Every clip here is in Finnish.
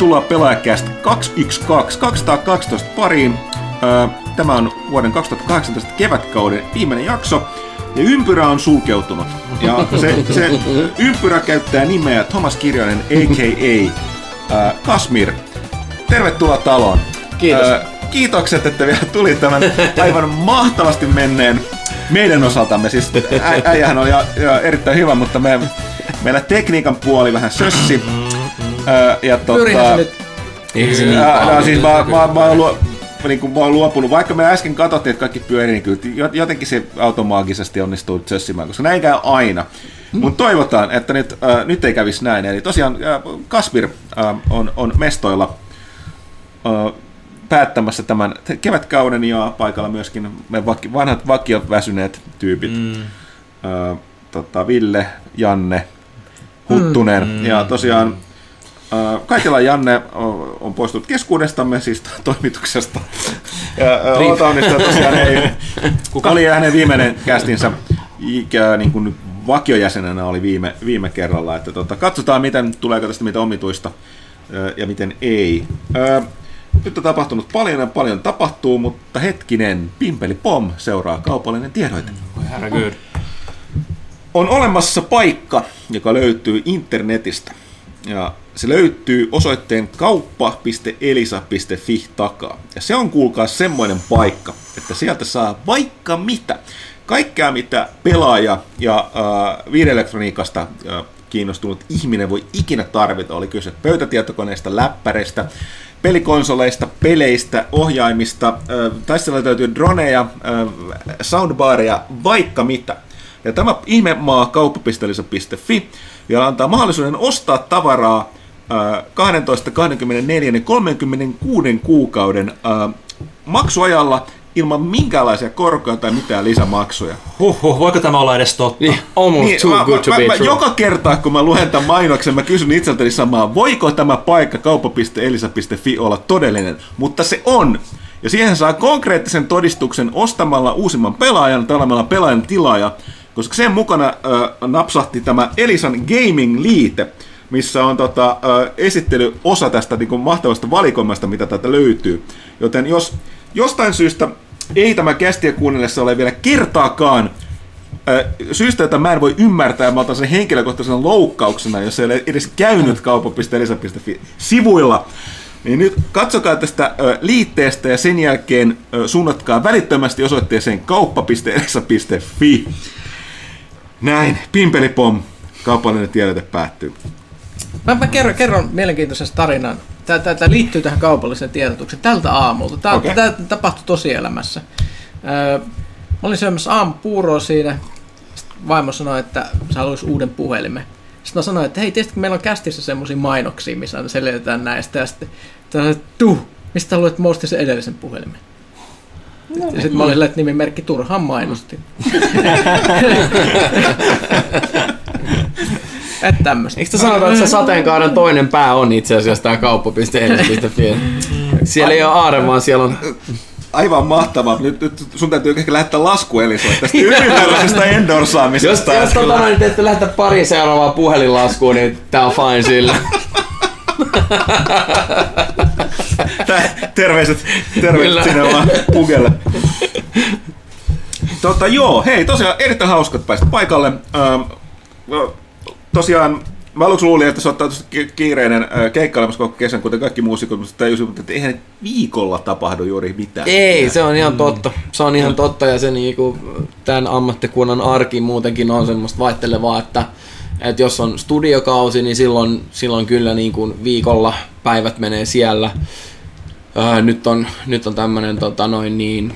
tervetuloa Pelaajakästä 212, 212 pariin. Tämä on vuoden 2018 kevätkauden viimeinen jakso. Ja ympyrä on sulkeutunut. Ja se, se ympyrä käyttää nimeä Thomas Kirjonen, a.k.a. Kasmir. Tervetuloa taloon. Kiitos. Kiitokset, että vielä tuli tämän aivan mahtavasti menneen meidän osaltamme. Siis äijähän ja erittäin hyvä, mutta me, meillä tekniikan puoli vähän sössi. Ja Pyrihän se nyt. Eihän se niin no, siis nyt mä, luo, niin kuin mä oon luopunut, vaikka me äsken katsottiin, että kaikki pyörii, niin kyllä jo- jotenkin se automaagisesti onnistuu sössimään, koska näin käy aina. Mm. Mutta toivotaan, että nyt, äh, nyt ei kävisi näin. Eli tosiaan äh, Kasper äh, on, on mestoilla äh, päättämässä tämän kevätkauden ja paikalla myöskin me vaki, vanhat vakioväsyneet tyypit. Mm. Äh, tota, Ville, Janne, Huttunen mm. ja tosiaan Äh, Kaikilla Janne on- poistunut keskuudestamme, siis toimituksesta. Ja Otaunista tosiaan ei, Kuka? oli hänen viimeinen kästinsä ikä, niin kuin vakiojäsenenä oli viime, viime kerralla. Että tota, katsotaan, miten tuleeko tästä mitä omituista ja miten ei. Nyt on tapahtunut paljon ja paljon tapahtuu, mutta hetkinen, Pimpeli Pom seuraa kaupallinen tiedoite. Herregud. On olemassa paikka, joka löytyy internetistä. Ja se löytyy osoitteen kauppa.elisa.fi takaa. Ja se on kuulkaa semmoinen paikka, että sieltä saa vaikka mitä. Kaikkea mitä pelaaja ja äh, viidelektroniikasta äh, kiinnostunut ihminen voi ikinä tarvita. Oli kyse pöytätietokoneista, läppäreistä, pelikonsoleista, peleistä, ohjaimista, äh, tai siellä löytyy droneja, äh, soundbareja, vaikka mitä. Ja tämä ihmemaa kauppa.elisa.fi vielä antaa mahdollisuuden ostaa tavaraa 12, 24 ja 36 kuukauden maksuajalla ilman minkäänlaisia korkoja tai mitään lisämaksuja. Huhhuh, voiko tämä olla edes totta? Niin, almost too mä, good mä, to mä, be mä, true. joka kerta, kun mä luen tämän mainoksen, mä kysyn itseltäni samaa, voiko tämä paikka kauppa.elisa.fi olla todellinen, mutta se on. Ja siihen saa konkreettisen todistuksen ostamalla uusimman pelaajan olemalla pelaajan tilaaja, koska sen mukana äh, napsahti tämä Elisan Gaming-liite, missä on tota, äh, esittelyosa tästä niin kuin mahtavasta valikoimasta, mitä täältä löytyy. Joten jos jostain syystä ei tämä kästiä kuunnellessa ole vielä kertaakaan syystä, jota mä en voi ymmärtää, mä otan sen henkilökohtaisena loukkauksena, jos ei ole edes käynyt kauppa.elisa.fi sivuilla, niin nyt katsokaa tästä liitteestä ja sen jälkeen suunnatkaa välittömästi osoitteeseen kauppa.elisa.fi. Näin, pimpelipom, kaupallinen tiedote päättyy. Mä, mä kerron, kerron mielenkiintoisen tarinan. Tämä, tämä, tämä liittyy tähän kaupalliseen tiedotukseen tältä aamulta. Tämä, okay. tämä tapahtui tosielämässä. Öö, mä olin syömässä aamupuuroa siinä. Sitten vaimo sanoi, että se haluaisi uuden puhelimen. Sitten mä sanoin, että hei, tiesitkö, meillä on kästissä semmoisia mainoksia, missä aina selitetään näistä. Ja sitten sanoin, että tuu, mistä haluat, että mä ostin sen edellisen puhelimen? No, ja sitten mä olin että nimimerkki turhaan mainosti. että tämmöistä. Eikö te sanota, että se sateenkaaren toinen pää on itse asiassa tämä kauppa.elis.fi? Siellä ei ole aare, vaan siellä on... Aivan mahtavaa. Nyt, nyt sun täytyy ehkä lähettää lasku Elisolle tästä ylimääräisestä endorsaamisesta. Jos, jos tota noin, te ette lähetä pari seuraavaa puhelinlaskua, niin tää on fine sillä. Tää- terveiset, terveiset sinne vaan pugelle. Tota, joo, hei, tosiaan erittäin hauska, että pääsit paikalle. Ähm, tosiaan, mä aluksi luulin, että se ottaa kiireinen äh, keikkailemassa koko kesän, kuten kaikki muusikot, mutta tajusin, että eihän viikolla tapahdu juuri mitään. Ei, se on ihan totta. Se on ihan totta ja se niinku, tämän ammattikunnan arki muutenkin on semmoista vaihtelevaa, että, että jos on studiokausi, niin silloin, silloin kyllä niin kuin viikolla päivät menee siellä. Ää, nyt on, nyt on tämmöinen tota, noin niin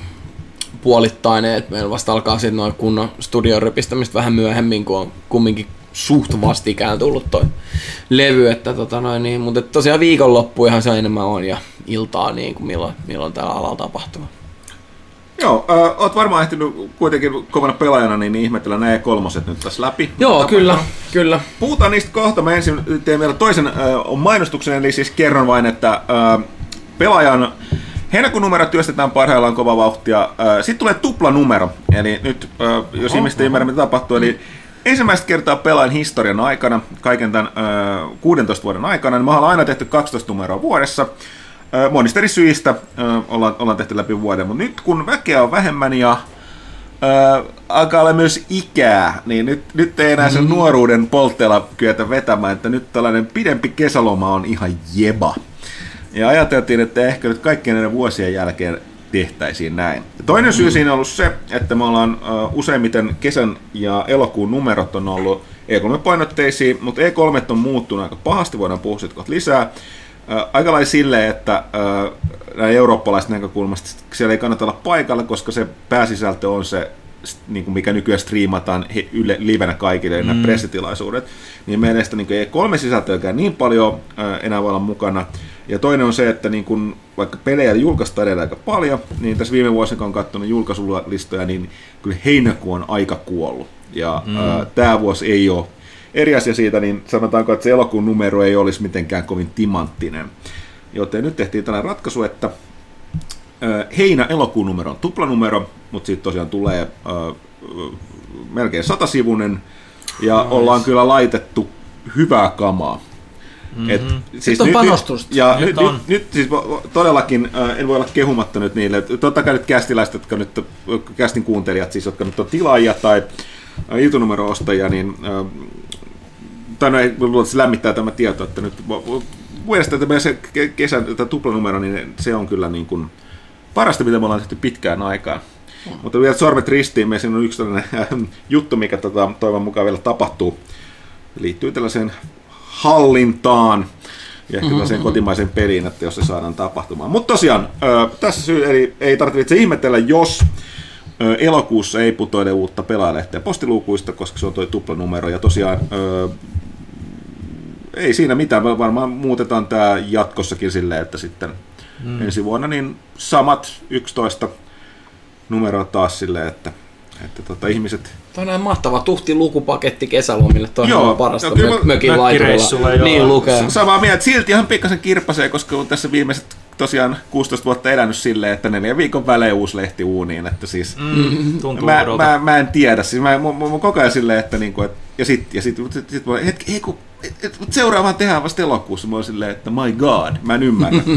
puolittainen, että meillä vasta alkaa sitten noin kunnon studion repistämistä vähän myöhemmin, kun on kumminkin suht vastikään tullut toi levy, että tota noin niin, mutta tosiaan viikonloppuihan se enemmän on ja iltaa niin kuin milloin, milloin täällä alalla tapahtuu. Joo, äh, oot varmaan ehtinyt kuitenkin kovana pelaajana niin ihmetellä nämä kolmoset nyt tässä läpi. Joo, Mutta- kyllä, kyllä. Puhutaan niistä kohta. Mä ensin teen vielä toisen äh, mainostuksen, eli siis kerron vain, että äh, pelaajan heinäkuun numero työstetään parhaillaan kova vauhtia. Sitten tulee tuplanumero, eli nyt, jos ihmiset ei ymmärrä mitä tapahtuu, eli ensimmäistä kertaa pelaan historian aikana, kaiken tämän ö, 16 vuoden aikana, niin me ollaan aina tehty 12 numeroa vuodessa. Ö, monista eri syistä ö, ollaan, ollaan tehty läpi vuoden, mutta nyt kun väkeä on vähemmän ja ö, alkaa olla myös ikää, niin nyt, nyt ei enää sen nuoruuden poltteella kyetä vetämään, että nyt tällainen pidempi kesäloma on ihan jeba. Ja ajateltiin, että ehkä nyt kaikkien näiden vuosien jälkeen tehtäisiin näin. Toinen syy siinä on ollut se, että me ollaan useimmiten kesän ja elokuun numerot on ollut E3-painotteisia, mutta E3 on muuttunut aika pahasti, voidaan puhua siitä lisää. Aika lailla silleen, että näin eurooppalaisten näkökulmasta siellä ei kannata olla paikalla, koska se pääsisältö on se niin kuin mikä nykyään striimataan yle, livenä kaikille, mm. nämä pressitilaisuudet, niin mielestäni niin ei kolme sisältöäkään niin paljon ää, enää voi olla mukana. Ja toinen on se, että niin kun, vaikka pelejä julkaistaan edelleen aika paljon, niin tässä viime vuosina, kun on katsonut julkaisulistoja, niin kyllä heinäkuu on aika kuollut. Ja mm. tämä vuosi ei ole eri asia siitä, niin sanotaanko, että se elokuun numero ei olisi mitenkään kovin timanttinen. Joten nyt tehtiin tällainen ratkaisu, että heinä-elokuun numero on tuplanumero, mutta sitten tosiaan tulee äh, melkein satasivunen, ja nice. ollaan kyllä laitettu hyvää kamaa. Mm-hmm. Et, siis on nyt, panostusta. Ja nyt, on. nyt, nyt siis todellakin äh, en voi olla kehumatta nyt niille. Totta kai nyt kästiläiset, jotka nyt, kästin kuuntelijat, siis, jotka nyt on tilaajia tai äh, iltunumero-ostajia, niin äh, tai no ei luultavasti lämmittää tämä tieto, että nyt mielestäni tämä se kesän tämä tuplanumero, niin se on kyllä niin kuin parasta, mitä me ollaan tehty pitkään aikaan. Mm. Mutta vielä sormet ristiin, meillä on yksi tällainen äh, juttu, mikä tota, toivon mukaan vielä tapahtuu. Liittyy tällaiseen hallintaan ja ehkä tällaiseen mm-hmm. kotimaiseen peliin, että jos se saadaan tapahtumaan. Mutta tosiaan, ö, tässä syy, eli ei tarvitse ihmetellä, jos ö, elokuussa ei putoile uutta pelaajalehteä postiluukuista, koska se on tuo tuplanumero. Ja tosiaan, ö, ei siinä mitään, me varmaan muutetaan tämä jatkossakin silleen, että sitten mm. ensi vuonna niin samat 11 numeroa taas silleen, että että tota, ihmiset... Tämä on mahtava tuhti lukupaketti kesälomille, toi on parasta no, mö- mökin laituilla. Niin lukee. Samaa mieltä, silti ihan pikkasen kirppasee, koska on tässä viimeiset tosiaan 16 vuotta elänyt silleen, että neljä viikon välein uusi lehti uuniin, että siis mm, tuntuu mä, mä, mä, en tiedä, siis mä, mä, mä, mä koko ajan silleen, että niinku, et, ja sit, ja sit, sit, sit hetki, hei kun, seuraavaan tehdään vasta elokuussa, mä oon silleen, että my god, mä en ymmärrä.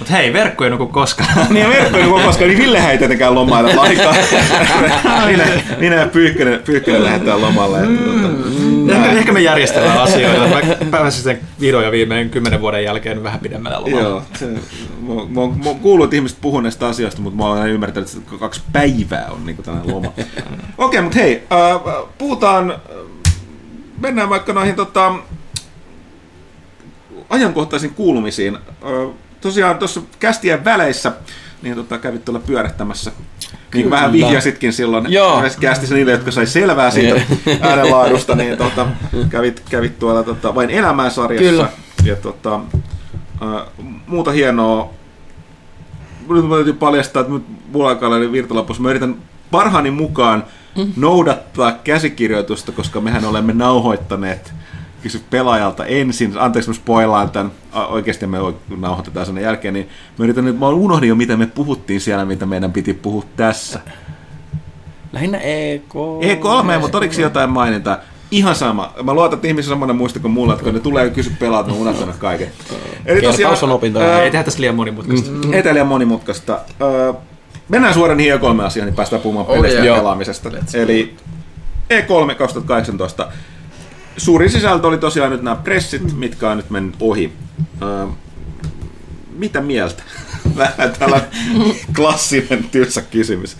Mutta hei, verkko ei nuku koskaan. niin, verkko ei nuku koskaan, niin Ville ei tietenkään lomailla aikaa. minä, minä ja Pyykkönen, Pyykkönen lähdetään lomalle. Että, tuota, mm. ehkä, ehkä, me järjestellään asioita. Mä pääsin sen vihdoin ja viimein kymmenen vuoden jälkeen vähän pidemmällä lomalla. Joo, se, mä, mä, mä, mä kuullut, että ihmiset puhuu näistä asioista, mutta mä olen ymmärtänyt, että kaksi päivää on niin tällainen loma. Okei, okay, mutta hei, äh, puhutaan, mennään vaikka noihin tota, ajankohtaisiin kuulumisiin. Tosiaan tuossa kästien väleissä niin tota, kävit tuolla pyörähtämässä. Niin kuin vähän vihjasitkin silloin Joo. kästissä niille, jotka sai selvää siitä äänenlaadusta, niin tota, kävit, kävit tuolla tota, vain elämään sarjassa. Kyllä. Ja tota, äh, muuta hienoa. Nyt mä täytyy paljastaa, että mulla alkaa olla virtalapussa. Mä yritän parhaani mukaan noudattaa käsikirjoitusta, koska mehän olemme nauhoittaneet kysy pelaajalta ensin, anteeksi mä spoilaan tämän, oikeasti me nauhoitetaan sen jälkeen, niin mä yritän nyt, mä unohdin jo mitä me puhuttiin siellä, mitä meidän piti puhua tässä. Lähinnä E3. E3, mutta oliko jotain mainintaa? Ihan sama. Mä luotan, että ihmisillä on semmoinen muista kuin mulla, että kun ne tulee ja kysy pelaat, mä unohtanut kaiken. Eli tosiaan, on opintoja. Ei tehdä tässä liian monimutkaista. Mm, ei liian monimutkaista. Mennään suoraan niihin E3-asioihin, niin päästään puhumaan oh, peleistä ja pelaamisesta. Let's Eli E3 2018 suurin sisältö oli tosiaan nyt nämä pressit, mitkä on nyt mennyt ohi. Uh, mitä mieltä? Vähän tällainen klassinen tylsä kysymys.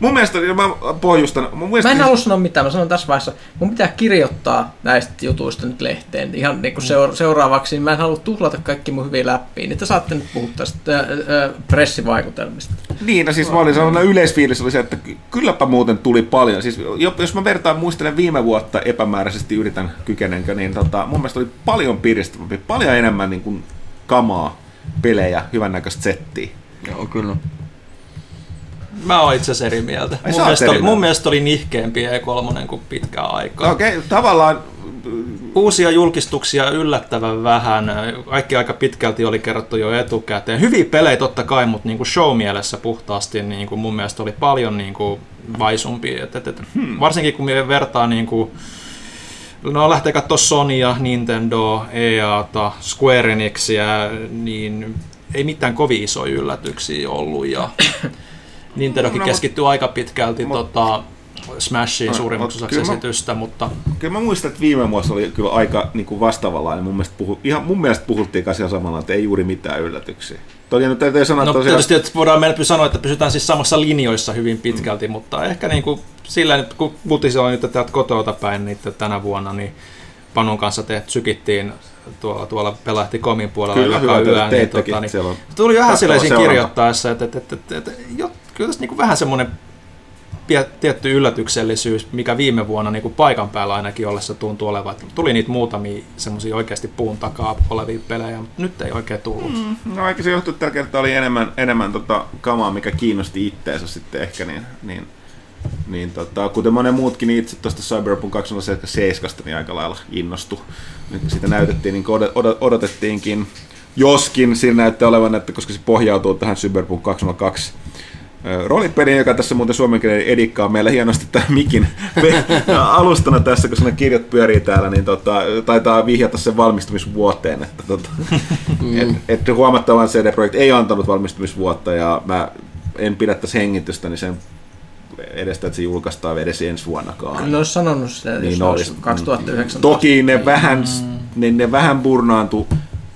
Mun mielestä, mä pohjustan... Mun mielestä, mä en halua sanoa mitään, mä sanon tässä vaiheessa, mun pitää kirjoittaa näistä jutuista nyt lehteen ihan niin kuin seura- seuraavaksi, niin mä en halua tuhlata kaikki mun hyviä läppiä, niin te saatte nyt puhua tästä ää, ää, pressivaikutelmista. Niin, no siis mä olin sellainen yleisfiilis oli se, että kylläpä muuten tuli paljon. Siis jos mä vertaan muistelen viime vuotta epämääräisesti yritän kykenenkö, niin tota, mun mielestä oli paljon piristävämpi, paljon enemmän niin kuin kamaa, pelejä, hyvännäköistä settiä. Joo, kyllä. Mä oon itse asiassa eri mieltä. mun mielestä, oli, mun mielestä oli nihkeämpi E3 kuin pitkään aikaa. Okei, okay, tavallaan Uusia julkistuksia yllättävän vähän. Kaikki aika pitkälti oli kerrottu jo etukäteen. Hyviä pelejä totta kai, mutta niin kuin show-mielessä puhtaasti niin kuin mun mielestä oli paljon niin kuin vaisumpi. Et, et, et, hmm. Varsinkin kun me vertaa niin kuin, No lähtee katsoa Sonya, Nintendo, EAta, Square Enixia, niin ei mitään kovin isoja yllätyksiä ollut. Ja Nintendokin no, keskittyy aika pitkälti mut, tota, Smashiin no, suurimmaksi osaksi esitystä, mutta... Kyllä mä muistan, että viime vuosi oli kyllä aika niin kuin vastaavanlainen. Mun mielestä, puhu, ihan, mun mielestä puhuttiin kanssa samalla, että ei juuri mitään yllätyksiä. Toki nyt täytyy sanoa, no, tosiaan... tietysti että voidaan meillä sanoa, että pysytään siis samassa linjoissa hyvin pitkälti, mm. mutta ehkä niin kuin sillä nyt, kun uutisoin nyt täältä kotoa päin niin tänä vuonna, niin Panun kanssa te sykittiin tuolla, tuolla pelahti komin puolella kyllä, joka hyvä, yö. Niin, tota, niin, tuli vähän silleen kirjoittaessa, että, että, että, että, että, että kyllä tässä niin vähän semmoinen tietty yllätyksellisyys, mikä viime vuonna niin kuin paikan päällä ainakin ollessa tuntuu olevan. Tuli niitä muutamia semmoisia oikeasti puun takaa olevia pelejä, mutta nyt ei oikein tullut. Mm, no aika se johtui, että tällä kertaa oli enemmän, enemmän tota kamaa, mikä kiinnosti itteensä sitten ehkä, niin, niin niin tota, kuten monen muutkin niin itse tuosta Cyberpunk 2077 niin aika lailla innostu. Nyt sitä näytettiin, niin odotettiinkin. Joskin siinä näyttää olevan, että koska se pohjautuu tähän Cyberpunk 2002 roolipeliin, joka tässä muuten suomenkielinen edikkaa meillä hienosti tämän mikin alustana tässä, kun ne kirjat pyörii täällä, niin tota, taitaa vihjata sen valmistumisvuoteen. Että tota, mm. et, et huomattavan CD-projekti ei antanut valmistumisvuotta ja mä en pidä tässä hengitystä, niin sen edestä, että se julkaistaan edes ensi vuonnakaan. Ne olisi sanonut sitä, niin jos olisi 2019. Toki ne vähän, mm. ne, ne vähän burnaantu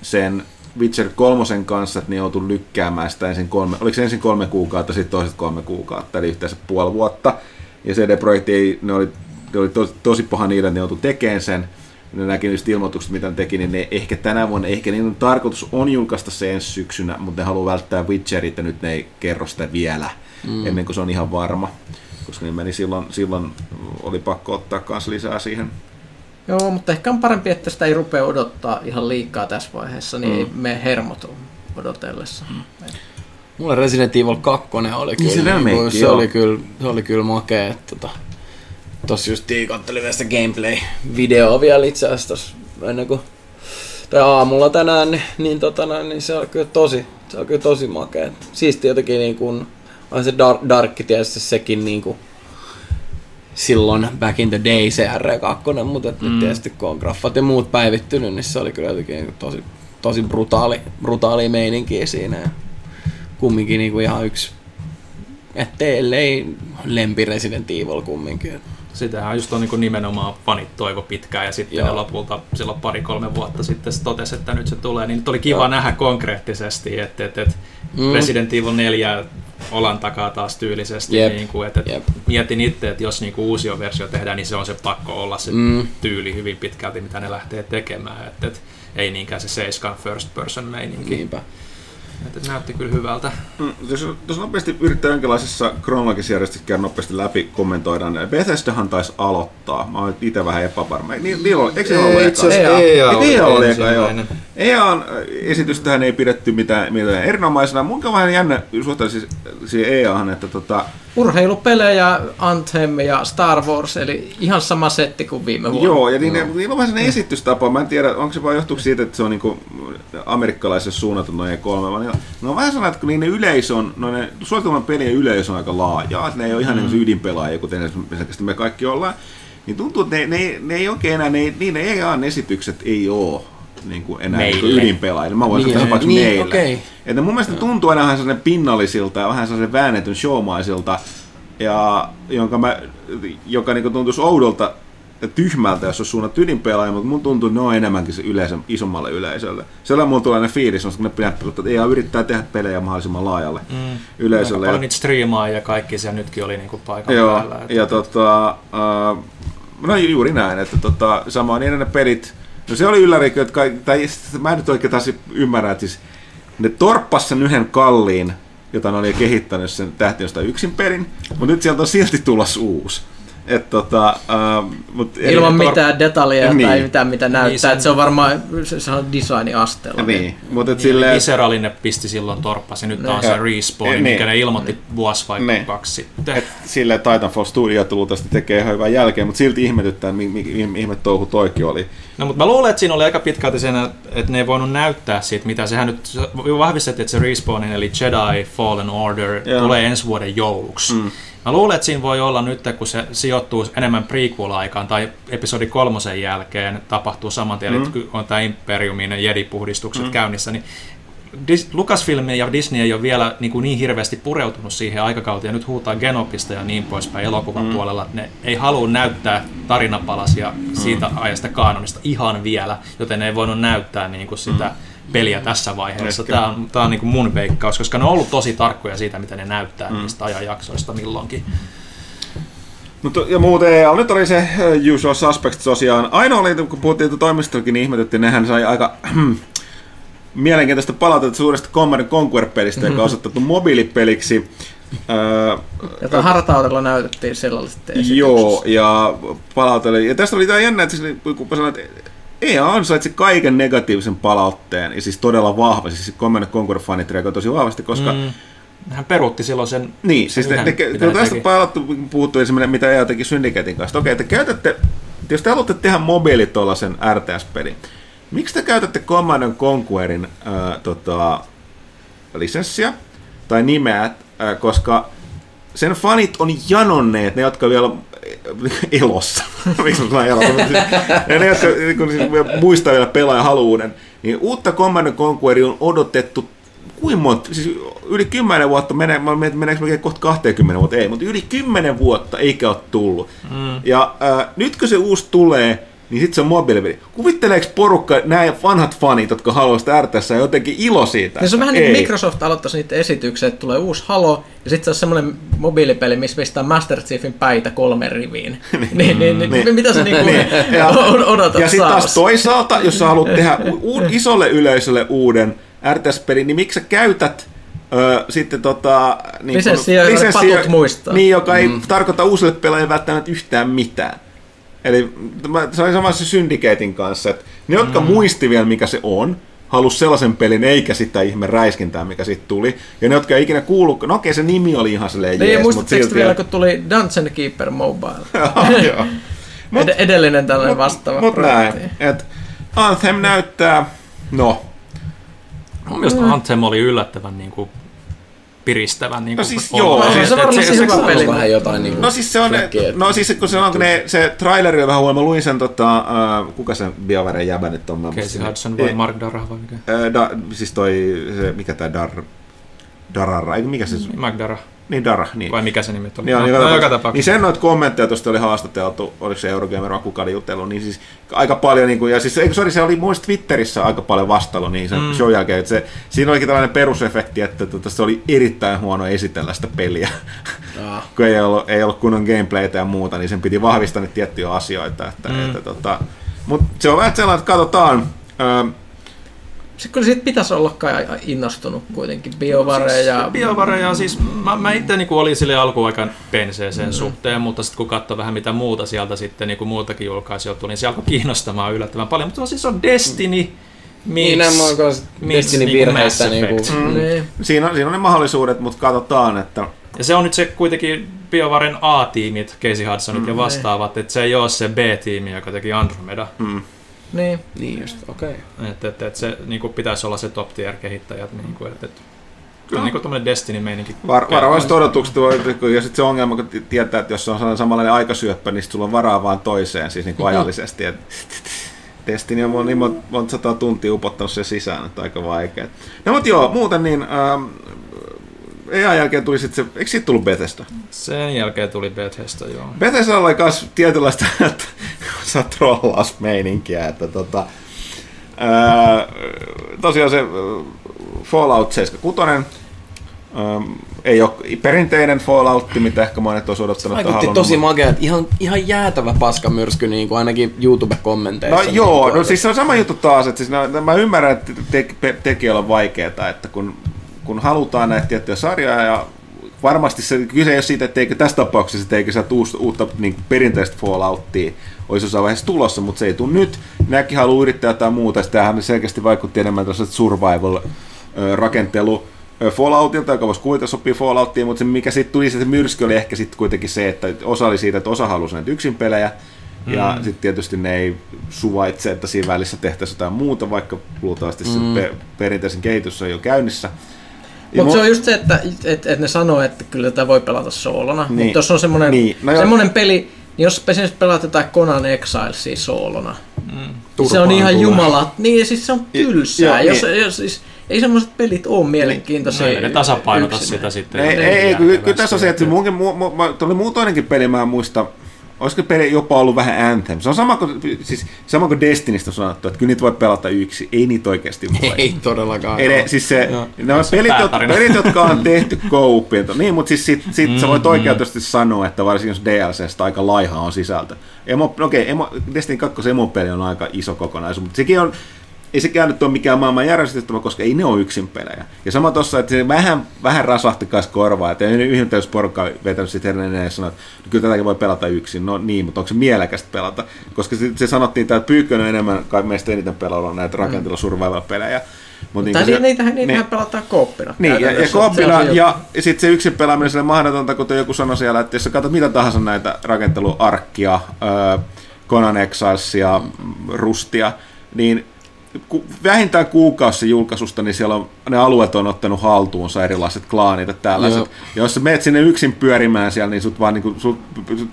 sen Witcher kolmosen kanssa, että ne joutui lykkäämään sitä ensin kolme, oliko se ensin kolme kuukautta, sitten toiset kolme kuukautta, eli yhteensä puoli vuotta. Ja CD-projekti ei, ne oli, ne oli tosi, tosi paha niille, että ne joutui tekemään sen. Ne näki just ilmoitukset, mitä ne teki, niin ne ehkä tänä vuonna, ehkä niiden tarkoitus on julkaista se ensi syksynä, mutta ne haluaa välttää Witcherit ja nyt ne ei kerro sitä vielä, mm. ennen kuin se on ihan varma. Koska niin meni silloin, silloin oli pakko ottaa myös lisää siihen Joo, mutta ehkä on parempi, että sitä ei rupea odottaa ihan liikaa tässä vaiheessa, niin mm. me hermot odotellessa. Mm. Mulle Resident Evil 2 oli kyllä, niin, niin, se, oli kyllä, se oli kyllä makea. Että, tota, tossa just kattelin vielä sitä gameplay-videoa vielä itse asiassa ennen kuin tai aamulla tänään, niin, niin, tota, niin se on kyllä tosi, se on kyllä tosi makea. Siisti jotenkin niin kuin, on se dark, dark tietysti sekin niin kuin, silloin back in the day se R2, mutta mm. nyt tietysti kun on graffat ja muut päivittynyt, niin se oli kyllä jotenkin tosi, tosi brutaali, brutaali meininki siinä. Ja kumminkin niin kuin ihan yksi, ettei ellei lempi Resident Evil kumminkin. Sitähän just on niin nimenomaan fanit toivo pitkään ja sitten Joo. ne lopulta silloin pari-kolme vuotta sitten se totesi, että nyt se tulee. Niin nyt oli kiva Joo. nähdä konkreettisesti, että, että, että mm. Resident Evil 4 olan takaa taas tyylisesti. Yep. Niin kuin, että, yep. Mietin itse, että jos niin kuin uusi versio tehdään, niin se on se pakko olla se mm. tyyli hyvin pitkälti, mitä ne lähtee tekemään. Että, että ei niinkään se Seiskan first person meininki. Niinpä. Että näytti kyllä hyvältä. Mm, jos, jos nopeasti yrittää jonkinlaisessa kronologisessa järjestyksessä käydä nopeasti läpi, kommentoidaan. Niin Bethesdahan taisi aloittaa. Mä olen itse vähän epävarma. Ni, niillä oli, eikö se ollut eka? EA, EA, EA oli eka, joo. EAN esitystähän ei pidetty mitään, mitään erinomaisena. Mun on vähän jännä suhteen siis, siihen EAhan, että tota, urheilupelejä, Anthem ja Star Wars, eli ihan sama setti kuin viime vuonna. Joo, ja niin, no. niillä on vähän sellainen esitystapa. Mä en tiedä, onko se vaan johtuu siitä, että se on niinku amerikkalaisessa suunnattu noin kolme, vaan ne on vähän sellainen, että kun niiden yleisö on, noin suositelman pelien yleisö on aika laaja, että ne ei ole ihan mm. niin ydinpelaajia, kuten me kaikki ollaan, niin tuntuu, että ne, ne, ne ei oikein enää, ne, niin ne EA-esitykset ei ole niin kuin enää niin ydinpelaajille. Mä voisin niin, sanoa niin, meille. Okay. Että mun mielestä tuntuu enää vähän sellainen pinnallisilta ja vähän sellaisen väännetyn showmaisilta, ja jonka mä, joka niin tuntuisi oudolta ja tyhmältä, jos on suunnat ydinpelaaja, mutta mun tuntuu, että ne on enemmänkin se yleisö, isommalle yleisölle. Sellainen mulla tulee fiilis, kun ne pitää, että ei yrittää tehdä pelejä mahdollisimman laajalle mm. yleisölle. Paljon niitä striimaa ja kaikki siellä nytkin oli niinku paikan Joo, päällä. Että ja tota, uh, no juuri näin, että tota, samoin niin ne pelit, No se oli ylläri, että kai, tai mä en nyt oikein taas ymmärrä, että siis ne torppas sen yhden kalliin, jota ne oli kehittänyt sen tähtiöstä yksin perin, mutta nyt sieltä on silti tulossa uusi. Et tota, äh, mut Ilman tor- mitään detaljeja Niin. tai mitään mitä näyttää, Niin, sen- se on varmaan se, se on designiasteella. Niin, mutta et Niin, silleen, Visceralin ne pisti silloin torppasi, nyt on se Ja- respawn, niin. minkä ne ilmoitti vuosi vai Niin. kaksi sitten. et silleen Titanfall Studio luultavasti tekee ihan hyvää jälkeen, mutta silti ihmetyttää, mi- mi- ihme touhu toikin oli. No, mutta mä luulen, että siinä oli aika pitkälti sen, että ne ei voinut näyttää siitä, mitä sehän nyt vahvistettiin, että se respawnin, eli Jedi Fallen Order, Joo. tulee ensi vuoden jouluksi. Mm. Mä luulen, että siinä voi olla nyt, kun se sijoittuu enemmän prequel-aikaan tai episodi kolmosen jälkeen tapahtuu saman tien, mm. kun on tämä Imperiumin ja Jedi-puhdistukset mm. käynnissä, niin Dis- Lucasfilm ja Disney ei ole vielä niin, kuin niin hirveästi pureutunut siihen aikakauteen, ja nyt huutaa Genopista ja niin poispäin elokuvan mm. puolella, että ne ei halua näyttää tarinapalasia siitä ajasta kaanonista ihan vielä, joten ne ei voinut näyttää niin kuin sitä peliä tässä vaiheessa. Ehkä. Tämä on, tämä on niin kuin mun veikkaus, koska ne on ollut tosi tarkkoja siitä, mitä ne näyttää mm. niistä ajanjaksoista milloinkin. Mutta ja muuten EA, nyt oli se Usual Suspects tosiaan. Ainoa oli, kun puhuttiin toimistollakin, niin ihmetettiin, nehän sai aika mielenkiintoista palautetta suuresta Command Conquer-pelistä, joka on osoitettu mobiilipeliksi. Öö, Jota hartaudella näytettiin silloin sitten Joo, ja palauteli. Ja tästä oli tämä jännä, että siis, kun mä sanoin, että EA ansaitsi kaiken negatiivisen palautteen, ja siis todella vahva, siis Command Conquer-fanit reagoivat tosi vahvasti, koska mm. Hän peruutti silloin sen... Niin, sen siis yhden, ne, ne tästä palattu, puhuttu esimerkiksi, mitä EA teki Syndicatein kanssa. Okei, että käytätte, että jos te haluatte tehdä mobiili tuollaisen RTS-pelin, miksi te käytätte Command and Conquerin äh, tota, lisenssiä tai nimeä, äh, koska sen fanit on janonneet, ne jotka vielä elossa, miksi mä sanon elossa, ja ne, jotka kun siis muistaa vielä pelaajahaluuden, niin uutta Command and Conqueria on odotettu kuinka monta, siis yli 10 vuotta, menee, meneekö melkein kohta 20 vuotta, ei, mutta yli 10 vuotta eikä ole tullut. Mm. Ja äh, nyt kun se uusi tulee, niin sitten se on mobiilipeli. Kuvitteleeko porukka, nämä vanhat fanit, jotka haluaisivat sitä RTS, jotenkin ilo siitä? Niin se on vähän Ei. niin kuin Microsoft aloittaisi niitä esityksiä, että tulee uusi Halo, ja sitten se on semmoinen mobiilipeli, missä pistää Master Chiefin päitä kolme riviin. niin, niin, niin, Niin. mitä sä niinku Niin, ja- odotat Ja sitten taas toisaalta, jos sä haluat tehdä u- isolle yleisölle uuden RTS-pelin, niin miksi sä käytät Öö, sitten tota... Niin Lisenssiä, jolle patut muistaa. Niin, joka ei mm. tarkoita uusille pelaajille välttämättä yhtään mitään. Eli se oli sama se Syndicatein kanssa, että ne, jotka mm. muisti vielä mikä se on, halusi sellaisen pelin, eikä sitä ihme räiskintää, mikä siitä tuli. Ja ne, jotka ei ikinä kuullut, no okei, se nimi oli ihan silleen Niin, ja jees, mutta muistatteko silti... vielä, kun tuli Dungeon Keeper Mobile? Joo. Mut- Ed- edellinen tällainen vastaava Mut näin, projekti. et Anthem näyttää, no, Mun mielestä Anthem oli yllättävän niin kuin, piristävän. Niin No kuin, siis joo, se Et- on et varmasti se- hyvä Se on peli. vähän jotain niin No siis se on, no siis kun se on, kun ne, se traileri on vähän huono, mä luin sen tota, uh, kuka sen BioWaren jäbä nyt on? mä Casey. Hudson vai Ei, Mark Darrah vai mikä? äh, da, siis toi, se, mikä tää Dar, Darara, eikö mikä se, Mark Darrah. niin Dara, niin. Vai mikä se nimi oli? Joo, no, niin, no, joka, joka niin tapauksessa. sen noita kommentteja tuosta oli haastateltu, oliko se Eurogamer vai kuka oli jutellut, niin siis aika paljon, niin kuin, ja siis eikö sorry, se oli muista Twitterissä aika paljon vastailu niin sen mm. show jälkeen, että se, siinä olikin tällainen perusefekti, että tota, se oli erittäin huono esitellä sitä peliä, Jaa. kun ei ollut, ei ollut kunnon gameplaytä ja muuta, niin sen piti vahvistaa niitä tiettyjä asioita, että, mm. että tota, mutta se on vähän sellainen, että katsotaan, öö, Se kyllä siitä pitäisi olla kai innostunut kuitenkin. BioWare ja... BioWare ja siis mä, mä itse niin olin sille alkuaikaan penseeseen mm. suhteen, mutta sitten kun katsoi vähän mitä muuta sieltä sitten niin kuin muutakin julkaisijoita tuli, niin se alkoi kiinnostamaan yllättävän paljon. Mutta se on siis on Destiny, Niin, Mix, nämä on myös Mix Destiny niinku virheistä niinku, mm. Niin. siinä, on, siinä on ne mahdollisuudet, mutta katsotaan, että Ja se on nyt se kuitenkin BioWaren A-tiimit, Casey Hudsonit mm, ja vastaavat, että se ei ole se B-tiimi, joka teki Andromeda. mm, Niin. Niin just, okei. Okay. Että et, et se niin kuin, pitäisi olla se top tier kehittäjät. Niin kuin, et, et, kyllä niin kuin tämmöinen Destiny-meininki. Var, varovaiset odotukset, voi- ja sitten se ongelma, kun tietää, että jos on sellainen samanlainen aikasyöppä, niin sit sulla on varaa vaan toiseen, siis niin kuin ajallisesti. Et, Destiny on niin monta, monta sataa tuntia upottanut sen sisään, että aika vaikea. No mutta joo, muuten niin, ähm, EA jälkeen tuli sitten se, eikö siitä tullut Bethesda? Sen jälkeen tuli Bethesda, joo. Bethesda oli myös tietynlaista, että saa trollausmeininkiä, että tota, ää, tosiaan se Fallout 76 ää, ei ole perinteinen Fallout, mitä ehkä monet olisi odottanut. että Vaikutti tosi makea, ihan, ihan jäätävä paskamyrsky niin kuin ainakin YouTube-kommenteissa. No niin joo, no siis se on sama juttu taas, että siis no, mä ymmärrän, että te, te, tekijöillä on vaikeaa, että kun, kun halutaan näitä tiettyjä sarjoja ja varmasti se, kyse ei ole siitä, etteikö tässä tapauksessa, etteikö sä uutta, uutta niin perinteistä Falloutia olisi jossain vaiheessa tulossa, mutta se ei tule nyt. Nämäkin haluaa yrittää jotain muuta. Tämähän selkeästi vaikutti enemmän tuossa survival-rakentelu Falloutilta, joka voisi kuvitella sopii Fallouttiin, mutta se mikä sitten tuli, se myrsky oli ehkä sitten kuitenkin se, että osa oli siitä, että osa halusi näitä yksin pelejä, mm. ja sitten tietysti ne ei suvaitse, että siinä välissä tehtäisiin jotain muuta, vaikka luultavasti mm. se pe- perinteisen kehitys on jo käynnissä. Mutta se on just se, että et, et ne sanoo, että kyllä tätä voi pelata soolona. Niin. Mutta jos on semmoinen, niin. no semmoinen peli, niin jos esimerkiksi pelaat jotain Conan Exilesia soolona, mm. se on ihan tulee. jumala. Niin, siis se on tylsää. Ja, jos, niin. jos, siis, ei semmoiset pelit ole mielenkiintoisia. Ei ne tasapainota yksinä. sitä sitten. Ei, ei, ei kyllä, kyllä tässä on se, että munkin, mu, mu, tuli muu toinenkin peli, mä en muista, olisiko peli jopa ollut vähän Anthem. Se on sama kuin, siis, sama kuin Destinistä on sanottu, että kyllä niitä voi pelata yksi. Ei niitä oikeasti voi. Ei todellakaan. Ei, siis se, no. ne on pelit, jotka, pelit, jotka on tehty kouppiin. Niin, mutta siis sit, sit mm, sä voit mm. oikeutusti sanoa, että varsinkin jos DLCstä aika laiha on sisältö. Emo, okei, okay, Destiny 2 emopeli on aika iso kokonaisuus, mutta sekin on ei sekään nyt ole mikään maailman järjestettävä, koska ei ne ole yksin pelejä. Ja sama tuossa, että se vähän, vähän rasahti kanssa korvaa, että yhden porukka vetänyt sitten edelleen ja sanoi, että kyllä tätäkin voi pelata yksin. No niin, mutta onko se mielekästä pelata? Koska se, se sanottiin, että Pyykkönen enemmän kai meistä eniten pelalla näitä rakentilla survival-pelejä. Mutta niin se, niitähän, niitähän niin, pelataan kooppina. Niin, ja, ja kooppina, ja, ja sitten se yksin pelaaminen sille mahdotonta, kuten joku sanoi siellä, että jos sä katsot mitä tahansa näitä rakenteluarkkia, äh, Conan Exilesia, Rustia, niin vähintään kuukausi julkaisusta, niin siellä on, ne alueet on ottanut haltuunsa erilaiset klaanit ja tällaiset. Joo. Ja jos sä meet sinne yksin pyörimään siellä, niin sut vaan niin kuin, sut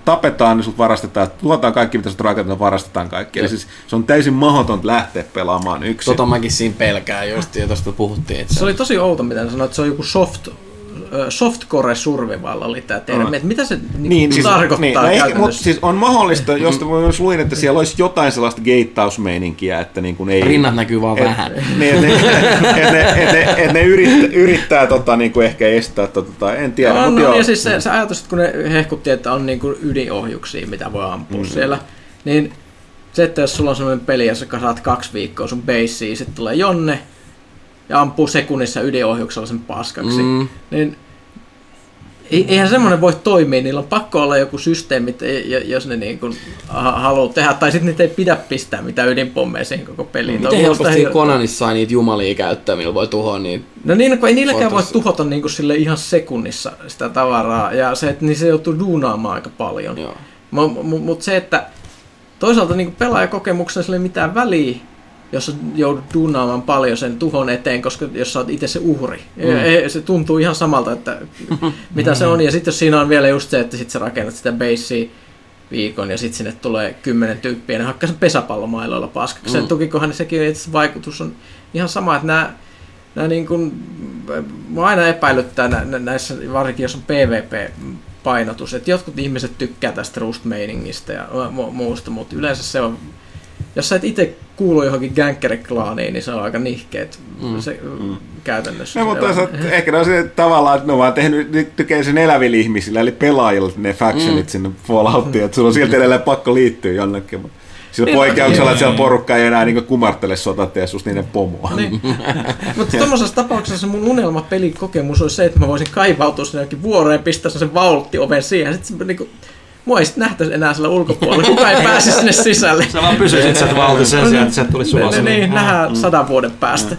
tapetaan, niin sut varastetaan, tuotaan kaikki, mitä sut rakentaa, varastetaan kaikki. Eli siis se on täysin mahdoton lähteä pelaamaan yksin. Tota mäkin siinä pelkää just, ja tuosta puhuttiin. Että... Se oli tosi outo, mitä sanoit, että se on joku soft softcore survival oli tämä termi, no. että mitä se niin, niin, siis, tarkoittaa niin, no ehkä, mutta siis on mahdollista, jos myös luin, että siellä olisi jotain sellaista geittausmeininkiä, että niin kuin ei... Rinnat näkyy vaan et, vähän. Niin, että ne, et ne, et ne, et ne yrittää, yrittää tota, niin kuin ehkä estää, tota, tota en tiedä. No, no, joo. ja siis se, se ajatus, että kun ne hehkutti, että on niin kuin ydinohjuksia, mitä voi ampua mm. siellä, niin se, että jos sulla on sellainen peli, jossa kasaat kaksi viikkoa sun beissiin, sitten tulee Jonne, ja ampuu sekunnissa ydinohjuksella sen paskaksi, mm. niin eihän semmoinen voi toimia, niillä on pakko olla joku systeemi, jos ne niin kuin haluaa tehdä, tai sitten niitä ei pidä pistää mitään ydinpommeja siihen koko peliin. Miten helposti he... Konanissa sai niitä jumalia käyttää, millä voi tuhoa niitä? No niin, kun ei niilläkään voi tuhota niin kuin sille ihan sekunnissa sitä tavaraa, ja se, että niin se joutuu duunaamaan aika paljon. Mutta mut se, että toisaalta niin pelaajakokemuksessa ei ole mitään väliä, jos joudut duunaamaan paljon sen tuhon eteen, koska jos sä oot itse se uhri. Mm. Se tuntuu ihan samalta, että mitä se on. Ja sitten jos siinä on vielä just se, että sit sä rakennat sitä basea viikon ja sitten sinne tulee kymmenen tyyppiä ne hakkaa sen pesäpallomailoilla paskaksi. Mm. tukikohan niin sekin että vaikutus on ihan sama, että nämä nämä niin kuin, mä aina epäilyttää nä, näissä, varsinkin jos on PvP-painotus, että jotkut ihmiset tykkää tästä rust-meiningistä ja muusta, mutta yleensä se on jos sä et itse kuulu johonkin gänkkäriklaaniin, niin se on aika nihkeet mm. se, mm. käytännössä. No, mutta on. ehkä ne on se tavallaan, että ne on vaan tehnyt, tykää sen elävillä ihmisillä, eli pelaajilla ne factionit mm. sinne Falloutiin, että sulla on sieltä edelleen pakko liittyä jonnekin. Mutta sillä niin, poikkeuksella, että siellä porukka ei enää niin kumartele sotateessus niiden pomoa. Niin. Mutta tuommoisessa tapauksessa mun unelma pelikokemus olisi se, että mä voisin kaivautua sinne vuoreen ja pistää sen vaulttioven siihen. Sitten se, niin kuin, Mua ei nähtäisi enää sillä ulkopuolella, kuka ei pääse sinne sisälle. Sä vaan pysyisit sieltä valti sen sijaan, että se tuli sulla Niin, niin nähdään mm. sadan vuoden päästä.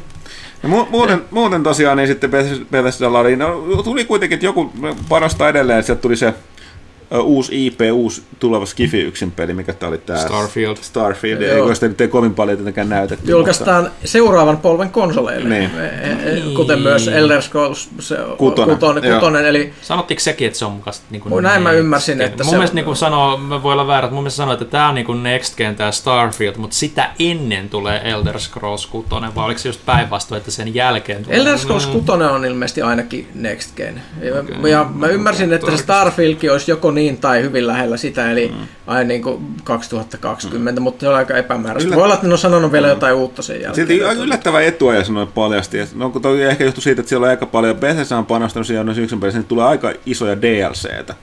Ja mu- muuten, muuten tosiaan niin sitten Bethesdalla oli, no, tuli kuitenkin, että joku panostaa edelleen, että sieltä tuli se uusi IP, uusi tuleva Skifi yksin peli, mikä tämä oli tämä Starfield. Starfield, ei sitä nyt ei kovin paljon tietenkään näytetty. Julkaistaan mutta... seuraavan polven konsoleille, niin. E, e, e, kuten myös Elder Scrolls se, kutonen. kutonen, kutonen eli... Sanottiinko sekin, että se on mukaisesti niin kuin Näin mä ymmärsin, että mun se mielestä niin kuin sanoo, mä voi olla väärä, mun mielestä sanoo, että tämä on niin kuin Next Gen, tämä Starfield, mutta sitä ennen tulee Elder Scrolls kutonen, vai oliko se just päinvastoin, että sen jälkeen tulee? Elder Scrolls kutonen on ilmeisesti ainakin Next Gen. Okay. Ja mä ymmärsin, että se Starfieldkin olisi joko niin niin tai hyvin lähellä sitä, eli mm. aina niin kuin 2020, mm. mutta se on aika epämääräistä. Yllät... Voi olla, että ne on sanonut vielä mm. jotain uutta sen jälkeen. Silti yllättävä etuaja sanoi paljasti. Että, no, toi ehkä johtuu siitä, että siellä on aika paljon, Bethesda on panostanut siihen yksin pelissä, niin tulee aika isoja DLCtä.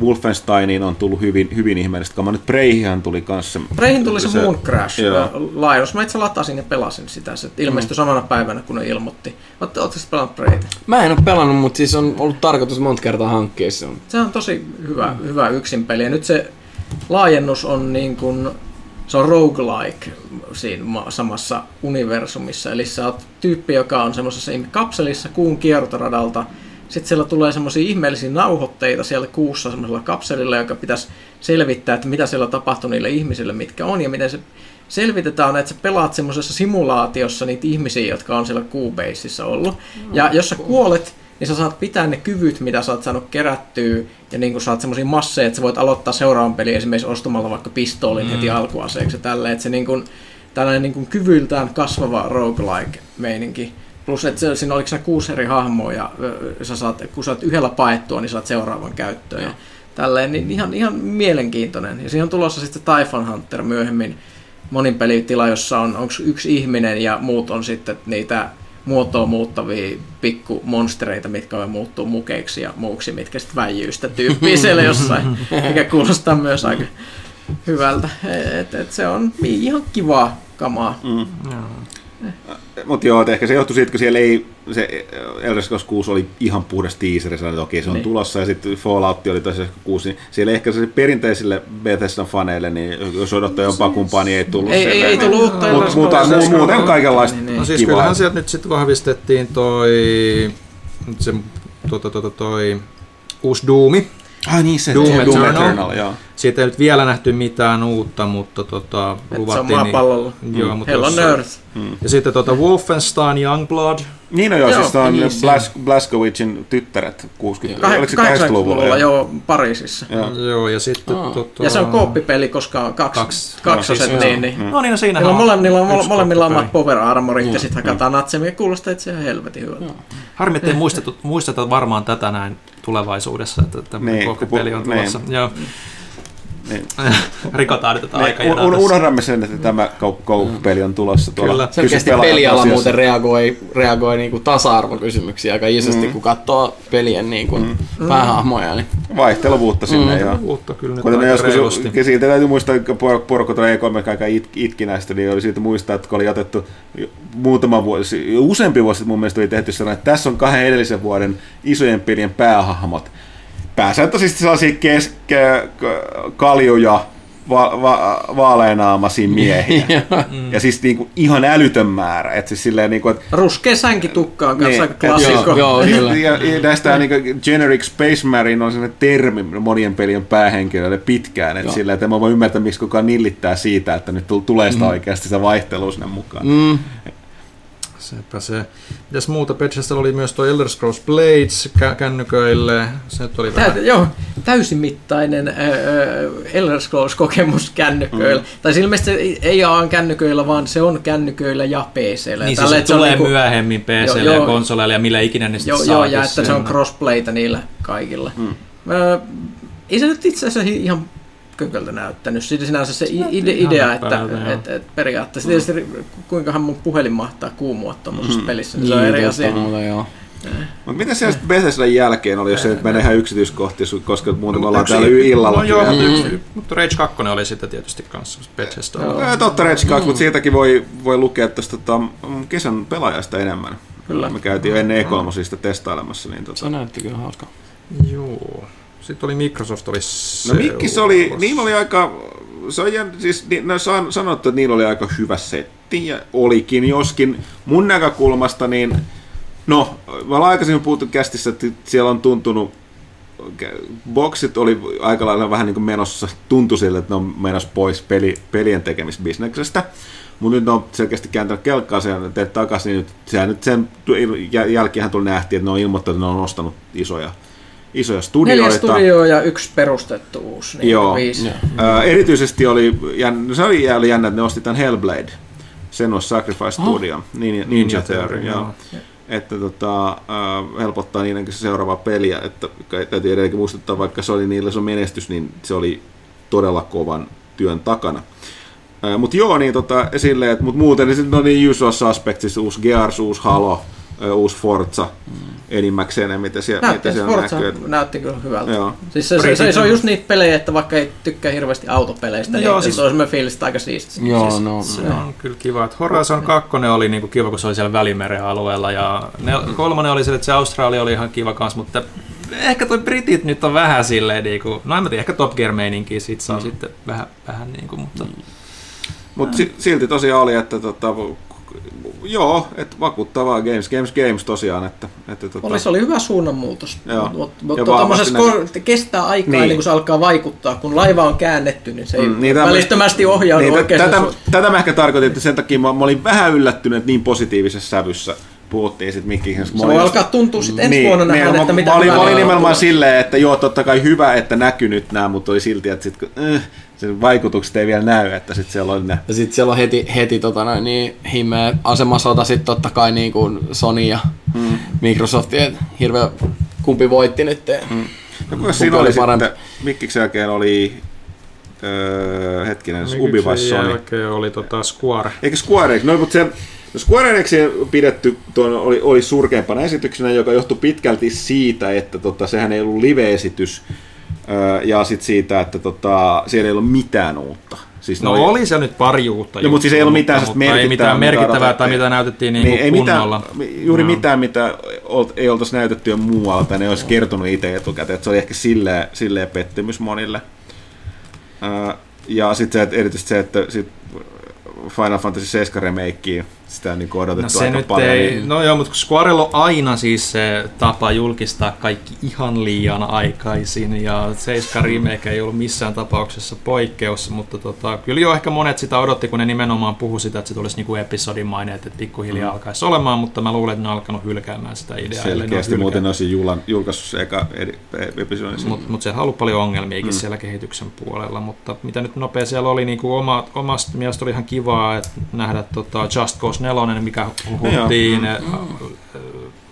Wolfensteiniin on tullut hyvin, hyvin ihmeellistä kamaa. Nyt Breihihan tuli kanssa. Breihin tuli se, se Moon Crash joo. laajennus. Mä itse latasin ja pelasin sitä. Se ilmestyi mm. samana päivänä, kun ne ilmoitti. Oletteko pelannut Breitä? Mä en ole pelannut, mutta siis on ollut tarkoitus monta kertaa hankkeessa. Se on tosi hyvä, mm. hyvä yksin peli. Ja nyt se laajennus on niin kuin, se on roguelike siinä samassa universumissa. Eli sä oot tyyppi, joka on semmoisessa kapselissa kuun kiertoradalta. Sitten siellä tulee semmoisia ihmeellisiä nauhoitteita siellä kuussa semmoisella kapselilla, joka pitäisi selvittää, että mitä siellä tapahtuu niille ihmisille, mitkä on, ja miten se selvitetään, että sä pelaat semmoisessa simulaatiossa niitä ihmisiä, jotka on siellä Cubaseissa ollut. Ja jos sä kuolet, niin sä saat pitää ne kyvyt, mitä sä oot saanut kerättyä, ja niin saat semmoisia masseja, että sä voit aloittaa seuraavan pelin esimerkiksi ostamalla vaikka pistoolin mm. heti alkuaseeksi ja tälleen, että se niin kuin, tällainen niin kuin kyvyltään kasvava roguelike-meininki. Plus, että se, siinä oliko se kuusi eri hahmoa, ja sä saat, kun sä oot yhdellä paettua, niin saat seuraavan käyttöön. Ja tälleen, niin ihan, ihan mielenkiintoinen. Ja siihen on tulossa sitten Typhon Hunter myöhemmin monin pelitila, jossa on onko yksi ihminen ja muut on sitten niitä muotoa muuttavia pikkumonstereita, mitkä muuttuu mukeiksi ja muuksi, mitkä sitten väijyy sitä tyyppiä siellä jossain, mikä kuulostaa myös aika hyvältä. Et, et se on ihan kivaa kamaa. Mm. Mutta joo, ehkä se johtui siitä, kun siellä ei, se Elder Scrolls 6 oli ihan puhdas teaser, sanoin, että okei, se on niin. tulossa, ja sitten Fallout oli tosiaan 6, niin siellä ehkä se perinteisille Bethesdan faneille, niin jos odottaa jompaa kumpaa, niin ei tullut ei, ei, ei tullut uutta Mut, muuta, mu, muuten kaikenlaista niin, niin. No siis kivaa. kyllähän sieltä nyt sitten vahvistettiin toi, se, toi, toi, toi uusi Doomi, Ah niin, se Doom, Doom Eternal. Eternal joo. Siitä ei nyt vielä nähty mitään uutta, mutta tota, Et luvattiin... Se on maapallolla. Niin, joo, mm. mutta Hell on Earth. Mm. Ja sitten tota Wolfenstein Youngblood. Niin on joo, joo siis on niin, Blas- Blaskovicin tyttäret 60 80-luvulla. joo, Pariisissa. Joo, joo ja sitten... Oh. Tota... Ja se on kooppipeli, koska on kaksi, kaksi, kaksoset, no, siis, niin, niin. No niin, no siinä on. Molemmilla on molemmilla omat power armorit ja sitten hakataan natsemia. Kuulostaa itse ihan helvetin hyvältä. Harmi, ettei muisteta varmaan tätä näin tulevaisuudessa, että tämä niin, peli on tulossa. Niin. Joo. Niin. Rikotaan nyt tätä niin, un, unohdamme sen, että tämä peli on tulossa tuolla. Kyllä. Selkeästi peliala muuten reagoi, reagoi niin kuin tasa-arvokysymyksiä aika isosti, mm. kun katsoo pelien niin kuin mm. päähahmoja. Niin. Vaihteluvuutta sinne. Mm. Vaihteluvuutta kyllä nyt Kuten joskus, reilusti. siitä täytyy muistaa, että porukka tulee E3 aika it, itki näistä, niin oli siitä muistaa, että kun oli otettu muutama vuosi, useampi vuosi mun mielestä oli tehty sellainen, että tässä on kahden edellisen vuoden isojen pelien päähahmot pääsääntöisesti sellaisia keske, kaljuja, va, va, vaaleanaamaisia miehiä. ja siis niinku ihan älytön määrä. Et siis silleen niinku, et, Ruskea sänkitukka on kanssa niin, aika klassikko. Joo, joo, kyllä. ja, ja näistä niinku generic Space Marine on sellainen termi monien pelien päähenkilöille pitkään. Että silleen, että mä voin ymmärtää, miksi kukaan nillittää siitä, että nyt tulee sitä mm. oikeasti se vaihtelu sinne mukaan. Mm. Sepä se. Mitäs muuta? Bethesda oli myös tuo Elder Scrolls Blades kä- kännyköille. Se nyt oli Tää, vähän... Joo, täysimittainen äh, Elder Scrolls-kokemus kännyköillä. Mm. Tai ilmeisesti ei, ei ole kännyköillä, vaan se on kännyköillä ja PCllä. Niin Tällä, siis se tulee niinku, myöhemmin PClle ja konsoleille ja millä ikinä niistä joo, joo, ja että se on crossplayta niillä kaikilla. Mm. Äh, ei se nyt itse asiassa ihan kököltä näyttänyt. Siitä sinänsä se ide, idea, että et, et periaatteessa mm. tietysti kuinkahan mun puhelin mahtaa kuumua tuommoisessa mm. pelissä, niin se on eri asia. joo. Mutta miten siellä sitten Bethesdan jälkeen oli, jos se nyt menee ihan yksityiskohtiin, koska muuten me ollaan täällä illalla. No joo, mm. mutta Rage 2 oli sitten tietysti kanssa Bethesda. No, totta Rage 2, mm. mutta siitäkin voi, voi lukea tästä tota, kesän pelaajasta enemmän. Kyllä. Me käytiin jo ennen E3 testailemassa. Niin tota... Se näytti kyllä hauska. Joo. Sitten oli Microsoft oli No Mikkis oli, niillä oli aika, se on jän, siis no, san, sanottu, että niillä oli aika hyvä setti ja olikin, joskin mun näkökulmasta niin, no, mä olen aikaisemmin puhuttu kästissä, että siellä on tuntunut boksit oli aika lailla vähän niin kuin menossa, tuntui sille, että ne on menossa pois peli, pelien tekemisbisneksestä. Mutta nyt ne on selkeästi kääntänyt kelkkaa sen takaisin, niin nyt, sehän nyt sen jälkeen tuli nähtiin, että ne on ilmoittanut, että ne on ostanut isoja isoja studioita. Neljä studioa ja yksi perustettu uusi. Niin Joo. Viisi. Äh, erityisesti oli, jännä, se oli, oli jännä, että ne osti tämän Hellblade. Sen on Sacrifice Studio, oh. Ninja, Ninja Theory. Joo. Että tota, äh, helpottaa niiden seuraavaa peliä. Että täytyy edelleenkin muistuttaa, vaikka se oli niille se menestys, niin se oli todella kovan työn takana. Äh, mutta joo, niin tota, silleen, että mut muuten niin, no niin usual suspects, uusi Gears, uusi Halo, uusi Forza. Mm enimmäkseen, mitä siellä, Näytti, mitä siellä Forza näkyy. näytti kyllä hyvältä. Joo. Siis se, se, se, se, on just niitä pelejä, että vaikka ei tykkää hirveästi autopeleistä, No niin joo, siis- se on semmoinen fiilis, että aika siisti. Joo, Siis no. Se on kyllä kiva. Että Horizon 2 oli niinku kiva, kun se oli siellä Välimeren alueella ja nel- kolmonen oli se, että se Australia oli ihan kiva kans, mutta ehkä toi Britit nyt on vähän silleen niinku, no en mä tiedä, ehkä Top Gear meininkiä siitä saa sitten vähän, vähän niinku, mutta Mutta si- silti tosiaan oli, että tota, joo, että vakuuttavaa Games, Games, Games tosiaan, että, että tota, Oli, se oli hyvä suunnanmuutos. Mutta mut, tuommoisessa kestää aikaa Niin. ennen kuin se alkaa vaikuttaa. Kun laiva on käännetty, niin se ei Mm, niin välittömästi ohjaudu niin, niin, tätä, oikeaan tätä, mä ehkä tarkoitin, että sen takia mä, mä olin vähän yllättynyt, että niin positiivisessa sävyssä puhuttiin sitten Mikki. Se voi alkaa tuntua sitten ensi vuonna nähdä, mä, että mitä mä, olin, mä olin nimenomaan silleen, että joo, totta kai hyvä, että näkyy nyt nämä, mutta oli silti, että sit, kun, äh, sen vaikutukset ei vielä näy, että sitten siellä oli ne. Ja sitten siellä on heti, heti tota noin, niin himmeä asemasota sitten totta kai niin kuin Sony ja mm. Microsoft, et hirveä kumpi voitti nyt. Mm. No kuinka siinä oli oli parempi? sitten, Mikkiksen jälkeen oli, öö, hetkinen, Ubi vai Sony? jälkeen oli tota Square. Eikö Square? No, mutta se no Square Enixin pidetty tuon, oli, oli surkeimpana esityksenä, joka johtui pitkälti siitä, että tota, sehän ei ollut live-esitys, ja sitten siitä, että tota, siellä ei ollut mitään uutta. Siis No noi- oli se nyt pari uutta No, mutta siis ei ollut mitään mutta sellaista ei mitään merkittävää, merkittävää tai mitä näytettiin niin, niin, ei mitään, juuri Joo. mitään, mitä ei oltaisi näytetty jo muualla, tai ne olisi kertonut itse etukäteen, että se oli ehkä silleen, silleen pettymys monille. Ja sitten se, että erityisesti se, että sit Final Fantasy 7 remakea, sitä niin odotettu No se aika nyt paljon. ei, niin- no joo, mutta Squarella on aina siis se tapa julkistaa kaikki ihan liian aikaisin ja 7 remake ei ollut missään tapauksessa poikkeus, mutta tota, kyllä jo ehkä monet sitä odotti, kun ne nimenomaan puhu sitä, että se tulisi niinku episodimainen, että pikkuhiljaa Mm. alkaisi olemaan, mutta mä luulen, että ne on alkanut hylkäämään sitä ideaa. Selkeästi muuten olisi julan, julkaissut se eka edi- episodin. Mutta mut siellä on ollut paljon ongelmiakin mm. siellä kehityksen puolella, mutta mitä nyt nopea siellä oli, niin kuin oma, omasta mielestä oli ihan kivaa että nähdä tota Just Cause 4, mikä huhuttiin,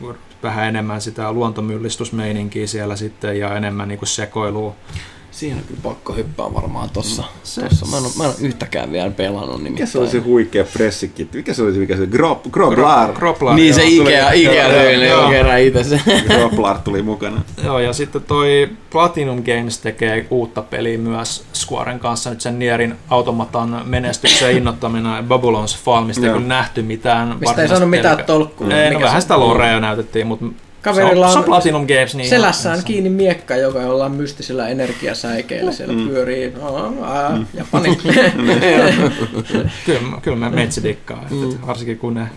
mm. vähän enemmän sitä luontomyllistusmeininkiä siellä sitten ja enemmän niin kuin sekoilua. Siinä on kyllä pakko hyppää varmaan tossa. Se- tossa. Mä, en, oo- mä en ole yhtäkään vielä pelannut Mikä nimittäin. se oli se huikea pressikitti? Mikä se oli se, mikä se Grop, Groplar? Kroplar, Niin se joo. Ikea, tuli- Ikea joo. on kerran itse se. Groplar tuli mukana. Joo, ja sitten toi Platinum Games tekee uutta peliä myös Squaren kanssa nyt sen Nierin automatan menestyksen innottamina Babylon's Fall, mistä ei kyllä nähty mitään. Mistä ei saanut mitään pelkä- tolkkua. Ei, no vähän sitä lorea näytettiin, mutta Kaverilla on, se on Platinum Games. Niin Selässään kiinni miekka, joka jollain mystisillä energiasäikeillä siellä Mm. pyörii. Aa, aa, Japani. Kyllä, kyllä mä meitsi dikkaa, mm. että varsinkin kun ne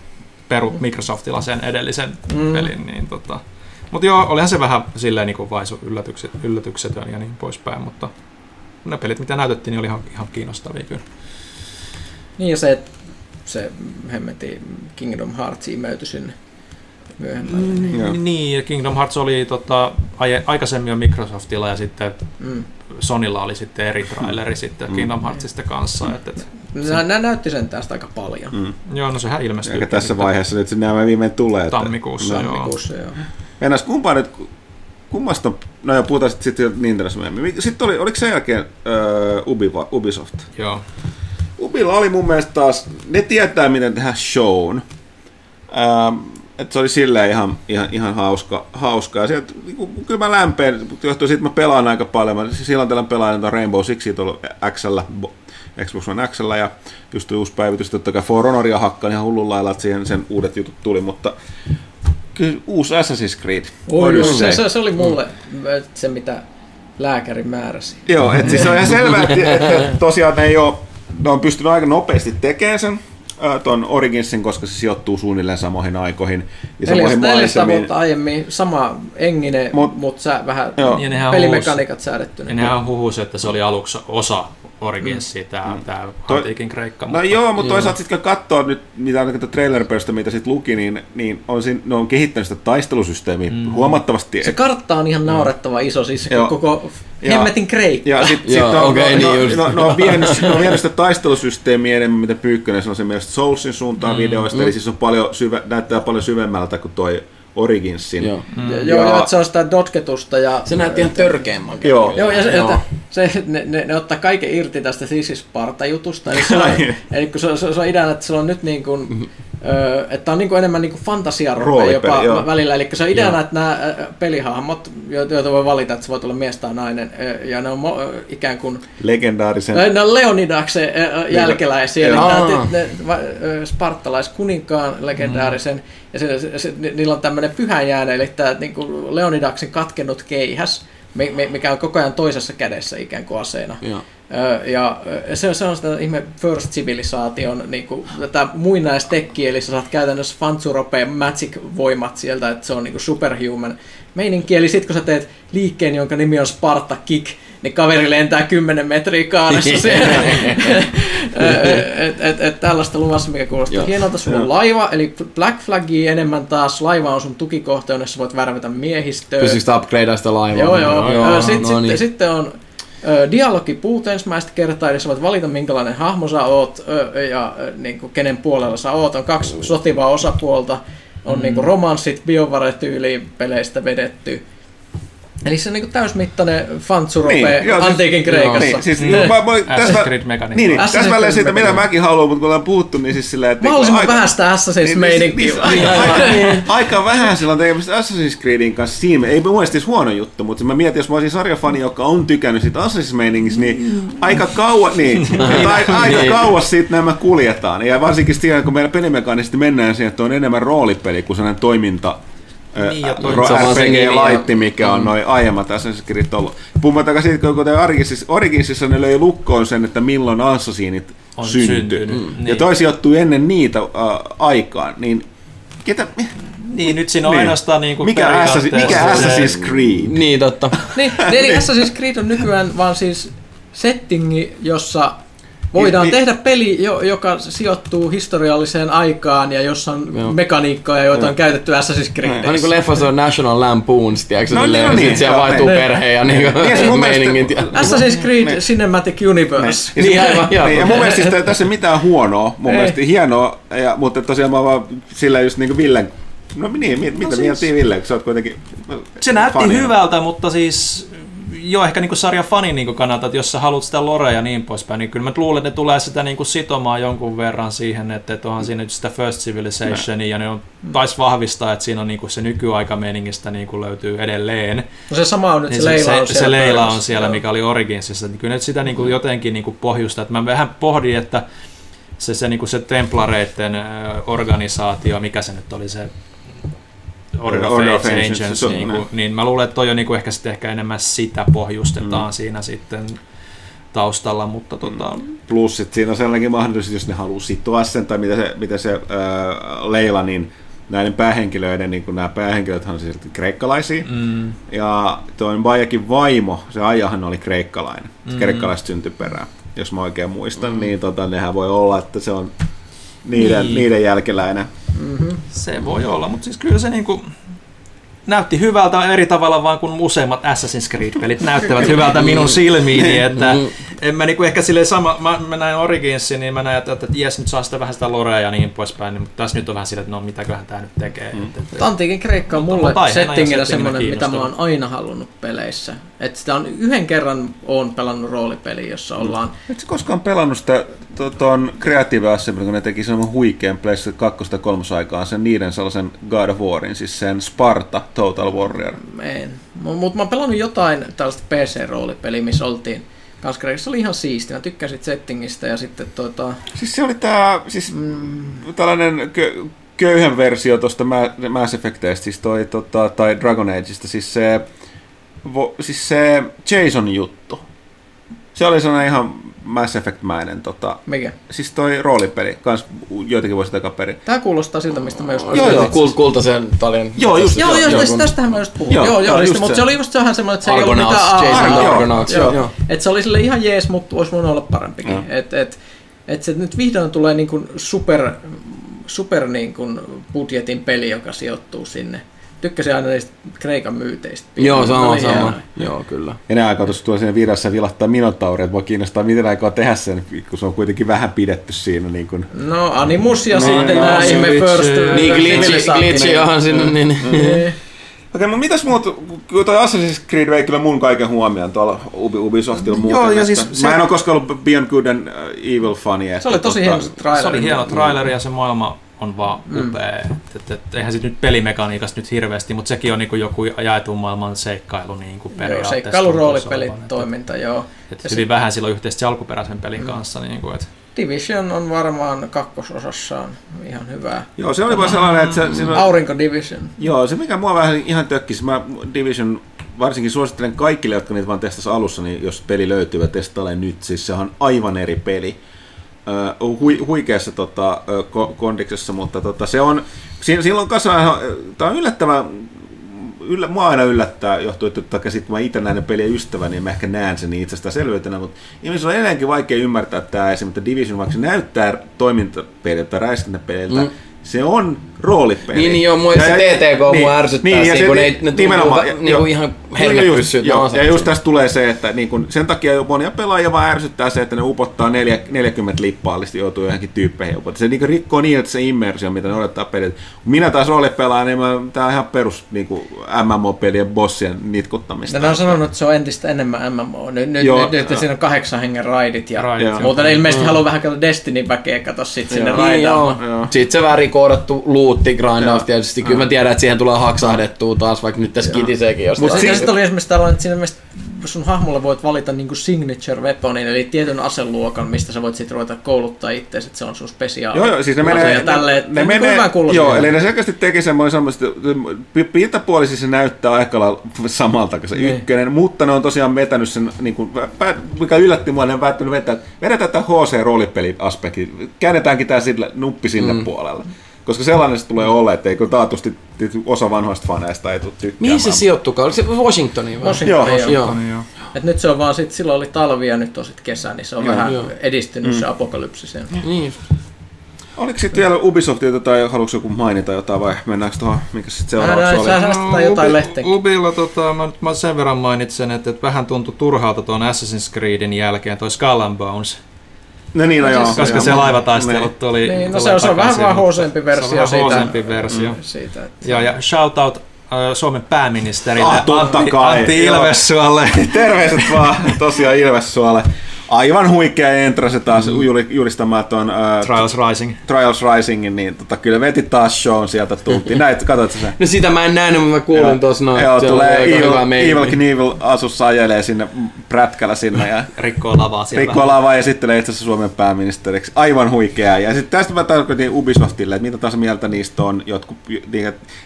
peru Microsoftilla sen edellisen Mm. mm. pelin, niin tota... Mutta joo, olihan se vähän silleen niin kuin vaisu yllätykset, yllätyksetön ja niin poispäin, mutta ne pelit, mitä näytettiin, niin oli ihan, ihan kiinnostavia kyllä. niin ja se, että se hemmetin Kingdom Hearts imeytyi sinne myöhemmälle. Niin. Joo. Niin, ja Kingdom Hearts oli tota, aie- aikaisemmin jo Microsoftilla ja sitten Mm. Sonylla oli sitten eri traileri sitten Mm. Kingdom Heartsista kanssa. Et, et, Nää, nää näytti sen tästä aika paljon. Mm. joo, no sehän ilmestyy. Eikä tässä sitten vaiheessa nyt nämä viimein tulee. Että, Tammikuussa, No. joo. Tammikuussa, joo. Mennään kumpaan nyt, kummasta, no ja puhutaan sitten sit Nintendosta myöhemmin. Sitten oli, oliko sen jälkeen uh, Ubi, va- Ubisoft? Joo. Ubilla oli mun mielestä taas, ne tietää miten tehdä shown. Ähm, että se oli silleen ihan, ihan, ihan hauska, hauska. Ja sieltä, niinku, kyllä mä lämpeen, johtuu siitä, että mä pelaan aika paljon. Mä silloin tällä pelaan näitä Rainbow Sixia tuolla XL, Xbox One XL, ja just uusi päivitys, totta kai For Honoria hakkaan ihan hullun lailla, että siihen sen uudet jutut tuli, mutta kyllä uusi Assassin's Creed. Oi, se, se, se, oli mulle se, mitä lääkäri määräsi. Joo, että siis on ihan selvää, että, että tosiaan ne, ei ole, ne on pystynyt aika nopeasti tekemään sen ton Originsin, koska se sijoittuu suunnilleen samoihin aikoihin ja samoihin 400 maisemiin. vuotta aiemmin sama enginen, Mut- mutta mut sä vähän Joo. Pelimekaniikat säädetty. Ja nehän huhusi, että se oli aluksi osa Originsia, mm. tämä, tämä Toi- antiikin kreikka. No joo, mutta toisaalta sitten kun katsoo nyt, mitä ainakin trailer mitä sitten luki, niin, niin on siinä, ne on kehittänyt sitä taistelusysteemiä mm. huomattavasti. Se kartta on ihan naurettava iso, siis Joo. koko Ja- hemmetin kreikka. Ja sit, sit no, okei, no, niin no, no, no, on vienyt, ne on vienyt sitä taistelusysteemiä enemmän, mitä Pyykkönen sanoi sen mielestä Soulsin suuntaan mm, videoista, mm. eli siis on paljon syve, näyttää paljon syvemmältä kuin toi Originsin. Joo. Mm. Joo, Ja- joo, että se on sitä dotketusta ja... Se näytti ihan törkeän makea. Joo. Joo, ja se, Joo. Että se, ne, ne, ne, ottaa kaiken irti tästä Sisi Sparta-jutusta. Eli, se on, eli kun se, se, se on ideana, että se on nyt niin kuin Öö, että on niinku enemmän niinku Roolipeli, jopa joo. välillä. Eli se on ideana, Joo. että nämä pelihahmot, jo- joita voi valita, että se voi olla mies tai nainen, ja ne on mo- ikään kuin Legendaarisen... Ne on Leonidaksen ö, jälkeläisiä, eli nämä, ne, ö, spartalaiskuninkaan legendaarisen, mm. ja se, se, se, ni- niillä on tämmöinen pyhäjääne, eli tämä niin kuin Leonidaksen katkennut keihäs, mi- mi- mikä on koko ajan toisessa kädessä ikään kuin aseena. Joo. Ja se, se on sitä ihme First Civilizaation niin kuin, tätä muinaistekkiä, eli sä saat käytännössä Fanzurope Magic-voimat sieltä, että se on niin kuin superhuman meininki. Eli sitten kun sä teet liikkeen, jonka nimi on Sparta Kick, niin kaveri lentää 10 metriä kaaressa siellä. et, et, et, tällaista luvassa, mikä kuulostaa Joo. hienolta. Sulla on Joo. laiva, eli Black Flagia enemmän taas. Laiva on sun tukikohta, jonne sä voit värvätä miehistöä. Pystyykö upgradea sitä laivaa? Joo, joo. joo sitten no sit, niin. sitten on dialogi puut ensimmäistä kertaa, eli sä voit valita minkälainen hahmo sä oot ja niin kuin, kenen puolella sä oot. On kaksi sotivaa osapuolta, on mm. niin kuin, romanssit biovare-tyyliin peleistä vedetty. Eli se on niin kuin, täysmittainen fantsurope Niin, niin, joo, siis- antiikin Kreikassa. Niin, siis, Mm. mä, mä, täsmä, niin, niin, täsmälleen siitä, mitä mäkin haluan, mutta kun ollaan puhuttu, niin siis silleen, että... Mahdollisimman aika- vähän sitä Assassin's niin, meininkiä. niin, aika, aika, aika vähän sillä on tekemistä Assassin's Creedin kanssa siinä. Ei mun mielestä siis huono juttu, mutta mä mietin, jos mä olisin sarjafani, joka on tykännyt siitä Assassin's meiningistä, niin aika kauan, niin, aika, aika Niin. kauas siitä nämä kuljetaan. Ja varsinkin siinä, kun meillä pelimekaanisesti mennään siihen, että on enemmän roolipeli kuin sellainen toiminta Niin, ja RPG-laitti, mikä on noin aiemmat Assassin's Creed ollut. Puhumattakaan siitä, kun kuten Originsissa, Originsissa ne löi lukkoon sen, että milloin Assassinit On syntyi. syntynyt, Mm. niin. Ja toi sijoittuu ennen niitä äh, aikaan, niin ketä, Niin, nyt siinä on Niin. ainoastaan niin kuin mikä, Assassin, mikä Assassin's Creed? Niin, totta. Niin, eli Assassin's Creed on nykyään vaan siis settingi, jossa voidaan Niin, tehdä peli, jo- joka sijoittuu historialliseen aikaan ja jossa on Joo. mekaniikkaa, joita on käytetty Assassin's No niin kuin leffassa on National Lampoons, tiedätkö? No No, niin, no niin, niin, siellä joo, vaihtuu niin. perhe ja niin Niin, se mielestä- meiningit. ja- Assassin's Creed Niin. Cinematic Universe. Ja Niin, se- aivan, joo. niin, ja mun mielestä siis tässä ei mitään huonoa, mun Ei. mielestä hienoa, ja, mutta tosiaan mä vaan sillä just niin kuin Villen, no niin, mit, mitä siis- miettii Ville, kun sä oot kuitenkin Se näytti fani. hyvältä, mutta siis jo ehkä niin sarjan fanin niin kannalta, että jos sä haluat sitä lorea ja niin poispäin, niin kyllä mä luulen, että ne tulee sitä niin kuin sitomaan jonkun verran siihen, että, että onhan siinä nyt sitä First Civilizationia ja ne on, taisi vahvistaa, että siinä on niin kuin se nykyaikameningistä niin kuin löytyy edelleen. No se sama on nyt, Niin se, Leila on se, siellä. se Leila on siellä, Joo. mikä oli Originsissa. Niin kyllä nyt sitä niin kuin jotenkin niin kuin pohjusta. Että mä vähän pohdin, että se, se, niin kuin se templareiden organisaatio, mikä se nyt oli se Order of, Order of Ancients, Ancients, on niin, kuin, niin mä luulen, että toi on niin kuin ehkä, sitten ehkä enemmän sitä pohjustetaan mm. siinä sitten taustalla, mutta tota, Plus sit siinä on sellainenkin mahdollisuus, jos ne haluaa sitoa sen, tai mitä se, mitä se äh, Leila, niin näiden päähenkilöiden, niin kun nämä päähenkilöt on siis kreikkalaisia, mm, ja toi Bajakin vaimo, se Ajahan oli kreikkalainen, mm. Mm. kreikkalaista syntyperää, jos mä oikein muistan, mm. niin tota, nehän voi olla, että se on niiden, Niin. niiden jälkeläinen. se voi olla, mutta siis kyllä se niin kuin näytti hyvältä eri tavalla vaan kuin useimmat Assassin's Creed-pelit näyttävät hyvältä minun silmiini, että Mm. en mä niinku ehkä silleen sama, mä, mä näin Originsin, niin mä näin, että, että jes, nyt saa sitä vähän sitä lorea ja niin poispäin, niin, mutta tässä nyt on vähän silleen, että no mitäköhän tää nyt tekee. Mm. Antiikin Kreikka on mulle settinginä semmoinen, mitä mä oon aina halunnut peleissä. Että sitä on yhden kerran oon pelannut roolipeliä, jossa ollaan Et sä koskaan pelannut sitä ton Creative Assembly, kun ne teki semmoinen huikean PlayStation 2 ja 3 aikaan sen niiden sellaisen God of Warin, siis sen Sparta Total Warrior. En. Mutta mä oon pelannut jotain tällaista PC-roolipeliä, missä oltiin kans Kreikassa. Se oli ihan siisti. Mä tykkäsin settingistä ja sitten tota... Siis se oli tää, siis mm. tällainen kö, köyhän versio tuosta Mass Effectista, siis toi, tota, tai Dragon Ageista, siis se, vo, siis se Jason-juttu. Se oli sellainen ihan Mass Effect-mäinen, tota, Mikä? siis toi roolipeli, kans joitakin vuosia takaperin. Tää kuulostaa siltä, mistä mä just Joo, joo. Kult, kultaisen talon. Joo, just Joo, joo, kun- tästähän mä just puhun. Joo, Joo, joo, mutta se. oli just vähän semmoinen, että se ei ollut Argonauts, mitään... Jason. Argonauts, Joo. joo. Et se oli sille ihan jees, mutta olisi voinut olla parempikin. Joo. Et, et, et se nyt vihdoin tulee niin kuin super, super niin kuin budjetin peli, joka sijoittuu sinne. Tykkäsin aina niistä Kreikan myyteistä. Joo, sama, sama. hienoja. Joo, kyllä. Enää aikaa tuossa tuo siinä virassa vilahtaa Minotauri, että voi kiinnostaa, miten aikaa tehdä sen, kun se on kuitenkin vähän pidetty siinä. Niin kuin. No Animus ja No, sitten no, nämä ihme First Niin, glitchi, glitchi johon sinne, niin, niin. Niin. Okei, mutta mitäs muut, kun toi Assassin's Creed vei kyllä mun kaiken huomioon tuolla Ubi, Ubisoftilla muuten. Joo, ja siis Mä se- en ole koskaan ollut Beyond Good and uh, Evil fani. Se oli tosi hieno traileri. se oli hieno traileri ja se maailma on vaan upea. Mm. Et, et, eihän sit nyt pelimekaniikasta nyt hirveästi, mutta sekin on niinku joku jaetun maailman seikkailu niinku periaatteessa. Joo, seikkailu, roolipeli, toiminta, joo. Et hyvin se... vähän silloin yhteistä alkuperäisen pelin mm. kanssa. Niinku, et. Division on varmaan kakkososassaan ihan hyvää. Joo, se oli vaan sellainen, että se... Siinä... Aurinko Division. Joo, se mikä mua vähän ihan tökkisi, mä Division varsinkin suosittelen kaikille, jotka niitä vaan testasivat alussa, niin jos peli löytyy, testaile nyt. Siis se on aivan eri peli. Hui, huikeassa tota, kondiksessa, mutta tota, se on, silloin kanssa, tämä on yllättävän, yllä, mua aina yllättää, johtuu, että sitten mä itse näen pelien ystäväni, niin mä ehkä näen sen itsestään selvyytenä, mutta ihmisillä on edelleenkin vaikea ymmärtää tämä esimerkiksi Division, vaikka se näyttää toimintapeliltä, räiskintäpeliltä, mm se on roolipeli. Niin, niin joo, mua se TTK niin, mua ärsyttää niin, siinä, kun se, ne, ne tuntuu niin kuin ihan herkepyssyt. Joo, ja just tästä tulee se, että niin kun, sen takia jo monia pelaajia vaan ärsyttää se, että ne upottaa 40 lippaallista joutuu johonkin tyyppeihin upottaa. Se niin rikkoo niin, että se immersio, mitä ne odottaa pelit. Minä taas roolipelaa, niin mä, tää on ihan perus niin MMO-pelien bossien nitkuttamista. Ne on sanonut, että se on entistä enemmän MMO. Nyt, nyt, joo, nyt, nyt siinä on kahdeksan hengen raidit ja raidit, muuta. Ne ilmeisesti mm. haluaa vähän katsoa Destiny-väkeä, kato sit sinne raidaamaan. Sitten se väri koodattu luutti grindaus tietysti. Kyllä mä tiedän, että siihen tulee haksahdettua taas, vaikka nyt tässä kitiseekin jostain. Mutta sitten oli esimerkiksi tällainen, että siinä sun hahmolla voit valita niinku signature weaponin, eli tietyn aseluokan, mistä sä voit sitten ruveta kouluttaa itse, että se on sun spesiaali. Joo, joo, siis ne menee, ja tälle, ne, ne menee, joo, eli ne selkeästi teki semmoinen semmoista, pintapuolisesti se näyttää aika lailla samalta kuin se niin. ykkönen, mutta ne on tosiaan vetänyt sen, niin kuin, mikä yllätti mua, ne on päättänyt vetää, vedetään tämä HC-roolipeli-aspekti, käännetäänkin tämä sille, nuppi sinne mm. puolelle koska sellainen se tulee olla, että eikö taatusti osa vanhoista faneista ei tule tykkäämään. Mihin se sijoittukaan? Oliko se Washingtoniin vai? Washingtoniin, joo. joo. joo. Et nyt se on vaan sit, silloin oli talvi ja nyt on sitten kesä, niin se on joo, vähän joo. edistynyt mm. se apokalypsi sen. Niin. Oliko sitten vielä Ubisoftilta tai haluatko joku mainita jotain vai mennäänkö tuohon, mikä sitten seuraavaksi oli? Sä no, jotain Ubi, Ubilla tota, mä, mä sen verran mainitsen, että, että vähän tuntui turhalta tuon Assassin's Creedin jälkeen toi Skull and Bones. No niin, no joo. Koska joo, se laivataistelut tuli... Niin, no se on, se on vähän vaan hoosempi versio se on siitä. versio. Mm, siitä että... Joo, ja shoutout uh, Suomen pääministerille ah, Antti, Antti Ilvessuolle. Terveiset vaan tosiaan Ilvessuolle aivan huikea entrase taas mm. julistamaan tuon uh, Trials Rising. Trials Risingin, niin tota, kyllä veti taas shown sieltä tultiin. Näit, katsoit sen? No sitä mä en nähnyt, mutta mä kuulin tuossa noin. Joo, tulee Evil, Evil Knievel asussa ajelee sinne prätkällä sinne. Ja rikkoo lavaa siellä. Rikkoo lavaa ja sitten itse asiassa Suomen pääministeriksi. Aivan huikea. Ja sitten tästä mä tarkoitin Ubisoftille, että mitä taas mieltä niistä on. Jotkut,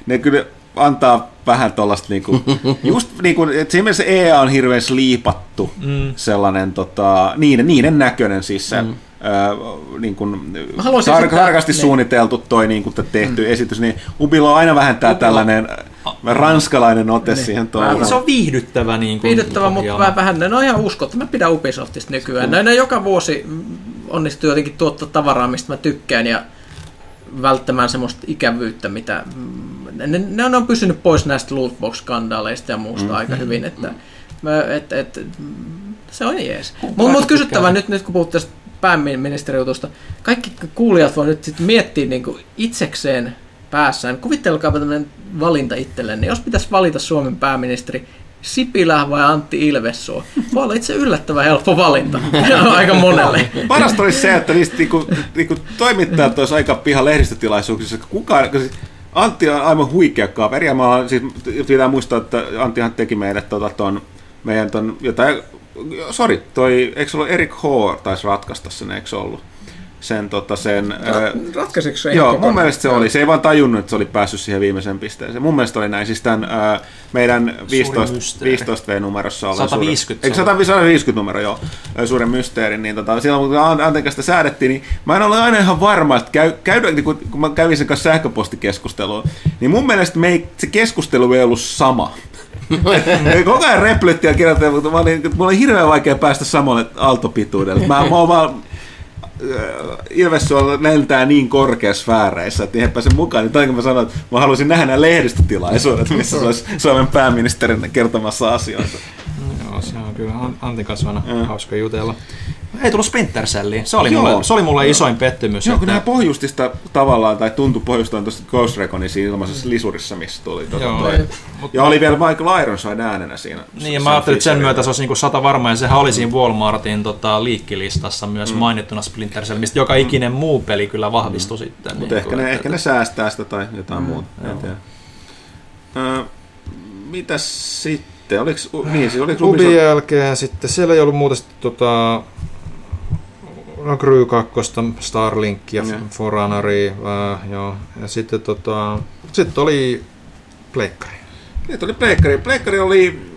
ne kyllä antaa vähän tuollaista, niinku, just niinku, että siinä mielessä EA on hirveän sliipattu mm. sellainen, tota, niiden, niiden näköinen siis se, mm. Öö, niin kuin, tar- tarkasti niin. suunniteltu toi niin kuin tehty mm. esitys, niin Ubilla on aina vähän tämä tällainen ranskalainen ote niin. siihen tuohon. Se on viihdyttävä. Niin kuin, viihdyttävä, mutta vähän, vähän ne on ihan uskottava. Mä pidän Ubisoftista nykyään. Mm. Ne, ne joka vuosi onnistuu jotenkin tuottaa tavaraa, mistä mä tykkään ja välttämään semmoista ikävyyttä, mitä ne, ne on pysynyt pois näistä lootbox-skandaaleista ja muusta mm, aika hyvin, että mm. et, et, se on jees. Mutta mut kysyttävä nyt, nyt kun puhut tästä pääministerijutusta, kaikki kuulijat voi nyt sit miettiä niin kuin itsekseen päässään. Kuvittelkaa tämmöinen valinta itselleen. Niin jos pitäisi valita Suomen pääministeri, Sipilä vai Antti Ilvessuo? Voi olla itse yllättävän helppo valinta aika monelle. Parasta olisi se, että niistä niinku, niinku toimittajat olisi aika piha lehdistötilaisuuksissa. Kukaan, Antti on aivan huikea kaveri, ja mä siis, pitää muistaa, että Anttihan teki meille tota, ton, meidän ton, jotain, sori, toi, eikö se ollut Erik H. taisi ratkaista sen, eikö ollut? Sen, tota, sen Ra- ratkaisiko se Joo, mun mielestä se oli. Se ei vaan tajunnut, että se oli päässyt siihen viimeiseen pisteeseen. Mun mielestä oli näin. Siis tämän ää, meidän 15, 15V-numerossa oli 150. Suuri, 150 numero, joo. Suuren mysteerin. Niin tota, silloin kun Antenkasta säädettiin, niin mä en ole aina ihan varma, että käy, käydä, niin kun, kun mä kävin sen kanssa sähköpostikeskustelua, niin mun mielestä me ei, se keskustelu ei ollut sama. Koko ajan ja kirjoittiin, mutta mä olin, mulla oli hirveän vaikea päästä samalle aaltopituudelle. Mä, mä vaan Ilves on lentää niin korkeassa sfääreissä, että eihän pääse mukaan. Niin kun mä sanoin, että mä haluaisin nähdä nämä lehdistötilaisuudet, missä se olisi Suomen pääministerin kertomassa asioita. Joo, se on kyllä Antin kasvana hauska jutella. Ei tullut Splinter Celliin. Se oli, Joo. mulle, se oli mulle isoin pettymys. Joo, kun että- nämä pohjustista tavallaan, tai tuntui pohjustaan tuosta Ghost Reconin siinä ilmaisessa lisurissa, missä tuli. Tota, Joo. toi. Ja oli vielä Michael Ironside äänenä siinä. Niin, ja mä ajattelin, että sen myötä se olisi niinku sata varma, ja sehän oli siinä Walmartin tota, liikkilistassa myös mm. mainittuna Splinter Cell, mistä joka ikinen muu peli kyllä vahvistui mm. sitten. Mutta ehkä, ne, ehkä ne säästää sitä tai jotain mm, muuta. En tiedä. Ö, mitäs sitten? Oliks, u- niin, siis Ubin Ubisoft- jälkeen sitten, siellä ei ollut muuta sitten tota, no Crew 2, Starlink ja Joo. Forerunneria, äh, joo. Ja sitten tota, sitten oli Pleikkari. Niin, oli Pleikkari. Pleikkari oli...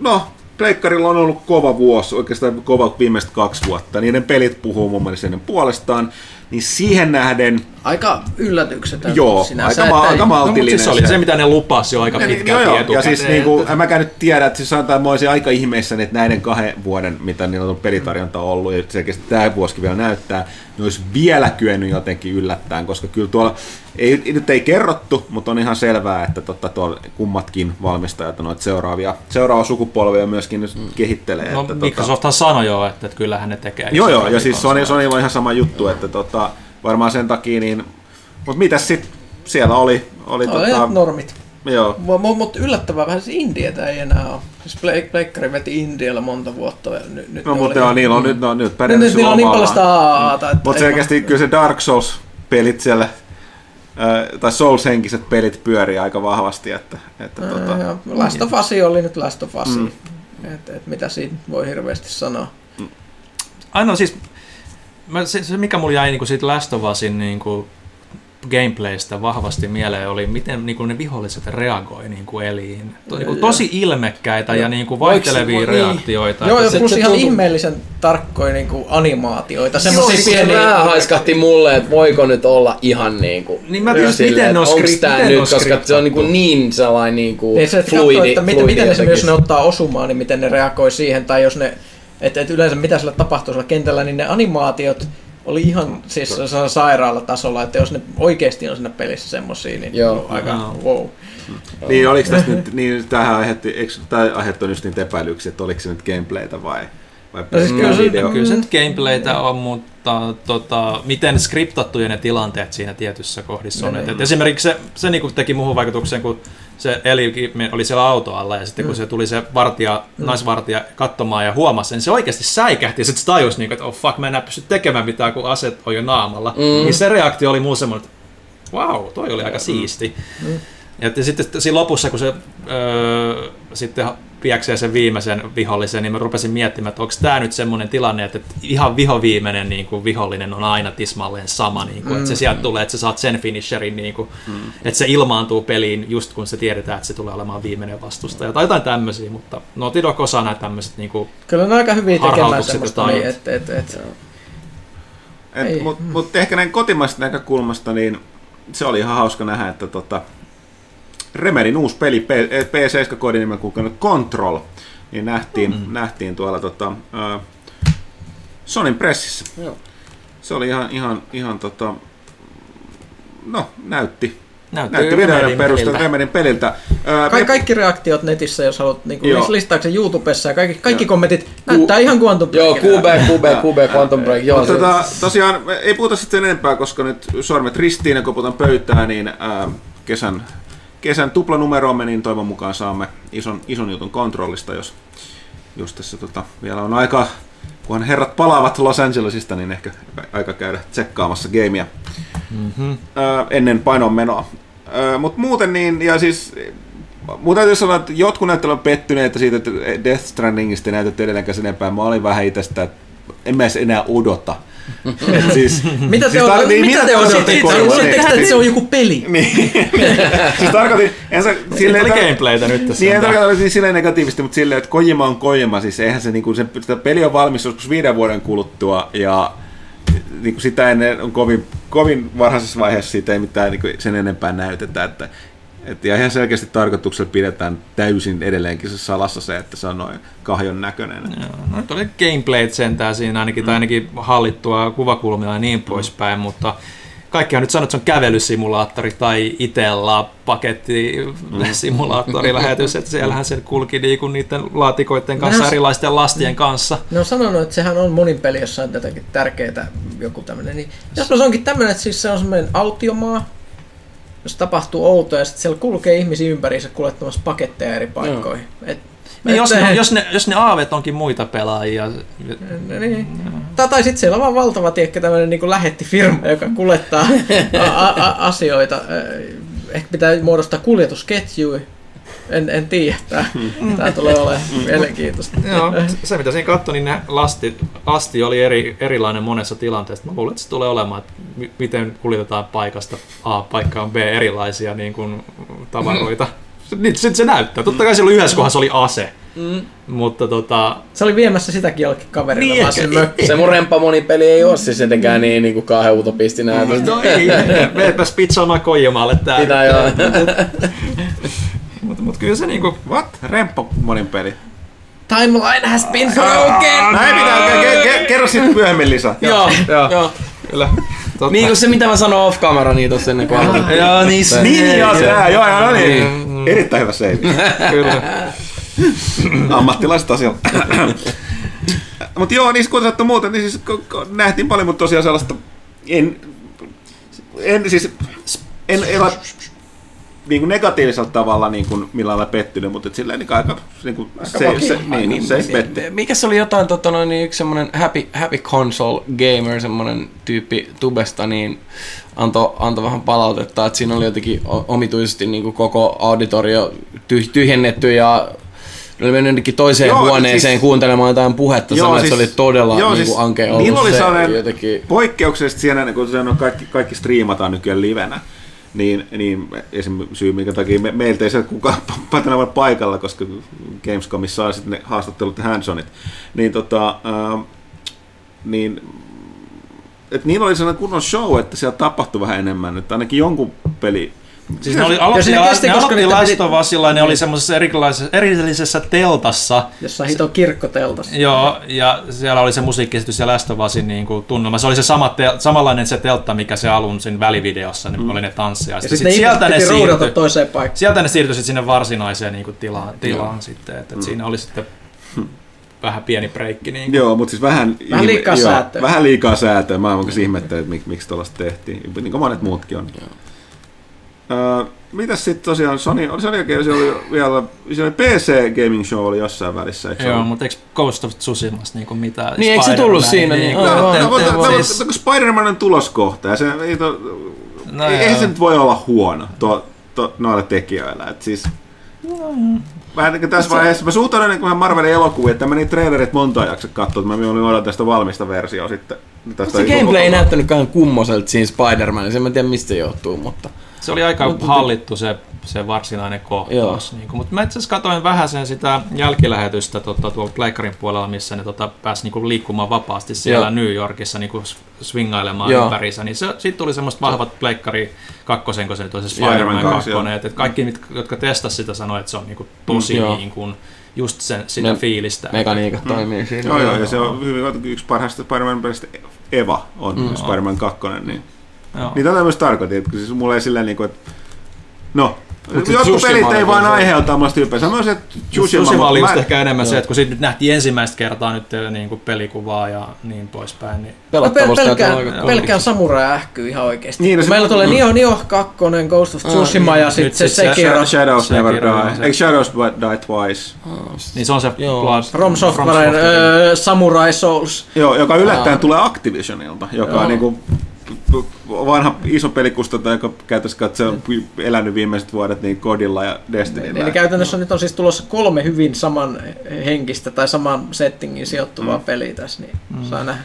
No, Pleikkarilla on ollut kova vuosi, oikeastaan kova viimeiset kaksi vuotta. Niiden pelit puhuu mun mielestä puolestaan. Niin siihen nähden, Aika yllätykset. joo, aika, ma- aika No, mutta maltillinen. siis se oli se, mitä ne lupasi jo aika Ja, niin, pitkälti joo, joo. Ja siis niin kuin, en mäkään nyt tiedä, että siis sanotaan, mä olisin aika ihmeissäni, että näiden kahden vuoden, mitä niillä on pelitarjonta ollut, ja selkeästi tämä vuosikin vielä näyttää, ne olisi vielä kyennyt jotenkin yllättäen, koska kyllä tuolla, ei, nyt ei kerrottu, mutta on ihan selvää, että totta, tuolla kummatkin valmistajat on noita seuraavia, seuraava sukupolvia myöskin nyt kehittelee. No, että, Microsofthan sanoi jo, että, että kyllähän ne tekee. Joo, joo, ja siis Sony. Sony on ihan sama juttu, että tota, varmaan sen takia niin, mutta mitäs sitten siellä oli, oli No, tota, normit. Joo, Mutta yllättävää vähän se Indietä ei enää ole. Siis Play- Pleikkari veti Indialla monta vuotta. Ja nyt, nyt No, mutta joo, niillä on nyt, no, nyt Nyt, pärjännyt nyt niillä on niin paljon sitä aata. että Mutta selkeästi kyllä se Dark Souls-pelit siellä, ää, tai Souls-henkiset pelit pyörii aika vahvasti, että, että ma- tota, joo, Last of Us oli nyt Last of Us. Mm. Et, et mitä siitä voi hirveästi sanoa. Ainoa siis, mä, se, se, mikä mulla jäi niin kuin siitä Last of Usin niin kuin gameplaystä vahvasti mieleen oli, miten niin kuin ne viholliset reagoi niin kuin eliin. To, niin kuin tosi ilmekkäitä ja niin kuin vaihtelevia se- niin. reaktioita. Joo, ja se- plus se ihan tuntuu- ihmeellisen tarkkoja niinku animaatioita. Joo, Semmoisia siis se pieniä... vähän haiskahti mulle, että voiko nyt olla ihan niinku... Niin mä silleen, miten ne on että onks skrip- tää miten ne nyt, on koska se on skriptattu? niinku niin sellainen niinku Niin se, että katsoo, fluidi, että miten, fluidi miten esimerkiksi jos ne ottaa osumaan, niin miten ne reagoi siihen, tai jos ne, että et yleensä mitä sillä tapahtuu sillä kentällä, niin ne animaatiot oli ihan siis sellaisella sairaalla tasolla, että jos ne oikeasti on siinä pelissä semmosia, niin Joo. aika Joo. wow. niin oliko tässä nyt, niin tähän aiheutti, eikö tämä aiheuttanut just niitä epäilyksiä, että oliko se nyt gameplaytä vai, vai No siis kyllä se- video? Kyllä se nyt gameplaytä on, mutta tota, miten skriptattuja ne tilanteet siinä tietyssä kohdissa on. Niin. Et, et esimerkiksi se, se niinku teki muuhun vaikutuksen, kun se Eli oli siellä autoalla ja sitten kun se tuli se vartija, naisvartija katsomaan ja huomasi sen, niin se oikeasti säikähti ja sitten se tajusi, niinku, että oh fuck, mä en enää pysty tekemään mitään, kun aset on jo naamalla. Mm. Niin se reaktio oli muu semmoinen, että wow, toi oli aika siisti. Ja t- sitten siinä lopussa, kun se öö, sitten piäksee sen viimeisen vihollisen, niin mä rupesin miettimään, että onko tämä nyt semmoinen tilanne, että että ihan vihoviimeinen niin kuin, vihollinen on aina tismalleen sama, niin kuin, että se sieltä tulee, että sä saat sen finisherin, niin kuin, että se ilmaantuu peliin just kun se tiedetään, että se tulee olemaan viimeinen vastustaja tai jotain tämmöisiä, mutta Naughty Dog osaa nämä tämmöiset niin kuin, Kyllä on aika hyviä tekemään semmoista, ja niin, taidot. et, et. Mutta mut ehkä näin kotimaisesta näkökulmasta, niin se oli ihan hauska nähdä, että tota, Remedin uusi peli, P- P7-kodinimen kulkenut Control, niin nähtiin, mm. nähtiin tuolla tota, ö, Sonin pressissä. Joo. Se oli ihan, ihan, ihan tota, no, näytti. näytti, Näytti videoiden perusteella peliltä. Remedin peliltä. Ka- me- kaikki reaktiot netissä, jos haluat niin Joo. kuin, listauksen YouTubessa ja kaikki, kaikki Joo. kommentit näyttää ihan Quantum Joo, Breakerilta. QB, QB, QB, Quantum Break, joo. Mutta se- tota, tosiaan ei puhuta sitten enempää, koska nyt sormet ristiin ja koputan pöytään, niin ää, kesän, kesän tuplanumeroamme, niin toivon mukaan saamme ison, ison jutun kontrollista, jos, jos tässä tota, vielä on aika, kunhan herrat palaavat Los Angelesista, niin ehkä aika käydä tsekkaamassa gameia mm-hmm. ennen painon menoa. Mutta muuten niin, ja siis Mun täytyy sanoa, että jotkut näyttävät olevan pettyneitä siitä, että Death Strandingista näytetty edelleenkään sen enempää. Mä olin vähän itse sitä, että en mä edes enää odota. Et siis, Mitä te, siis siis tar- niin, mitä te korvaa Uskotteko, teksti? että se on joku peli? niin, siis tarkoitin, en sä, Siinä silleen, oli tar- gameplaytä nyt tässä. niin, en tarkoita niin silleen negatiivisesti, mutta silleen, että Kojima on Kojima, siis eihän se, niinku, se sitä peli on valmis joskus viiden vuoden kuluttua, ja niinku, sitä ennen on kovin, kovin varhaisessa vaiheessa siitä ei mitään niinku, sen enempää näytetä, että et, ja ihan selkeästi tarkoituksella pidetään täysin edelleenkin se salassa se, että se on noin kahjon näköinen. Joo, no nyt oli gameplayt sentään siinä ainakin, tai ainakin hallittua kuvakulmia ja niin poispäin, mutta kaikkihan nyt sanoo, että se on kävelysimulaattori tai Itella pakettisimulaattori lähetys, että siellähän se kulki niinku niiden laatikoiden kanssa, Nehän- erilaisten lastien kanssa. Ne on sanonut, että sehän on monin peli, jossa on jotakin tärkeää joku tämmöinen. Niin, jospa se onkin tämmöinen, että siis se on semmoinen autiomaa, jos tapahtuu outoja, ja sitten siellä kulkee ihmisiä ympäriinsä kuljettamassa paketteja eri paikkoihin. Et, Niin, jos, et- ne, jos, ne, jos ne aavet onkin muita pelaajia, Niin. Tai, tai sitten siellä on vaan valtava tiekkä tämmöinen niin lähettifirma, joka kuljettaa a- a- asioita. Eh, Ehkä pitää muodostaa kuljetusketjuja. En, en tiedä. Tämä, tämä tulee olemaan mielenkiintoista. Joo, se mitä siinä katsoi, niin ne lasti, lasti oli eri, erilainen monessa tilanteessa. Mä luulen, että se tulee olemaan, että mi- miten kuljetetaan paikasta A paikkaan B erilaisia niin kuin, tavaroita. Niin, se, se näyttää. Totta kai silloin yhdessä kohdassa oli ase. Mm. Mutta tota, Se oli viemässä sitäkin jollekin kaverille Niin, vaan ehkä- sinne. Se mun remppamonipeli ei ole siis etenkään niin, niin kuin kauhean utopistinen no ei, meepäs pizzaamaan Koijamaalle tää. Pitää joo. Mut kyllä se niinku, What? Remppa monin peli. Timeline has been broken! Näin pitää, ke- ke- ke- kerro sitten myöhemmin lisää. Joo, Joo. joo. kyllä. Totta. Niin kuin se mitä mä sanoin off camera niin tossa ennen kuin aloitin. Joo, niin, se- Niin, joo, se, joo, joo, no niin. Mm. Erittäin hyvä save. kyllä. Ammattilaiset asialla. mutta joo, niin kun sattuu muuten, niin siis nähtiin paljon, mutta tosiaan sellaista, en, en siis, en, en niin kuin negatiivisella tavalla niin kuin millään lailla pettynyt, mutta et silleen niin aika, niin kuin se, se, niin, niin, se petti. Mikä se oli jotain, tota, noin, niin yksi semmoinen happy, happy console gamer, semmoinen tyyppi tubesta, niin antoi anto vähän palautetta, että siinä oli jotenkin omituisesti niin kuin koko auditorio tyh- tyhjennetty ja oli mennyt jonnekin toiseen Joo, huoneeseen siis- kuuntelemaan jotain puhetta, Joo, sanoi, että se siis- oli todella joo, niin siis kuin ankea ollut. niillä oli se jotenkin... Poikkeuksellisesti siinä, kun se on kaikki, kaikki striimataan nykyään livenä, niin, niin esim. syy, minkä takia me, meiltä ei se kukaan patena ole paikalla, koska Gamescomissa on sitten ne haastattelut ja handsonit, niin tota, ää, niin että niillä oli sellainen kunnon show, että siellä tapahtui vähän enemmän, että ainakin jonkun peli Siis ne, oli, Ja aloitti, sinne ne kesti, koska aloitti niitä Last piti- of Usilla, ne oli semmoisessa erillisessä, teltassa, Jossain hito kirkkoteltassa. Joo, ja siellä oli se musiikkiesitys ja Last of Usin niin kuin, tunnelma. Se oli se sama tel- samanlainen se teltta, mikä se alun siinä välivideossa, niin Mm. oli ne tanssia. Ja Sitten sitten sit ne sieltä ne siirtyi, toiseen paikkaan. sieltä ne siirtyi sinne varsinaiseen niin kuin, tilaan, tilaan sitten. Et, et siinä oli sitten vähän pieni breikki. Niin kuin. Joo, mutta siis vähän, Vähän liikaa joo, säätöä. Vähän liikaa säätöä. Mä oon ihmettänyt, että mik, miksi tuollaista tehtiin. Niin kuin monet muutkin on. Öö, mitäs sitten tosiaan Sony, oli Sony se oli vielä, se oli PC Gaming Show oli jossain välissä, eikö Joo, ollut? mutta eikö Ghost of Tsushimasta niin kuin mitään? Niin, eikö se tullut siinä, niin- No, Aivan. no, te- no, siis- kun Spider-Man on tuloskohta, ja se, ei, to, No ei, eihän se nyt voi olla huono tuo, to, noille tekijöillä. Et siis, vähän niin kuin tässä vaiheessa, mä suhtaudun niin kuin Marvelin elokuviin, että mä niitä trailerit monta jaksa katsoa, että mä olin odotan sitä valmista versiota sitten. Tästä Se gameplay ei näyttänytkään kummoselta siinä Spider-Manissa, en mä tiedä mistä se johtuu, mutta... Se oli aika Mutta- hallittu se, se varsinainen kohtaus. Niin kuin, mutta mä itse asiassa katsoin vähän sen sitä jälkilähetystä tota, tuolla Pleikkarin puolella, missä ne tota, pääsi niin kuin, liikkumaan vapaasti siellä Joo. New Yorkissa niin kuin, swingailemaan Joo. ympärissä. Niin se, siitä tuli semmoista vahvat Pleikkari kakkosen, kun se se Spider-Man Spider-Man 2, kakkonen. Että kaikki, mit- jotka testasivat sitä, sanoivat, että se on niin kuin, tosi Mm, niin kuin, just sen, sitä Ne fiilistä. Mekaniikat toimii siinä. Joo, joo, ja se on hyvin, yksi parhaista Spider-Man pelistä Eva on Mm. mm. Spider-Man 2, niin, Joo. niin tätä myös tarkoitin, että siis mulla ei silleen niinku, että no, Mut se jotkut pelit ei vaan se- aiheuta musta hypeä. Samoin se Tsushima, oli just mä- ehkä enemmän se, Joo. että kun siitä nyt nähtiin ensimmäistä kertaa nyt niin kuin pelikuvaa ja niin poispäin, niin Mä pel- Pelattavuus olla pelkään, samurai ähkyy ihan oikeesti. Niin, no se- Meillä tulee mm. Nioh Nioh 2, Ghost of Tsushima ja Nyt sitten se se- Sekiro. Shadows Never Sekiro on Die. se- Eikö Shadows Die Twice? Niin se on se. Blood, From öö, Samurai Souls. Joo, joka yllättäen tulee Activisionilta, joka on niinku vanha iso pelikustantaja, joka käytössä katsoa on elänyt viimeiset vuodet niin Kodilla ja Destinyllä. Niin käytännössä nyt on siis tulossa kolme hyvin saman henkistä tai saman settingin sijoittuvaa Mm. peliä tässä, niin saa nähdä.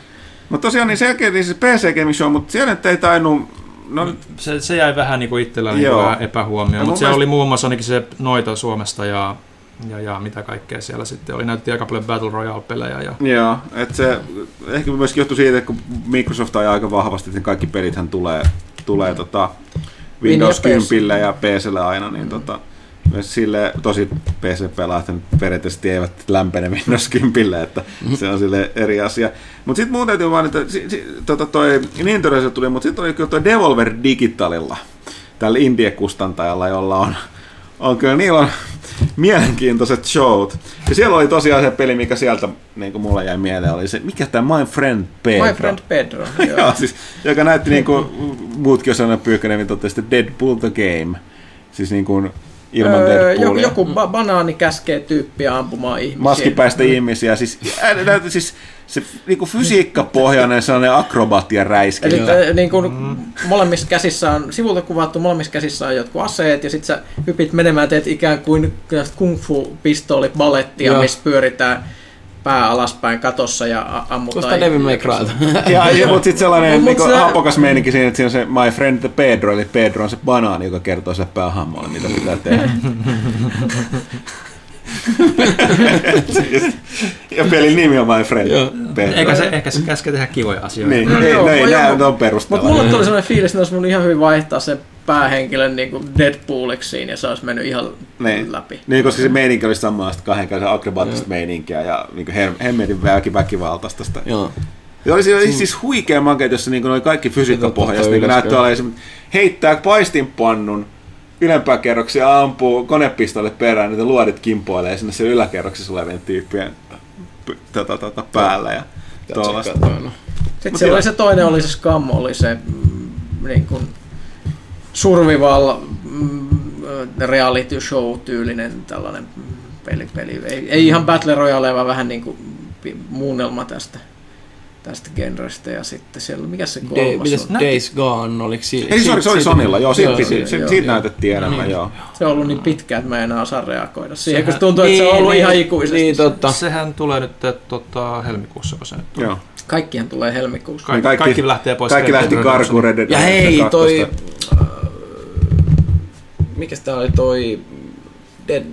Mutta tosiaan niin sen jälkeen niin se PC Gaming Show, mutta siellä nyt ei tainnut... No, Se, se jäi vähän niin kuin itsellä niin epähuomioon, Ja mutta mun siellä mielestä- oli muun muassa ainakin se Noita Suomesta ja, ja, ja mitä kaikkea siellä sitten oli. Näytti aika paljon Battle Royale-pelejä. Ja, Joo, että se ehkä myöskin johtui siitä, että kun Microsoft ajaa aika vahvasti, että kaikki pelithän tulee, tulee tota Windows Win ja PS. 10 ja PClle aina, niin tota, myös sille tosi PC-pelaajat periaatteessa eivät lämpene Windows 10, että se on sille eri asia. Mutta sitten muuten täytyy vaan, että si, si, tota toi Nintendo tuli, mutta sitten oli kyllä toi Devolver Digitalilla, tällä indie-kustantajalla, jolla on, on kyllä, niillä on mielenkiintoiset showt. Ja siellä oli tosiaan se peli, mikä sieltä niin kuin mulle jäi mieleen, oli se, mikä tämä My Friend Pedro. My Friend Pedro. joo. Joo, siis, joka näytti niin kuin muutkin osana Pyykkönen totesi, että Deadpool the Game. Siis niin kuin ilman Öö, joku, Deadpoolia. joku ba- banaani käskee tyyppiä ampumaan ihmisiä. Maskipäistä ihmisiä. Siis, ää, näytti siis se niinku fysiikkapohjainen sellainen akrobatian räisky. Eli t- niin kun molemmissa käsissä on, sivulta kuvattu, molemmissa käsissä on jotkut aseet, ja sitten sä hypit menemään, teet ikään kuin kung fu pistooli balettia, missä pyöritään pää alaspäin katossa ja ammutaan. Tuosta Devil May ihmisiä. Cry. Ja, ja mutta sitten sellainen Mut niinku, se- hapokas meininki siinä, että siinä on se My Friend the Pedro, eli Pedro on se banaani, joka kertoo sille päähammolle, mitä pitää tehdä. ja pelin nimi on My Friend Joo. Eikä se, ehkä se käske tehdä kivoja asioita. Niin, No ei, joo, no, ei, joo, nää mut- on perustella. Mutta mulle tuli sellainen fiilis, että olisi voinut ihan hyvin vaihtaa sen päähenkilön niin kuin Deadpooliksi siinä, ja se olisi mennyt ihan Niin. läpi. Niin, koska se meininki oli samaa sitä kahden kanssa akrobaattista meininkiä ja niin hem, hemmetin väki väkivaltaista. sitä. Joo. Ja oli, oli siis huikea makeet, jossa niin oli kaikki fysiikkapohjasta, niin näyttää heittää paistinpannun ylempää kerroksia ampuu konepistolle perään, niitä luodit kimpoilee sinne se yläkerroksissa olevien tyyppien tota, tota, päällä. Ja. Sitten Mut siellä oli se toinen, oli se Scam, oli se mm, niin kuin survival mm, reality show tyylinen tällainen peli. peli. Ei, ei ihan Battle Royale, vaan vähän niin kuin muunnelma tästä, tästä genrestä. Ja sitten siellä, mikä se kolmas mitäs on? Days Gone, oliko si- Ei, se oli, se oli Sonilla, joo, siitä, Joo, piti, joo, se, joo, siitä joo. näytettiin enemmän, joo. Se on ollut niin pitkä, että mä en enää osaa reagoida siihen, Sehän- kun tuntuu, että se on ollut ihan ikuisesti. Niin, totta. Sehän tulee nyt että, tota, helmikuussa, kun se nyt tulee. joo. Kaikkihan tulee helmikuussa. Kaikki, Kaikki- kaikki, lähtee pois. Kaikki lähti karkuun Red Dead Ja hei, 2. toi... Äh, mikäs tää oli toi... Dead.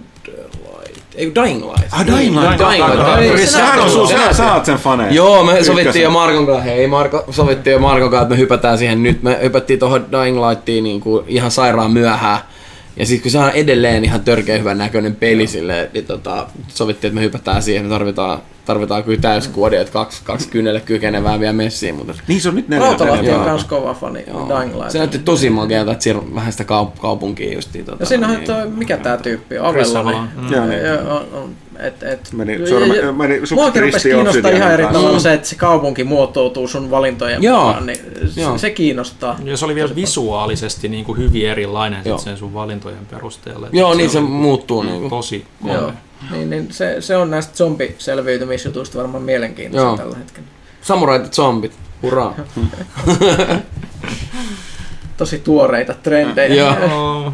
Ei, Dying Light. Ah, Dying Light. Dying Light. Sehän on sun, sä, sä oot sen faneja. Joo, me sovittiin jo Markon kanssa, hei Marko, sovittiin jo Markon kanssa, että me hypätään siihen nyt. Me hypättiin tuohon Dying Lightiin niin kuin ihan sairaan myöhään. Ja sitten kun se on edelleen ihan törkeä hyvän näköinen peli sille, niin tota, sovittiin, että me hypätään siihen. Me tarvitaan, tarvitaan kyllä täyskuodia, että kaksi, kaksi kynnelle kykenevää vielä messiin. Mutta Niin se on nyt neljä. Rautalahti on myös kova fani Dying Light. se näytti tosi makealta, että siellä on vähän sitä kaup- kaupunkia justiin. Tota, Ja siinähän niin. toi, mikä tää tyyppi on, Avellonen. Avalon. Joo, niin. Ja on, on, et, et, Meni sorme- ja- meni rupesi ristiin kiinnostaa ihan eri tavalla se, että se kaupunki muotoutuu sun valintojen Joo. mukaan, niin Joo. se, se kiinnostaa. Ja se oli vielä visuaalisesti niin kuin hyvin erilainen Joo. sit sen sun valintojen perusteella. Joo, niin se muuttuu. Niin kuin. Tosi Joo. Niin, niin se, se on näistä zombiselviytymisjutuista varmaan mielenkiintoista Joo. tällä hetkellä. Samurait zombit. Hurraa. Tosi tuoreita trendejä. Joo.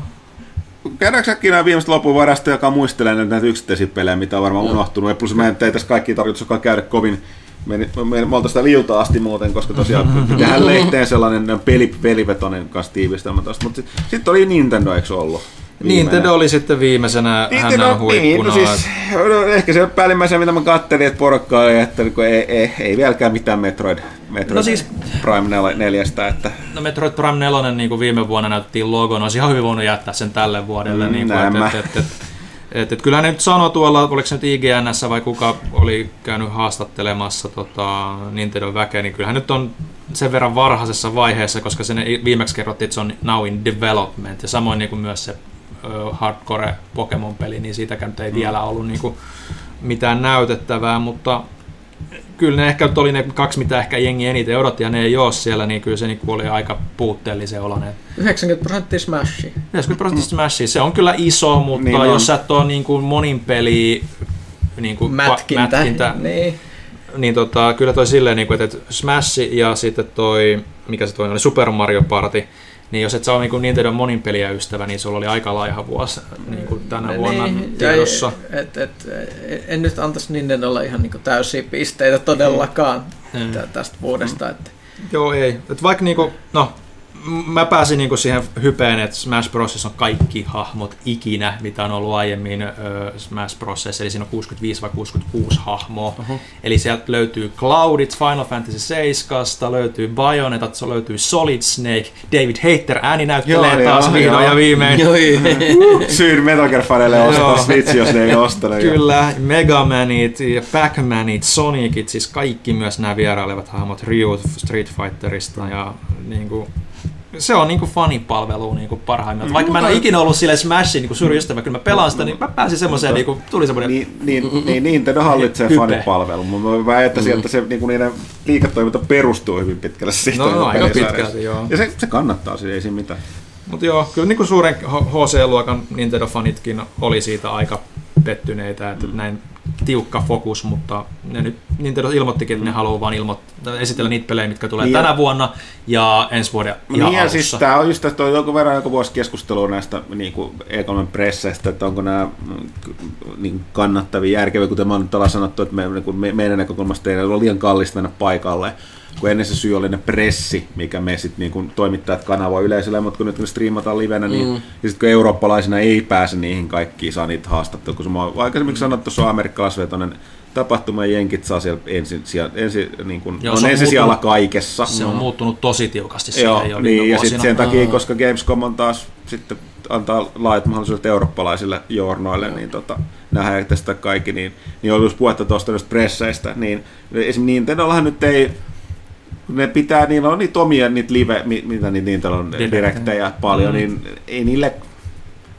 Käydäänkö äkkiä nämä viimeiset lopun varasta, joka muistelee näitä yksittäisiä pelejä, mitä on varmaan unohtunut. Ja plus mä en ei tässä kaikki tarkoituskaan käydä kovin me, me, me oltaisiin sitä liuta asti muuten, koska tosiaan tehdään lehteen sellainen peli, pelivetonen kanssa tiivistelmä tosta. Mutta sitten sit oli Nintendo, eikö ollut? Nintendo oli sitten viimeisenä Nintendo, hänen niin, no siis, no, ehkä se päällimmäisenä, mitä mä kattelin, että porukka oli, että niin ei, ei, ei, vieläkään mitään Metroid, Metroid No siis- Prime 4, että No Metroid Prime 4 niin kuin viime vuonna näytettiin logon, olisi ihan hyvin voinut jättää sen tälle vuodelle. Mm, niin kuin, näin et, mä. et, et, et, kyllähän ne nyt sanoi tuolla, oliko se nyt IGNS vai kuka oli käynyt haastattelemassa tota, Nintendo väkeä, niin kyllähän nyt on sen verran varhaisessa vaiheessa, koska sen viimeksi kerrottiin, että se on now in development, ja samoin niin kuin myös se hardcore Pokemon-peli, niin siitäkään nyt ei vielä ollut niin kuin mitään näytettävää, mutta kyllä ne ehkä oli ne kaksi, mitä ehkä jengi eniten odotti, ja ne ei ole siellä, niin kyllä se niin kuin oli aika puutteellisen oloinen. 90 prosenttia Smashia. 90 prosenttia Smashia, se on kyllä iso, mutta Niin on. jos sä et ole niin kuin monin peli niin kuin Mätkintä. mätkintä Niin. niin tota, kyllä toi silleen, niin kuin, että Smash ja sitten toi, mikä se toinen oli, Super Mario Party, niin jos et sä ole niin Nintendo monin peliä ystävä, niin sulla oli aika laiha vuosi niin kuin tänä vuonna Niin, tiedossa. ja Et, et, en nyt antaisi Nintendolle ihan niin täysiä pisteitä todellakaan Mm. tä- tästä vuodesta. Että Joo, ei. Et vaikka niinku, no, m- mä pääsin niinku siihen hypeen, että Smash Bros. on kaikki hahmot ikinä, mitä on ollut aiemmin ö, Smash Bros. Eli siinä on 65 vai 66 hahmoa. Uh-huh. Eli sieltä löytyy Cloudit Final Fantasy 7, löytyy Bayonetat, se löytyy Solid Snake, David Hater ääni näyttelee Joo, taas joo, vihdoin joo. ja viimein. Joo, Syyn Metal Gear faneille ostaa. Switch, jos ne ei ostele. Kyllä, Megamanit, ja Pac-Manit, Sonicit, siis kaikki myös nämä vierailevat hahmot Ryu Street Fighterista ja niinku, se on niinku fanipalvelu niinku parhaimmillaan. Vaikka mä en ole ikinä ollut sille Smashin niinku suuri ystävä, kyllä mä pelaan sitä, niin mä pääsin semmoiseen, niinku, tuli semmoinen Niin, niin, niin Nintendo hallitsee Hype. fanipalvelun, mutta mä väittäisin, että se niin niiden liiketoiminta perustuu hyvin pitkälle siitä. No, aika pelisarjasta. pitkälti, joo. Ja se, se kannattaa, siis ei siinä mitään. Mutta joo, kyllä niin kuin suuren HC-luokan Nintendo-fanitkin oli siitä aika pettyneitä, että näin tiukka fokus, mutta ne nyt Nintendo ilmoittikin, että ne haluaa vaan ilmoittaa, esitellä niitä pelejä, mitkä tulee Niin tänä vuonna ja ensi vuoden ihan Niin alussa. siis tää on just tästä on joku verran joku vuosi keskustelua näistä niin kuin E3 presseistä, että onko nämä mm, niin kannattavia, järkeviä, kuten mä oon nyt sanottu, että me, niin kuin me, meidän näkökulmasta ei ole liian kallista mennä paikalle, kun ennen se syy oli ne pressi, mikä me sitten niin kuin toimittajat kanavoi yleisölle, mutta kun nyt kun ne striimataan livenä, niin mm. ja sitten kun eurooppalaisina ei pääse niihin kaikkiin, saa niitä haastatteluja, kun se mä aikaisemmin sanottu, se on amerikkalaisvetoinen tapahtuma ja jenkit saa siellä ensin, siellä, ensin niin kuin, Joo, on on ensisijalla kaikessa. Se on muuttunut tosi tiukasti Joo, siihen jo niin, ja sitten sen takia, koska Gamescom on taas sitten antaa laajat mahdollisuudet eurooppalaisille journoille, niin tota, nähdään tästä kaikki, niin, niin oli just puhetta tuosta presseistä, niin esimerkiksi Nintendollahan nyt ei, ne pitää, niillä on niitä omia niitä live, mi- mitä niitä Nintendo on direktejä paljon, Mm. niin ei niille,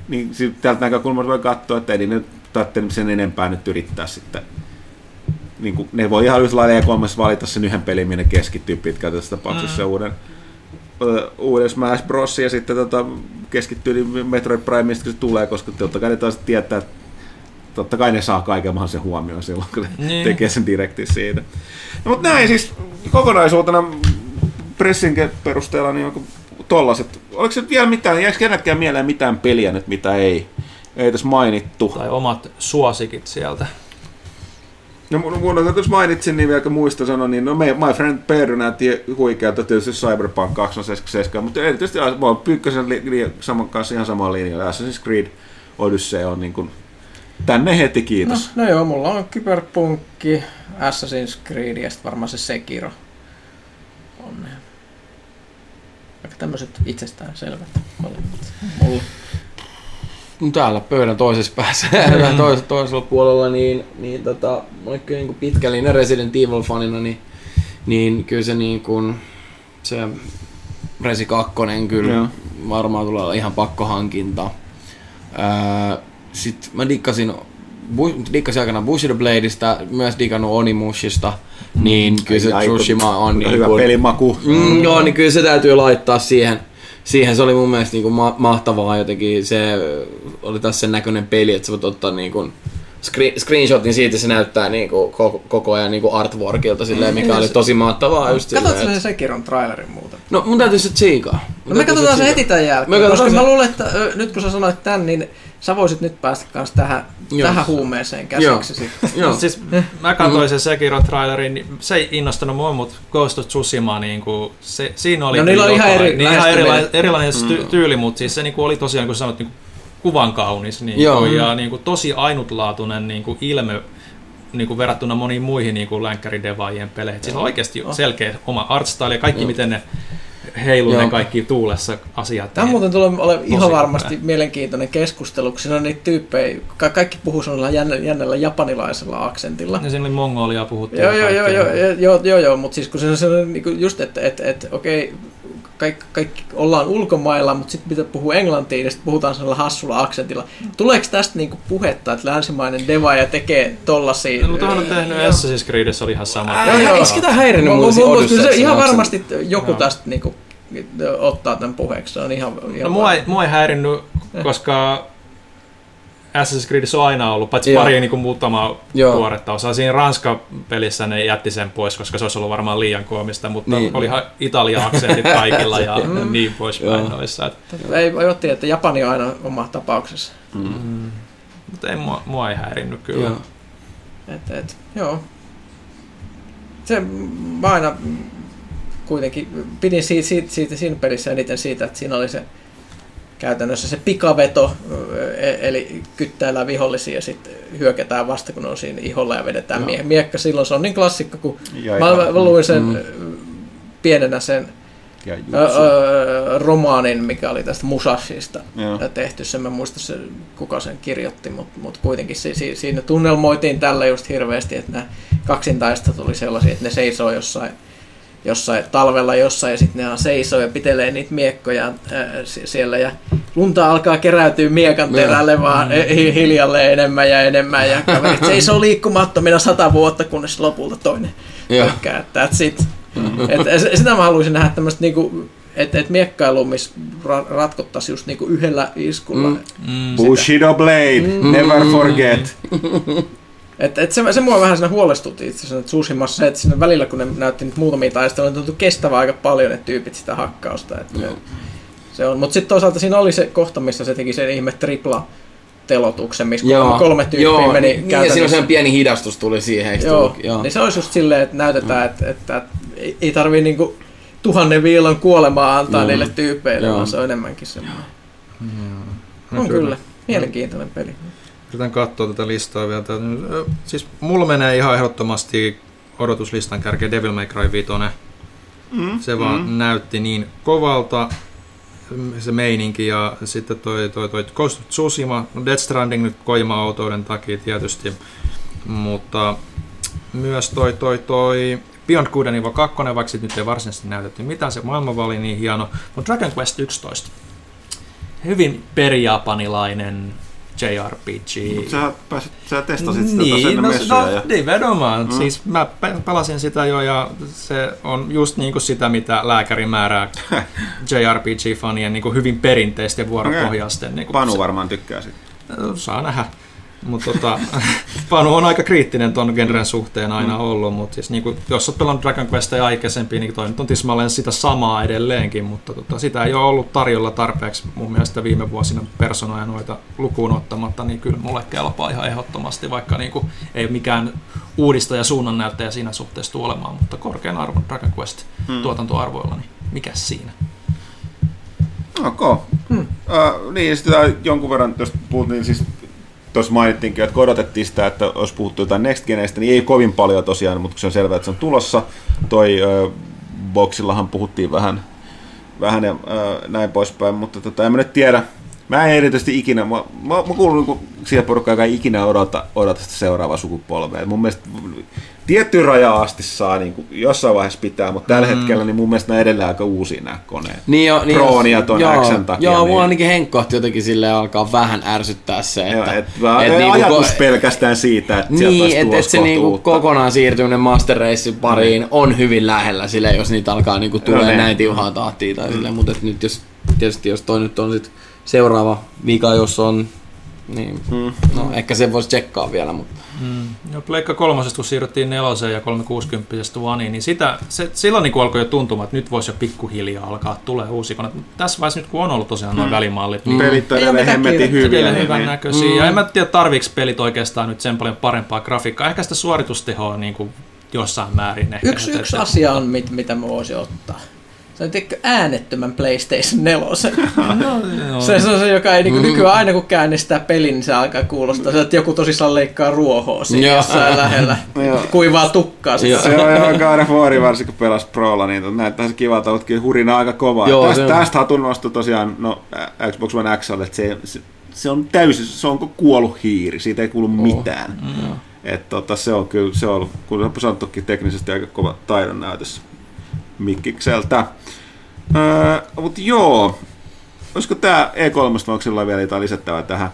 niin sit täältä näkökulmasta voi katsoa, että ei nyt tarvitse sen enempää nyt yrittää sitten niin kuin, ne voi ihan yhtä lailla E3 valita sen yhden pelin, minne keskittyy pitkälti tässä tapauksessa mm. uuden, uuden Smash Bros. ja sitten tota, keskittyy niin Metroid Prime, mistä se tulee, koska totta kai ne taas tietää, että totta kai ne saa kaiken mahdollisen huomioon silloin, kun ne Niin. tekee sen direktin siitä. No, mutta näin siis kokonaisuutena pressin perusteella niin onko tollaset. Oliko se vielä mitään, jäikö kenellekään mieleen mitään peliä nyt, mitä ei, ei tässä mainittu? Tai omat suosikit sieltä. No mun, jos mainitsin, niin vielä kun muista sanoa, niin no me, My Friend Pedro näytti huikealta tietysti Cyberpunk 2077, mutta erityisesti mä oon Pyykkösen li, li, saman kanssa ihan samaan linjalla. Assassin's Creed Odyssey on niin kuin, tänne heti No, kiitos. no joo, mulla on Cyberpunkki, Assassin's Creed ja sitten varmaan se Sekiro. On ne. Aika tämmöiset itsestään selvät molemmat. Mulla. No täällä pöydän toisessa päässä, mm. toisella, toisella puolella, niin, niin tota, mä olen kyllä niin pitkällinen Resident Evil-fanina, niin, niin kyllä se niin kuin, se Resi 2 kyllä Joo. varmaan tulee olla ihan pakkohankinta. Ää, Sitten mä dikkasin, dikkasin aikana Bushido Bladeista, myös digannut Onimushista, niin kyllä se Tsushima on niin hyvä kuin, pelimaku. Mm, joo, niin kyllä se täytyy laittaa siihen. Siihen se oli mun mielestä niin kuin ma- mahtavaa jotenkin. Se oli taas sen näköinen peli, että sä voit ottaa niin kuin screen- screenshotin siitä, se näyttää niin kuin koko, koko ajan niin kuin artworkilta, silleen, mikä oli tosi mahtavaa. Just Katsotko silleen, sen että- Sekiron trailerin muuten? No mun täytyy se tsiikaa. No me katsotaan se heti tämän jälkeen, Me koska katsotaan mä se- luulen, että nyt kun sä sanoit tän, niin sä voisit nyt päästä kans tähän, Joo. tähän huumeeseen Joo. käsiksi sitten. Joo. Siis mä katsoin sen Sekiron trailerin, niin se ei innostanut mua, mutta Ghost of Tsushima, niin kuin, se, siinä oli No, niillä on ihan eri niin ihan erilainen, erilainen ty- tyyli, mutta siis se niin kuin oli tosiaan, kun sanoit, niin kuin, kuvan kaunis niin kuin, ja niin kuin, tosi ainutlaatuinen niin kuin, ilme niin kuin verrattuna moniin muihin niin kuin länkkäridevaajien peleihin. Siinä on oikeasti selkeä oma artstyle ja kaikki, Joo. miten ne heiluu ne kaikki tuulessa asiat. Tämä muuten tulee ole ihan varmasti hyvä. mielenkiintoinen keskustelu, kun siinä on niitä tyyppejä, ka- kaikki puhuu sellaisella jännä- jännällä japanilaisella aksentilla. Ja siinä oli mongolia puhuttiin. Joo, joo, joo, joo, joo, joo, joo, mutta siis kun se on sellainen, niin just, että et, et, okei, kaikki, kaikki ollaan ulkomailla, mutta sitten pitää puhua englantia, ja sitten puhutaan sellaisella hassulla aksentilla. Tuleeko tästä niinku puhetta, että länsimainen devaaja tekee tollasia? No, mutta on tehnyt Assassin's Creedissä oli ihan sama. Joo. Eikö sitä häirinnyt Mu- muuten mu- siinä mu- Odysseyssa kyllä se ihan varmasti joku tästä niinku, ottaa tämän puheeksi. Se on ihan, ihan No mua ei, mua ei häirinnyt, koska Assassin's Creedissä on aina ollut, paitsi Joo. pari niin kuin muutama Joo. tuoretta osaa. Siinä Ranska-pelissä ne jätti sen pois, koska se olisi ollut varmaan liian koomista, mutta Niin. niin. oli ihan Italia-aksentit kaikilla ja niin poispäin noissa. Et, Ei voi ottaa, että Japani on aina oma tapauksessa. mutta ei, mua, mua ei häirinnyt kyllä. Joo. Et, et, joo. Se, mä aina kuitenkin pidin siitä, siitä, siitä siinä pelissä eniten siitä, että siinä oli se käytännössä se pikaveto, e- eli kyttäillään vihollisia ja sitten hyökätään vasta, kun on siinä iholla ja vedetään mie- miekka. Silloin se on niin klassikko, kun Ja mä, mä luin sen mm. pienenä sen Ja ö, jutsu. ö, romaanin, mikä oli tästä Musashista Joo. tehty. Sen mä muista se, kuka sen kirjoitti, mutta mut kuitenkin si, si, siinä tunnelmoitiin tällä just hirveästi, että nämä kaksintaista tuli sellaisia, että ne seisoo jossain jossain talvella jossain ja sitten ne on seisoo ja pitelee niitä miekkoja ää, si- siellä ja lunta alkaa keräytyä miekan terälle vaan hi- hiljalleen enemmän ja enemmän ja kaverit seisoo liikkumattomina sata vuotta, kunnes lopulta toinen Joo. hyökkää. That's it. Et, s- sitä mä haluaisin nähdä tämmöistä niinku, että et miekkailu, missä ra- ratkottaisiin just niinku yhdellä iskulla. Mm. Mm. Bushido Blade, never forget. Et, et se, se mua vähän siinä huolestutti itse asiassa että Tsushimassa se, että siinä välillä kun ne näytti niitä muutamia taisteluja, niin tuntui kestävä aika paljon ne tyypit sitä hakkausta. Et, Joo. se on, mutta sitten toisaalta siinä oli se kohta, missä se teki sen ihme tripla telotuksen, missä Joo. kolme, tyyppiä Joo. meni niin, ja siinä on käytännössä. sen pieni hidastus tuli siihen, eikö Joo, tullut? Joo. niin se olisi just silleen, että näytetään, että, että ei, ei tarvii niinku tuhannen viilon kuolemaa antaa Joo. niille tyypeille, Joo. vaan se on enemmänkin semmoinen. No On kyllä. kyllä. Mielenkiintoinen peli. Yritän katsoa tätä listaa vielä. Siis mulla menee ihan ehdottomasti odotuslistan kärkeen Devil May Cry 5. Mm, Se vaan mm. näytti niin kovalta mm, se meininki ja sitten toi, toi, toi Ghost of Tsushima, no Death Stranding nyt koima-autouden takia tietysti, mutta myös toi, toi, toi Beyond Good and Evil 2, vaikka nyt ei varsinaisesti näytetty mitään, se maailma oli niin hieno, mutta Dragon Quest 11, Hyvin perjapanilainen JRPG. Sä, pääsit, sä testasit sitä niin, niin, no, messuja. no ja... nimenomaan. Mm. Mm. Siis mä pe- pelasin sitä jo ja se on just niin kuin sitä, mitä lääkäri määrää JRPG-fanien niin kuin hyvin perinteisten vuoropohjaisten. Niin kuin Panu varmaan tykkää siitä. Saa nähdä. Mutta tota, Panu on aika kriittinen ton genren suhteen aina ollut, mutta siis niinku, jos olet pelannut Dragon Questia aikaisempi, niin toi nyt on tismalleen sitä samaa edelleenkin, mutta tota, sitä ei ole ollut tarjolla tarpeeksi mun mielestä viime vuosina personoja noita lukuun ottamatta, niin kyllä mulle kelpaa ihan ehdottomasti, vaikka niinku, ei mikään uudistaja suunnannäyttäjä siinä suhteessa tule olemaan, mutta korkean arvon Dragon Quest Hmm. tuotantoarvoilla, niin mikä siinä? Ok. Hmm. Uh, niin, sitä jonkun verran, jos puhuttiin siis tuossa mainittiinkin, että kun odotettiin sitä, että olisi puhuttu jotain Next Geneistä, niin ei kovin paljon tosiaan, mutta se on selvää, että se on tulossa. Toi uh, Boxillahan puhuttiin vähän, vähän ja uh, näin poispäin, mutta tota, en mä nyt tiedä. Mä en erityisesti ikinä, mä, mä, mä kuulun niinku siihen porukkaan, joka ei ikinä odota, odota sitä seuraavaa sukupolvea. Et mun mielestä tiettyyn rajaan asti saa niin kuin, jossain vaiheessa pitää, mutta tällä mm. hetkellä niin mun mielestä nämä edelleen aika uusia nämä koneet. Niin jo, niin Proon jos- ja ton joo, Xn takia, Joo, niin- mua ainakin henkkohti jotenkin silleen alkaa vähän ärsyttää se, Joo, että... et, et, et niinku ajatus ko- pelkästään siitä, että sieltä Niin, olisi että et tulossa se niinku kokonaan siirtyminen Master Racein pariin on hyvin lähellä sille, jos niitä alkaa niinku tulee niin. näin tiuhaa tahtia tai silleen, mutta et nyt jos, tietysti jos toi nyt on sit seuraava vika, jos on, niin Mm. no ehkä se voisi tsekkaa vielä, mutta Mm. No, Pleikka kolmosesta, kun siirryttiin neloseen ja 360 Oneiin, niin sitä, se, silloin niin alkoi jo tuntumaan, että nyt voisi jo pikkuhiljaa alkaa tulee uusi kone. Mutta tässä vaiheessa nyt kun on ollut tosiaan noin Mm. välimallit, niin Pelit on edelleen mitään hemmetin hyviä. niin- hyvän niin- näköisiä. Ja en mä tiedä, tarviiko pelit oikeastaan nyt sen paljon parempaa grafiikkaa. Ehkä sitä suoritustehoa niin kuin jossain määrin. Ehkä, Yksi, yksi että- asia on, mit, mitä mä voisin ottaa. Se on tiedätkö, äänettömän PlayStation 4. No, no, Se, se on se, joka ei niinku, nykyään aina kun käynnistää pelin, niin se alkaa kuulostaa se, että joku tosissaan leikkaa ruohoa siinä Joo. jossain lähellä. Joo. Kuivaa tukkaa. Joo. Se on ihan God of War, varsinkin kun pelas Prolla, niin näyttää se kivalta, mutta kyllä hurina aika kovaa. Joo, tästä, tästä hatun nosto tosiaan no, Xbox One X, että se, se, se, on täysin, se on kuin kuollut hiiri, siitä ei kuulu mitään. Mm. Et, tota, se on kyllä, se on, kun on sanottukin teknisesti aika kova taidon näytös Mikkikseltä. Öö, mutta joo, olisiko tämä E3, vai onko sillä vielä jotain lisättävää tähän?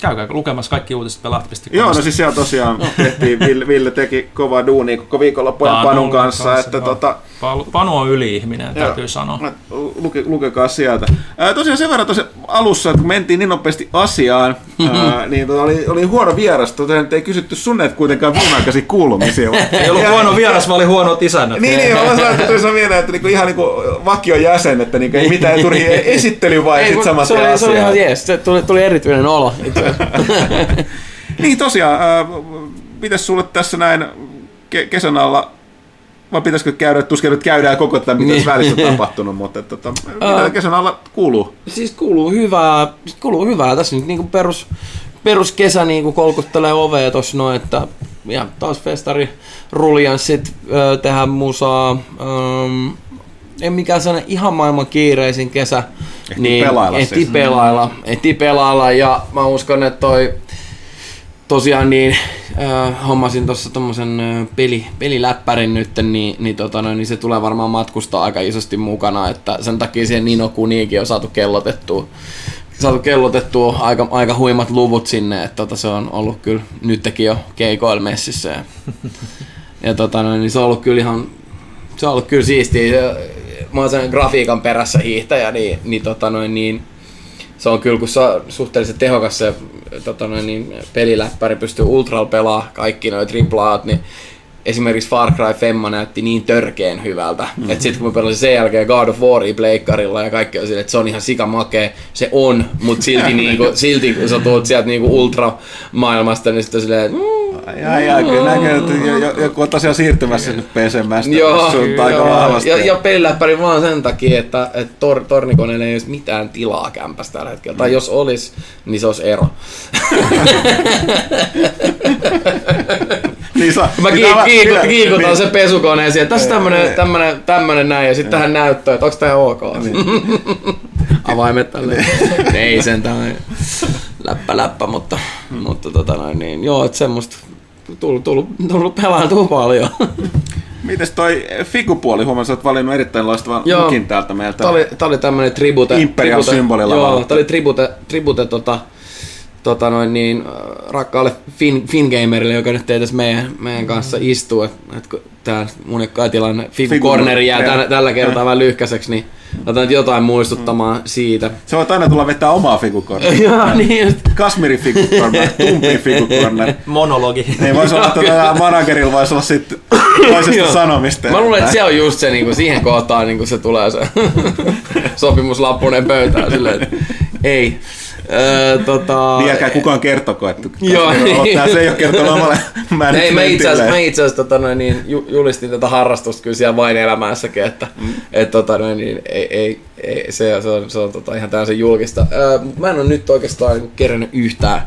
Käykää lukemassa kaikki uutiset pelahti.com. Joo, no siis siellä tosiaan tehtiin, Ville, Ville teki kovaa duunia koko viikonloppujen Panun Panun kanssa, kanssa, että joo. tota, Panu- on yli-ihminen, Joo. täytyy sanoa. Luke, lukekaa sieltä. Ää, tosiaan sen verran tosiaan alussa, että kun mentiin niin nopeasti asiaan, ää, niin tota, oli, oli huono vieras. Nyt ei kysytty sun näitä kuitenkaan viimeaikaisia kuulumisia. Ei ollut huono vieras, vaan oli huonot isännät. Niin, niin, mä sanoin, että tuli mieleen, että niinku, ihan niinku vakion jäsen, että niinku, ei mitään turhi esittely vai Ei, sit samat se, oli, se oli asiaan. ihan jees, se tuli, tuli erityinen olo. Niin tosiaan, ää, mitäs sulle tässä näin ke- kesän alla vai pitäisikö käydä, tuskin nyt käydään koko tätä, mitä Niin. välissä on tapahtunut, mutta tota, mitä kesän alla kuuluu? Siis kuuluu hyvää, kuuluu hyvää. Tässä nyt niinku perus, peruskesä niinku kolkuttelee ovea tossa noin, että ja taas festari ruljanssit tehdä musaa. Öm, ei mikään sellainen ihan maailman kiireisin kesä. Ehtii pelailla ehtii siis. pelailla, ehtii pelailla ja mä uskon, että toi tosiaan niin äh, hommasin tuossa tommosen peli, peliläppärin nyt, niin, niin, tota, noin, niin se tulee varmaan matkustaa aika isosti mukana, että sen takia siihen Nino Kuniikin on saatu kellotettua, saatu kellotettua aika, aika huimat luvut sinne, että tota, se on ollut kyllä nytkin jo keikoilla messissä ja, ja tota, noin, niin se on ollut kyllä ihan se on ollut kyllä siistiä. Mä oon sen grafiikan perässä hiihtäjä, niin, niin, tota noin, niin se on kyllä, kun se on suhteellisen tehokas se tota noin, niin peliläppäri, pystyy ultral pelaa kaikki noin triplaat, niin esimerkiksi Far Cry Femma näytti niin törkeen hyvältä, mm-hmm. että sitten kun mä pelasin sen jälkeen God of Waria pleikkarilla ja kaikki on silleen, että se on ihan sikamakee, se on, mutta silti, niinku, silti kun sä tuut sieltä niinku ultra-maailmasta, niin sitten silleen, mm, Ai, ai, ai, kyllä jo- jo- joku on tosiaan siirtymässä nyt PC-mästä. Joo, aika vahvasti. ja, ja peliläppäri vaan sen takia, että, että tor, tornikoneella ei olisi mitään tilaa kämpästä tällä hetkellä. Tai jos olisi, niin se olisi ero. Niin sa, Mä niin kiik- tämä- kiikut, niin- kiikutan niin. sen pesukoneen siihen. Tässä tämmönen, tämmönen, tämmönen näin ja sitten tähän näyttöön, että onko tää ok. Avaimet tälle. ei sentään läppä läppä, mutta, mutta tota noin, niin joo, että semmoista tullut, tullut, tullut pelailtua paljon. Mites toi figupuoli, huomasin, että valinnut erittäin loistavan Joo. lukin täältä meiltä. Tää oli, tää oli tämmönen tribute. Imperial tribute- symbolilla Joo, tää oli tribute, tribute tota, tota noin niin, äh, rakkaalle fin, Fingamerille, joka nyt ei tässä meidän, meidän kanssa istuu. Et, et kun tää mun tilanne Figu Corneri jää joo. tällä, kertaa vähän lyhkäiseksi, niin otan nyt jotain muistuttamaan siitä. Se voit aina tulla vetää omaa figukornaa. Joo, niin just. Kasmiri figukorner, tumpi figukorner. Monologi. Ei voisi olla, että tällä managerilla voisi olla sitten toisesta sanomista. Mä luulen, että se on just se, niinku, siihen kohtaan niinku se tulee se sopimuslappunen pöytään silleen, että ei. Öö, tota, Niin älkää kukaan kertoko, että Joo. Ottaa, se ei ole kertonut omalle Ei, mä itse asiassa, mä managementille. itse asiassa tota, noin, niin, ju, julistin tätä harrastusta kyllä siellä vain elämässäkin, että mm. et, tota, noin, niin, ei, ei, ei, se, se on, se on tota, ihan täysin julkista. Öö, mä en ole nyt oikeastaan niin kerännyt yhtään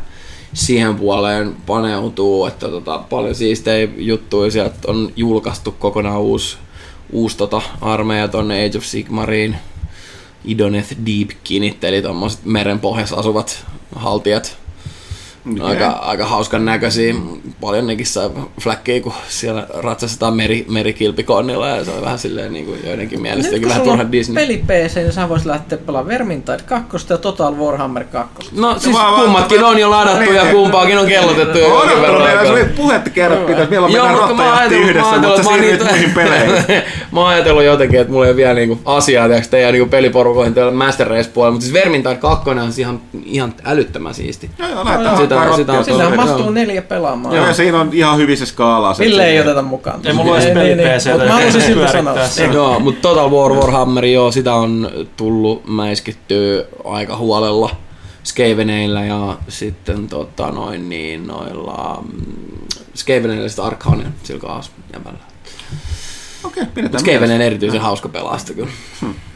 siihen puoleen paneutuu, että tota, paljon siistejä juttuja sieltä on julkaistu kokonaan uusi, uusi tota, armeija tonne Age of Sigmariin. Idoneth Deepkinit, eli tommoset merenpohjassa asuvat haltijat. Aika, aika hauskan näköisiä. Paljon nekin sai fläkkejä, kun siellä ratsastetaan meri, merikilpikonnilla ja se on vähän silleen niin kuin joidenkin mielestä Nyt vähän turha on Disney. peli PC, niin sä voisit lähteä pelaamaan Vermintide 2 ja Total Warhammer 2. No siis Vaan- vaan- kummatkin on jo ladattu ja Niin. kumpaakin on kellotettu jo jonkin Odottanut verran meillä, aikaa. se oli puhetta kerran, pitäisi vielä mennä ajatellut, yhdessä, mutta sä siirryt oon muihin peleihin. mä oon ajatellut jotenkin, että mulla ei ole vielä niinku asiaa tiiäks, teidän niinku peliporukoihin teillä Master Race puolella, mutta siis Vermintide 2 on siis ihan, ihan älyttömän siisti. Joo, joo, lähdetään Sitä- sitä on. Sinnehän Joo. mahtuu neljä pelaamaan. Joo, ja siinä on ihan hyvissä skaalaa. se- Ville ei oteta mukaan. Ei mulla ole edes peli PC:tä, Mutta mä haluaisin pyörittää sanoa. sitä. Joo, mutta Total War Warhammer, joo, sitä on tullut mäiskittyä aika huolella Skaveneillä ja sitten tota noin niin noilla mm, Skaveneillä sitten Arkhania sillä kaas jämällä. Okei, pidetään Mutta Skaveneen erityisen hauska pelasta kyllä.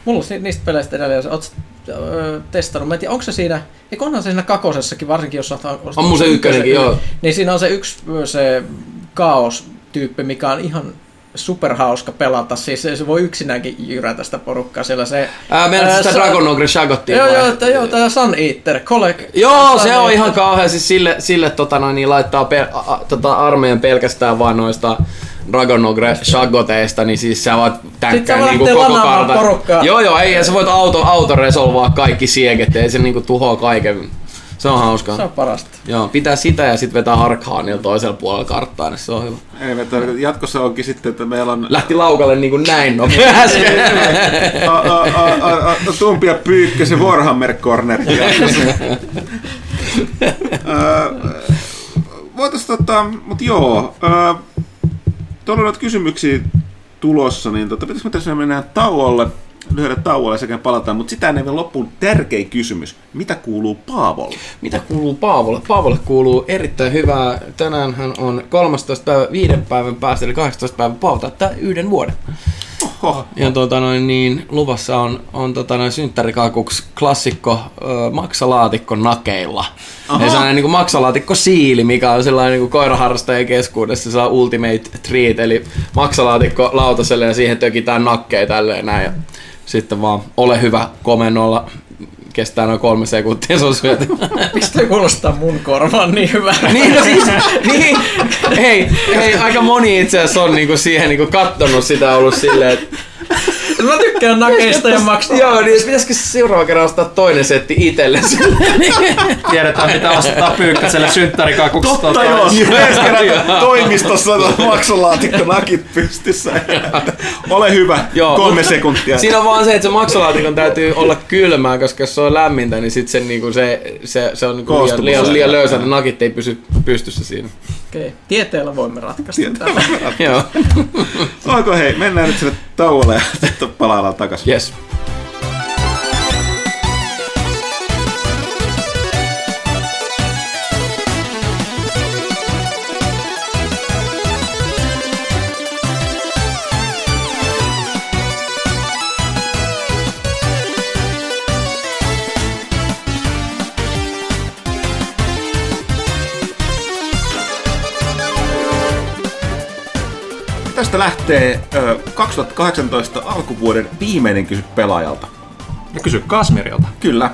Mulla on niistä peleistä edelleen, jos öö, testannut. Mä en tiedä, onko se siinä, eikö onhan se siinä kakosessakin, varsinkin jos ostanut On mun se ykkönenkin, joo. Niin siinä on se yksi se kaos-tyyppi, mikä on ihan superhauska pelata. Siis se, voi yksinäänkin jyrätä sitä porukkaa siellä. Se, Ää, meillä ää, sitä sa- Dragon Ogre Shagottiin. Joo, vai? joo, joo, tää Sun Eater, collect, Joo, Sun se on ihan kauhean. Siis sille, sille tota noin, niin laittaa pe, a, a, tota armeijan pelkästään vaan noista Dragon Ogre Shagoteista, niin siis sä voit tänkkää sä niinku koko kartan. porukkaa. Joo, joo, ei, ja sä voit auto, auto resolvaa kaikki sieget, ei se niinku tuhoa kaiken. Se on hauskaa. Se on parasta. Joo, pitää sitä ja sitten vetää Arkhaanilla toisella puolella karttaa, niin se on hyvä. Ei, tarkoita- jatkossa onkin sitten, että meillä on Lähti laukalle niinku näin nopeasti. a, a, a, a, a, Tumpi ja Pyykkösen Warhammer Corner. Voitais tota, mut joo, tuolla on noita kysymyksiä tulossa, niin tota, pitäisikö me tässä mennä tauolle? lyhyelle tauolle sekä palataan, mutta sitä ennen vielä loppuun tärkein kysymys. Mitä kuuluu Paavolle? Mitä kuuluu Paavolle? Paavolle kuuluu erittäin hyvää. Tänään hän on 13 päivä, viiden päivän päästä, eli 18 päivän Paavo täyttää yhden vuoden. Oho. Ja tota noin, niin, luvassa on, on tota noin, synttärikakuksi klassikko ö, maksalaatikko nakeilla. Aha. Ja sellainen niin maksalaatikko siili, mikä on sellainen niin koiraharrastajien keskuudessa se on ultimate treat, eli maksalaatikko lautaselle ja siihen tökitään nakkeja tälleen näin. Ja sitten vaan ole hyvä komennolla, kestää noin kolme sekuntia, se on syöty. Mistä kuulostaa mun korvaan niin hyvä? niin, no siis, niin, hei, hei, aika moni itse asiassa on niinku siihen niinku kattonut sitä ollut silleen, että Mä tykkään nakeista ja maksaa. Joo, niin pitäisikö seuraava kerran ostaa toinen setti itselle? Tiedetään, mitä ostaa pyykkäselle synttärikakuksi. Totta joo, Joo. ensi kerran toimistossa on maksalaatikko nakit pystyssä. Ole hyvä, Joo, kolme sekuntia. Siinä on vaan se, että se maksalaatikon täytyy olla kylmää, koska jos se on lämmintä, niin sit sen, niinku se, se, se on niinku liian, liian, liian löysä, ne nakit ei pysy pystyssä siinä. Okei, tieteellä voimme ratkaista Tietää. tämän. Joo, Onko hei, mennään nyt sinne tauolle ja sitten palaillaan takaisin. yes. Tästä lähtee ö, 2018 alkuvuoden viimeinen kysy pelaajalta. Ja kysy Kasmirilta. Kyllä.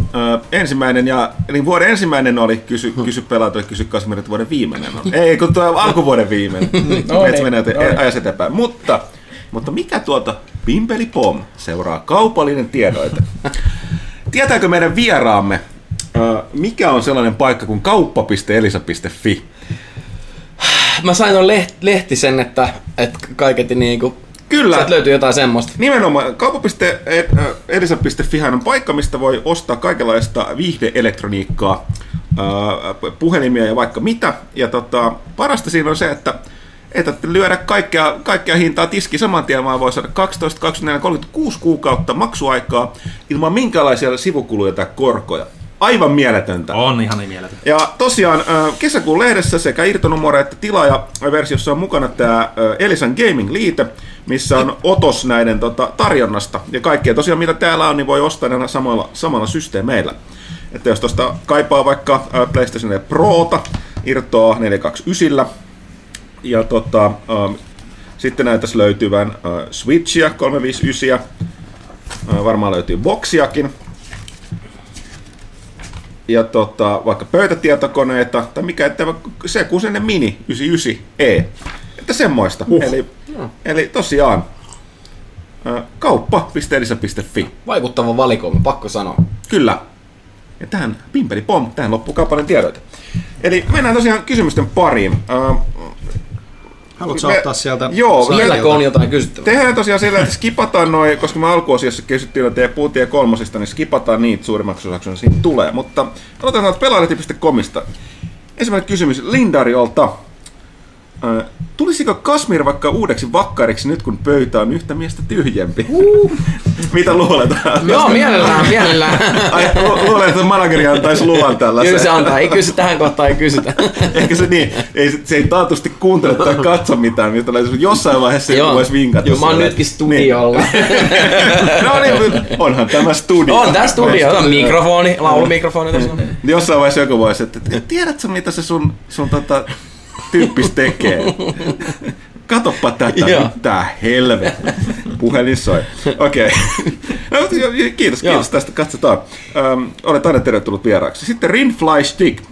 Ö, ensimmäinen ja, eli vuoden ensimmäinen oli kysy, kysy pelaajalta ja kysy Kasmirilta vuoden viimeinen on. Ei, kun tuo alkuvuoden viimeinen. No Et niin, menee no niin. ajas eteenpäin. Mutta, mutta mikä tuota Pimpeli Pom seuraa kaupallinen tiedoite? Tietääkö meidän vieraamme, mikä on sellainen paikka kuin kauppa.elisa.fi? Mä sain ton leht, lehtisen, että, että kaiketi niinku... Kyllä. Sieltä löytyy jotain semmoista. Nimenomaan kauppa.elisa.fi on paikka, mistä voi ostaa kaikenlaista viihdeelektroniikkaa, puhelimia ja vaikka mitä. Ja tota, parasta siinä on se, että ei tarvitse lyödä kaikkea, kaikkea hintaa tiski saman tien, vaan voi saada 12, 24, 36 kuukautta maksuaikaa ilman minkäänlaisia sivukuluja tai korkoja. Aivan mieletöntä. On ihan niin mieletön. Ja tosiaan kesäkuun lehdessä sekä irtonumero että tilaaja-versiossa on mukana tämä Elisan Gaming-liite, missä on otos näiden tota, tarjonnasta. Ja kaikkea tosiaan mitä täällä on, niin voi ostaa näillä samalla, samalla systeemeillä. Että jos tuosta kaipaa vaikka PlayStation 4 Prota, irtoa 429, ja tota, ö, sitten näyttäisi löytyvän ö, Switchia 359, ö, varmaan löytyy boksiakin, ja tota, vaikka pöytätietokoneita, tai mikä, että vaikka se kuusinen Mini 99E. Että semmoista. Uh. Eli, eli tosiaan kauppa.elisa.fi. Vaikuttava valikoima, pakko sanoa. Kyllä. Ja tähän pimpeli pom, tähän loppuu kaupallinen tiedoite. Eli mennään tosiaan kysymysten pariin. Haluatko Me- ottaa sieltä? Joo? Vieläkö on jotain kysyttävää? Tehdään tosiaan sillä, että skipataan noin, koska me alkuosiossa kysyttiin että puhuttiin ja kolmosista, niin skipataan niitä suurimmaksi osaksi, jos siitä tulee. Mutta aloitetaan pelaajalehti.comista. Ensimmäinen kysymys Lindariolta. Tulisiko Kasmir vaikka uudeksi vakkariksi nyt, kun pöytä on yhtä miestä tyhjempi? Mitä luulet? Joo, mielellään, mielellään. Ai, lu- luulen, että manageri antaisi luvan tällaiseen. Kyllä se antaa, ei kysy tähän kohtaan, ei kysytä. Ehkä se niin, ei, se- ei taatusti kuuntele tai katso mitään, mistä jossain vaiheessa joku voisi vinkata. Joo, mä oon nytkin studiolla. Niin. No niin, onhan tämä studio. on tää studio, on mikrofoni, laulumikrofoni tässä on. Jossain vaiheessa joku voisi, että tiedätkö mitä se sun, sun tota, tyyppis tekee? Katoppa tätä, Joo. mitä helvetti. Puhelin soi. Okei. No, jo- jo- kiitos, Joo. kiitos tästä. Katsotaan. Öm, olet aina tervetullut vieraaksi. Sitten Rinfly Stick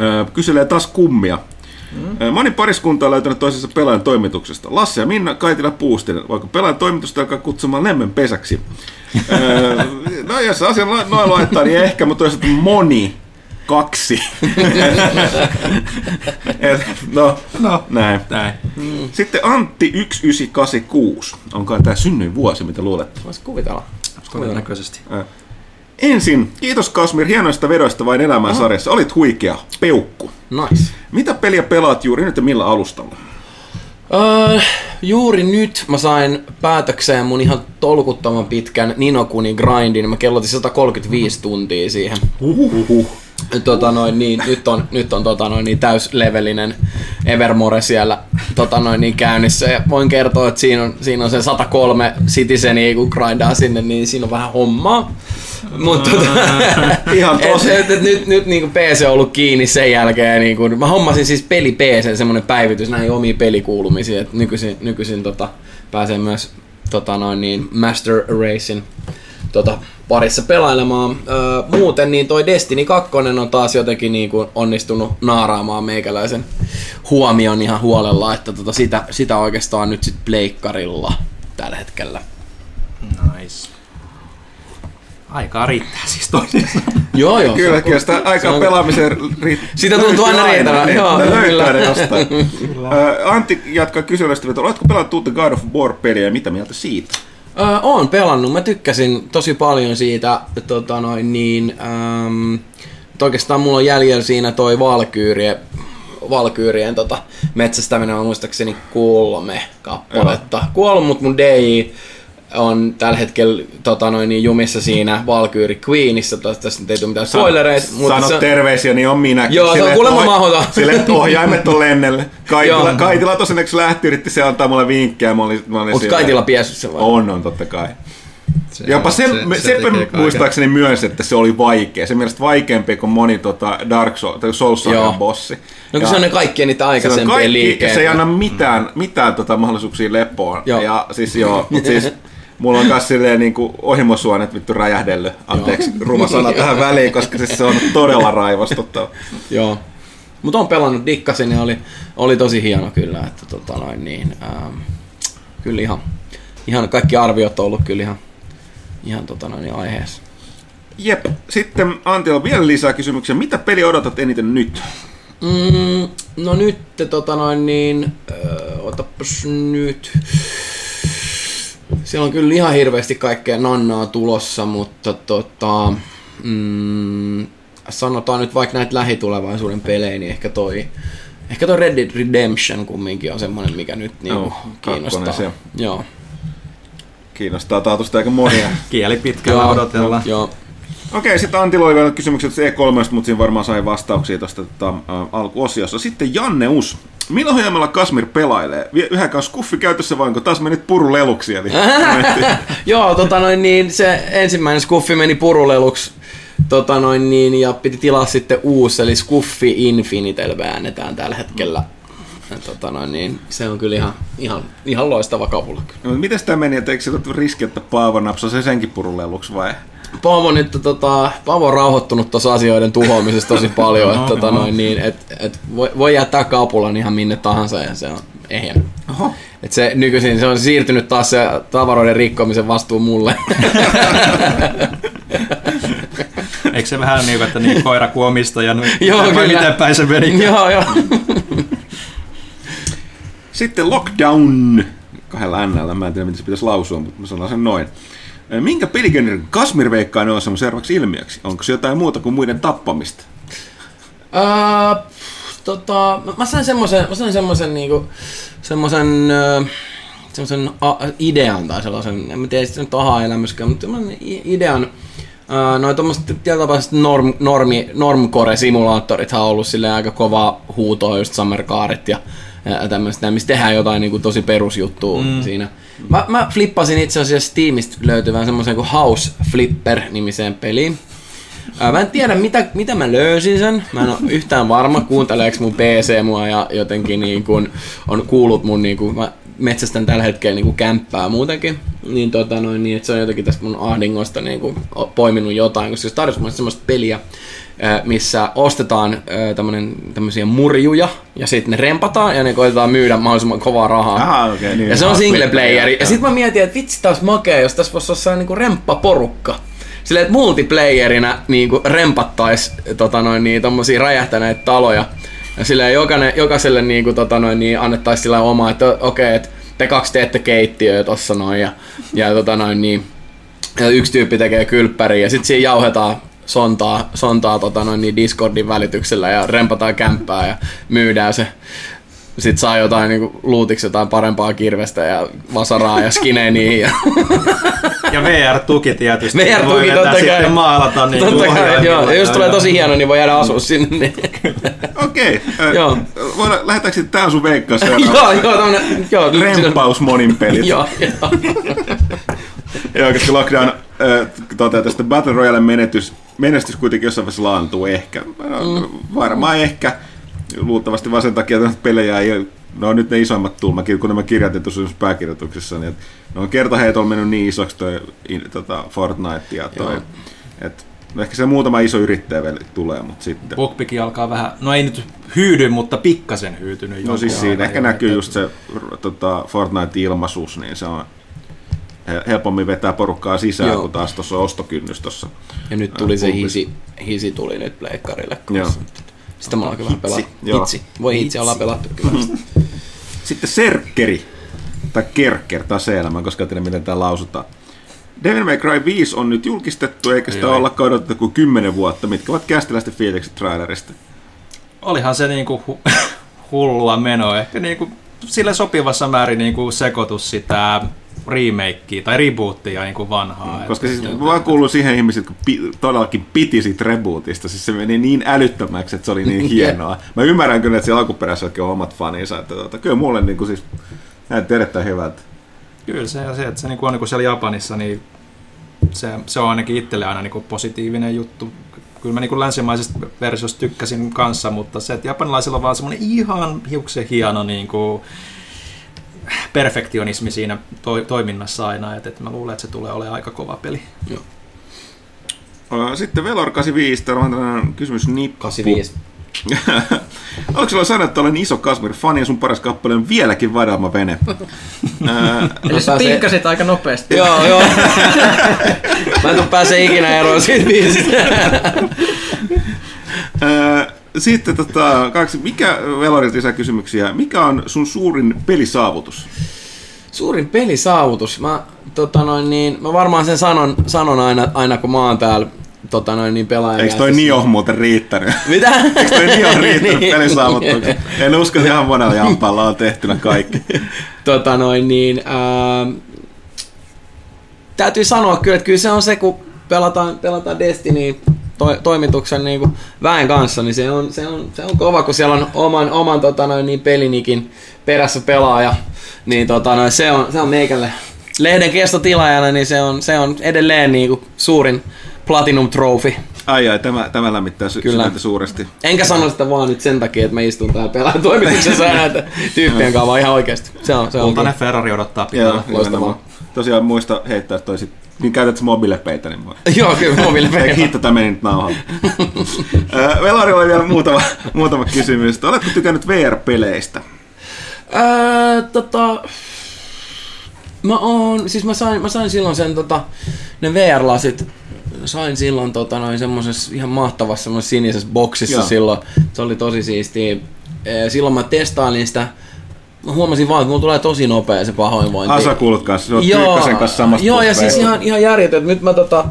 Ö, kyselee taas kummia. Mm. Moni pariskunta on löytänyt toisensa pelaajan toimituksesta. Lasse ja Minna Kaitila Puustinen. Voiko pelaajan toimitusta alkaa kutsumaan lemmen pesäksi? Ö, no jos asian la- noin laittaa, niin ehkä, mutta toisaalta moni kaksi. Et, no, No, näin. näin. Sitten Antti 1986. Onko tämä synnyin vuosi, mitä luulet? Vois kuvitella. Todennäköisesti. Ensin, kiitos Kasmir hienoista vedoista vain elämään sarjassa. Olit huikea. Peukku. Nice. Mitä peliä pelaat juuri nyt ja millä alustalla? Öö, juuri nyt mä sain päätökseen mun ihan tolkuttoman pitkän Ninokuni grindin. Mä kellotin 135 tuntia siihen. Uhuhuh. Tota noin, niin, nyt on, nyt on tota noin, niin täyslevelinen Evermore siellä tota noin, niin käynnissä. Ja voin kertoa, että siinä on, siinä on se 103 Citizenia, kun grindaa sinne, niin siinä on vähän hommaa. Mutta tota, Ihan tosi. et, et, et, nyt, nyt niin PC on ollut kiinni sen jälkeen. Niin kun, mä hommasin siis peli PC, semmonen päivitys näihin omiin pelikuulumisiin. Et nykyisin nykyisin tota, pääsee myös tota, noin, niin Master Racing tota, parissa pelailemaan. Öö, muuten niin toi Destiny 2 on taas jotenkin niin kuin onnistunut naaraamaan meikäläisen huomion ihan huolella, että tota, sitä, sitä oikeastaan nyt sit pleikkarilla tällä hetkellä. Nice. Aikaa riittää siis toisin Joo, joo. Kyllä, kyllä sitä aikaa on- pelaamiseen riittää. Sitä tuntuu aina riittävän, joo, kyllä. löytää ne jostain. Antti jatkaa kyselystä, että oletko pelannut uutta God of War-peliä ja mitä mieltä siitä? Öö, oon pelannut. Mä tykkäsin tosi paljon siitä. Tota noin, niin, ähm, että oikeastaan mulla on jäljellä siinä toi Valkyrie, Valkyyrien tota, metsästäminen on muistaakseni kolme kappaletta. Kuollut, mutta mun DJ on tällä hetkellä tota noin, niin jumissa siinä Valkyrie Queenissa. Tässä nyt ei tule mitään spoilereita. Sano se- terveisiä, niin on minäkin. Joo, se on kuulemma mahdoton. Että ohjaimet on lennelle. Kaitila. Kaitila tosiaan kun lähti, yritti se antaa mulle vinkkejä. Mä olin, mä olin Onko Kaitila piessyt sen vai? On, on totta kai. Se, Jopa se, se, se kaiken. muistaakseni myös, että se oli vaikea. Se mielestä vaikeampi kuin moni tota Dark Souls, tai Souls bossi. No kun Ja se on ne kaikkien niitä se on aikaisempia kaikki, liikkeitä. se ei anna mitään, mitään tota mahdollisuuksia lepoon. Joo. Ja siis joo, mut siis mulla on myös silleen niinku ohimosuonet vittu räjähdellyt. Anteeksi, ruma sana tähän väliin, koska siis se on todella raivostuttava. Joo. Mutta on pelannut, dikkasin ja oli, oli tosi hieno kyllä, että tota noin niin, ähm, kyllä ihan, ihan, kaikki arviot on ollut kyllä ihan, ihan tota noin niin aiheessa. Jep, sitten Antilla on vielä lisää kysymyksiä. Mitä peli odotat eniten nyt? Mm, no nyt tota noin niin, öö, otapas nyt. Siellä on kyllä ihan hirveästi kaikkea nannaa tulossa, mutta tota, mm, sanotaan nyt vaikka näitä lähitulevaisuuden pelejä, niin ehkä toi, ehkä toi Red Dead Redemption kumminkin on semmonen, mikä nyt niinku Joo, kiinnostaa. se. Joo. Kiinnostaa taatusta aika monia. Kieli pitkällä odotellaan. Joo. Okei, sitten Antilla oli vielä kysymykset E3, mutta siinä varmaan sai vastauksia tuosta tota, alkuosiossa. Sitten Janneus. Milloin ohjelmalla Kasmir pelailee? Vie yhäkään skuffi käytössä vai onko taas mennyt puruleluksi? Eli Joo, tota noin niin, se ensimmäinen skuffi meni puruleluksi tota noin niin, ja piti tilaa sitten uusi, eli Skuffi Infinitel väännetään tällä hetkellä. Ja tota noin niin, se on kyllä ihan, ihan, ihan loistava kapula. no, miten tämä meni, että eikö se riski, että Paavo napsaa se senkin puruleluksi vai? Paavo nyt tota, Paavo on rauhoittunut tuossa asioiden tuhoamisesta tosi paljon, että tota noin niin, et, et voi, voi jättää kapulan ihan minne tahansa ja se on ehjän. Oho. Et se nykyisin se on siirtynyt taas se tavaroiden rikkomisen vastuu mulle. Eikö se vähän niin kuin, että niin koira kuin omistaja, niin Joo, vai kyllä. miten päin se meni? joo, joo. Sitten Lockdown. Kahdella NL, mä en tiedä miten se pitäisi lausua, mutta mä sanon sen noin. Minkä peligenerin Kasmir veikkaa nousemaan seuraavaksi ilmiöksi? Onko se jotain muuta kuin muiden tappamista? Öö, tota, mä- sain semmoisen, mä sain semmoisen niinku, semmoisen, öö, semmoisen idean tai sellaisen, en mä tiedä, se nyt aha-elämyskään, mutta semmoisen idean, noin tommoset tietynlaiset norm, normi, normcore-simulaattorithan on ollut silleen aika kovaa huutoa, just Summercaret ja, ja tämmöistä, missä tehdään jotain niinku tosi perusjuttua mm. siinä. Mä, mä flippasin itse asiassa Steamista löytyvän semmoisen kuin House Flipper-nimiseen peliin. Ää, Mä en tiedä, mitä, mitä mä löysin sen. Mä en ole yhtään varma, kuunteleeko mun PC mua ja jotenkin niin kun on kuullut mun, niin kun, mä metsästän tällä hetkellä niin kämppää muutenkin. Niin, tota noin, niin että se on jotenkin tästä mun ahdingosta niin kun, o- poiminut jotain, koska se tarjosi mulle semmoista peliä, missä ostetaan tämmönen, tämmöisiä murjuja ja sitten ne rempataan ja ne koitetaan myydä mahdollisimman kovaa rahaa. Aha, okei. niin. Ja se on single playeri. Ja joo. sit mä mietin, että vitsi taas makea, jos tässä voisi olla niinku remppaporukka. Silleen, että multiplayerina niinku rempattais tota noin, niin, tommosia räjähtäneitä taloja. Ja silleen jokainen, jokaiselle niinku, tota noin, niin, annettaisiin sillä oma, että okei, okay, että te kaksi teette keittiöä tossa noin. Ja, ja, tota noin, niin, ja yksi tyyppi tekee kylppäriä ja sitten siinä jauhetaan sontaa, sontaa tota noin, niin Discordin välityksellä ja rempataan kämppää ja myydään se sit saa jotain niinku luutiksi jotain parempaa kirvestä ja vasaraa ja skineniä ja Ja VR-tuki tietysti. VR-tuki totta kai. Sitten maalata niin Totta kai, joo. Ja jos tulee tosi hieno, niin voi jäädä asua sinne. Niin. Okei. Okay. Joo. Voidaan, lähdetäänkö sitten tää sun veikkaus? joo, joo, tämmönen, joo. Rempaus monin pelit. Joo, joo. Joo, koska Lockdown äh, toteaa tästä Battle Royale menetys, menestys kuitenkin jossain vaiheessa laantuu ehkä. No, Varmaan ehkä. Luultavasti vaan sen takia, että pelejä ei No nyt ne isoimmat tulmakin, kun nämä kirjoitettu sun pääkirjoituksessa, niin ne on kertaheitolla mennyt niin isoksi toi tota, Fortnite ja toi, Joo. et, no ehkä se muutama iso yrittäjä vielä tulee, mutta sitten... Bookpiki alkaa vähän, no ei nyt hyydy, mutta pikkasen hyytynyt. No siis siinä ehkä näkyy että- just se tota, Fortnite-ilmaisuus, niin se on he- helpommin vetää porukkaa sisään, Joo. kun taas tuossa on ostokynnys tuossa. Ja nyt tuli se Pulpis. hisi, hisi tuli nyt pleikkarille Joo. Sitä me ollaan vähän pelattu. joo. Hitsi. Voi hitsi ollaan pelattu kyllä. Sitten Serkkeri, tai Kerker, taas se elämä, koska en tiedä miten tämä lausutaan. Devil May Cry 5 on nyt julkistettu, eikä sitä Joo. olla odotettu kuin 10 vuotta. Mitkä ovat kästiläisten fiilikset trailerista? Olihan se niinku hu- hullua menoa. Ehkä niinku sille sopivassa määrin niinku sekoitus sitä remakea tai rebootia niinku vanhaa. Koska Et- siis mä vaan kuullut siihen ihmiset, jotka pi- todellakin piti siitä rebootista. Siis se meni niin älyttömäksi, että se oli niin hienoa. Mä ymmärrän kyllä, että siellä alkuperäiselläkin on omat faninsa. Että tota, kyllä mulle niin kuin siis näytti erittäin hyvältä. Kyllä se, se, että se niinku on niinku siellä Japanissa, niin se, se on ainakin itselle aina niinku positiivinen juttu. Kyllä mä niinku länsimaisesta versiosta tykkäsin kanssa, mutta se, että japanilaisilla on vaan semmoinen ihan hiuksen hieno niinku perfektionismi siinä to, toiminnassa aina, että, että mä luulen, että se tulee olemaan aika kova peli. Ö, Sitten Velor 85, täällä on tällainen kysymys nippu. 85. Onko sulla sanoa, että olen iso Kasmir-fani ja sun paras kappale on vieläkin Vadama Vene? Eli sä pääsee- pinkkasit aika nopeasti. joo, joo. Mä en pääse ikinä eroon siitä biisistä. Sitten tota, kaksi, mikä Velorilta lisää kysymyksiä. Mikä on sun suurin pelisaavutus? Suurin pelisaavutus. Mä, tota noin, niin, mä varmaan sen sanon, sanon aina, aina kun mä oon täällä tota noin, niin pelaajan Eikö toi. Nio muuten riittänyt? Mitä? Eikö toi Nio riittänyt Niin. pelisaavutuksen? En usko, että ihan monella jampalla on tehtynä kaikki. tota noin niin, ää, täytyy sanoa kyllä, että kyllä se on se, kun pelataan, pelataan Destiny to, toimituksen niin kuin väen kanssa, niin se on, se, on, se on kova, kun siellä on oman, oman tota noin, niin pelinikin perässä pelaaja, niin tota noin, se, on, se on meikälle lehden kestotilaajana, niin se on, se on edelleen niin kuin suurin Platinum Trophy. Ai ai, tämä, tämä lämmittää sy- Kyllä. sydäntä suuresti. Enkä sano sitä vaan nyt sen takia, että mä istun täällä pelaajan toimituksessa näitä tyyppien kanssa, vaan ihan oikeasti. Se on, se on Kultainen Ferrari odottaa pitää. Joo, loistavaa. Tosiaan muista heittää toi sit, niin käytät mobiilepeitä, niin voi. Joo, kyllä mobiilipeli. Eikö hitto tämä meni nyt nauhalle? Ö, Velari oli vielä muutama, muutama kysymys. Oletko tykännyt VR-peleistä? Öö, tota... Mä oon, siis mä sain, mä sain silloin sen tota, ne VR-lasit, sain silloin tota noin semmosessa ihan mahtavassa semmosessa sinisessä boksissa Joo. silloin. Se oli tosi siistiä. Silloin mä testailin sitä. Mä huomasin vaan, että mulla tulee tosi nopea se pahoinvointi. Asa kuulut kanssa, sä oot Pyykkösen kanssa samasta Joo, ja siis ihan, ihan järjetön. Nyt mä tota,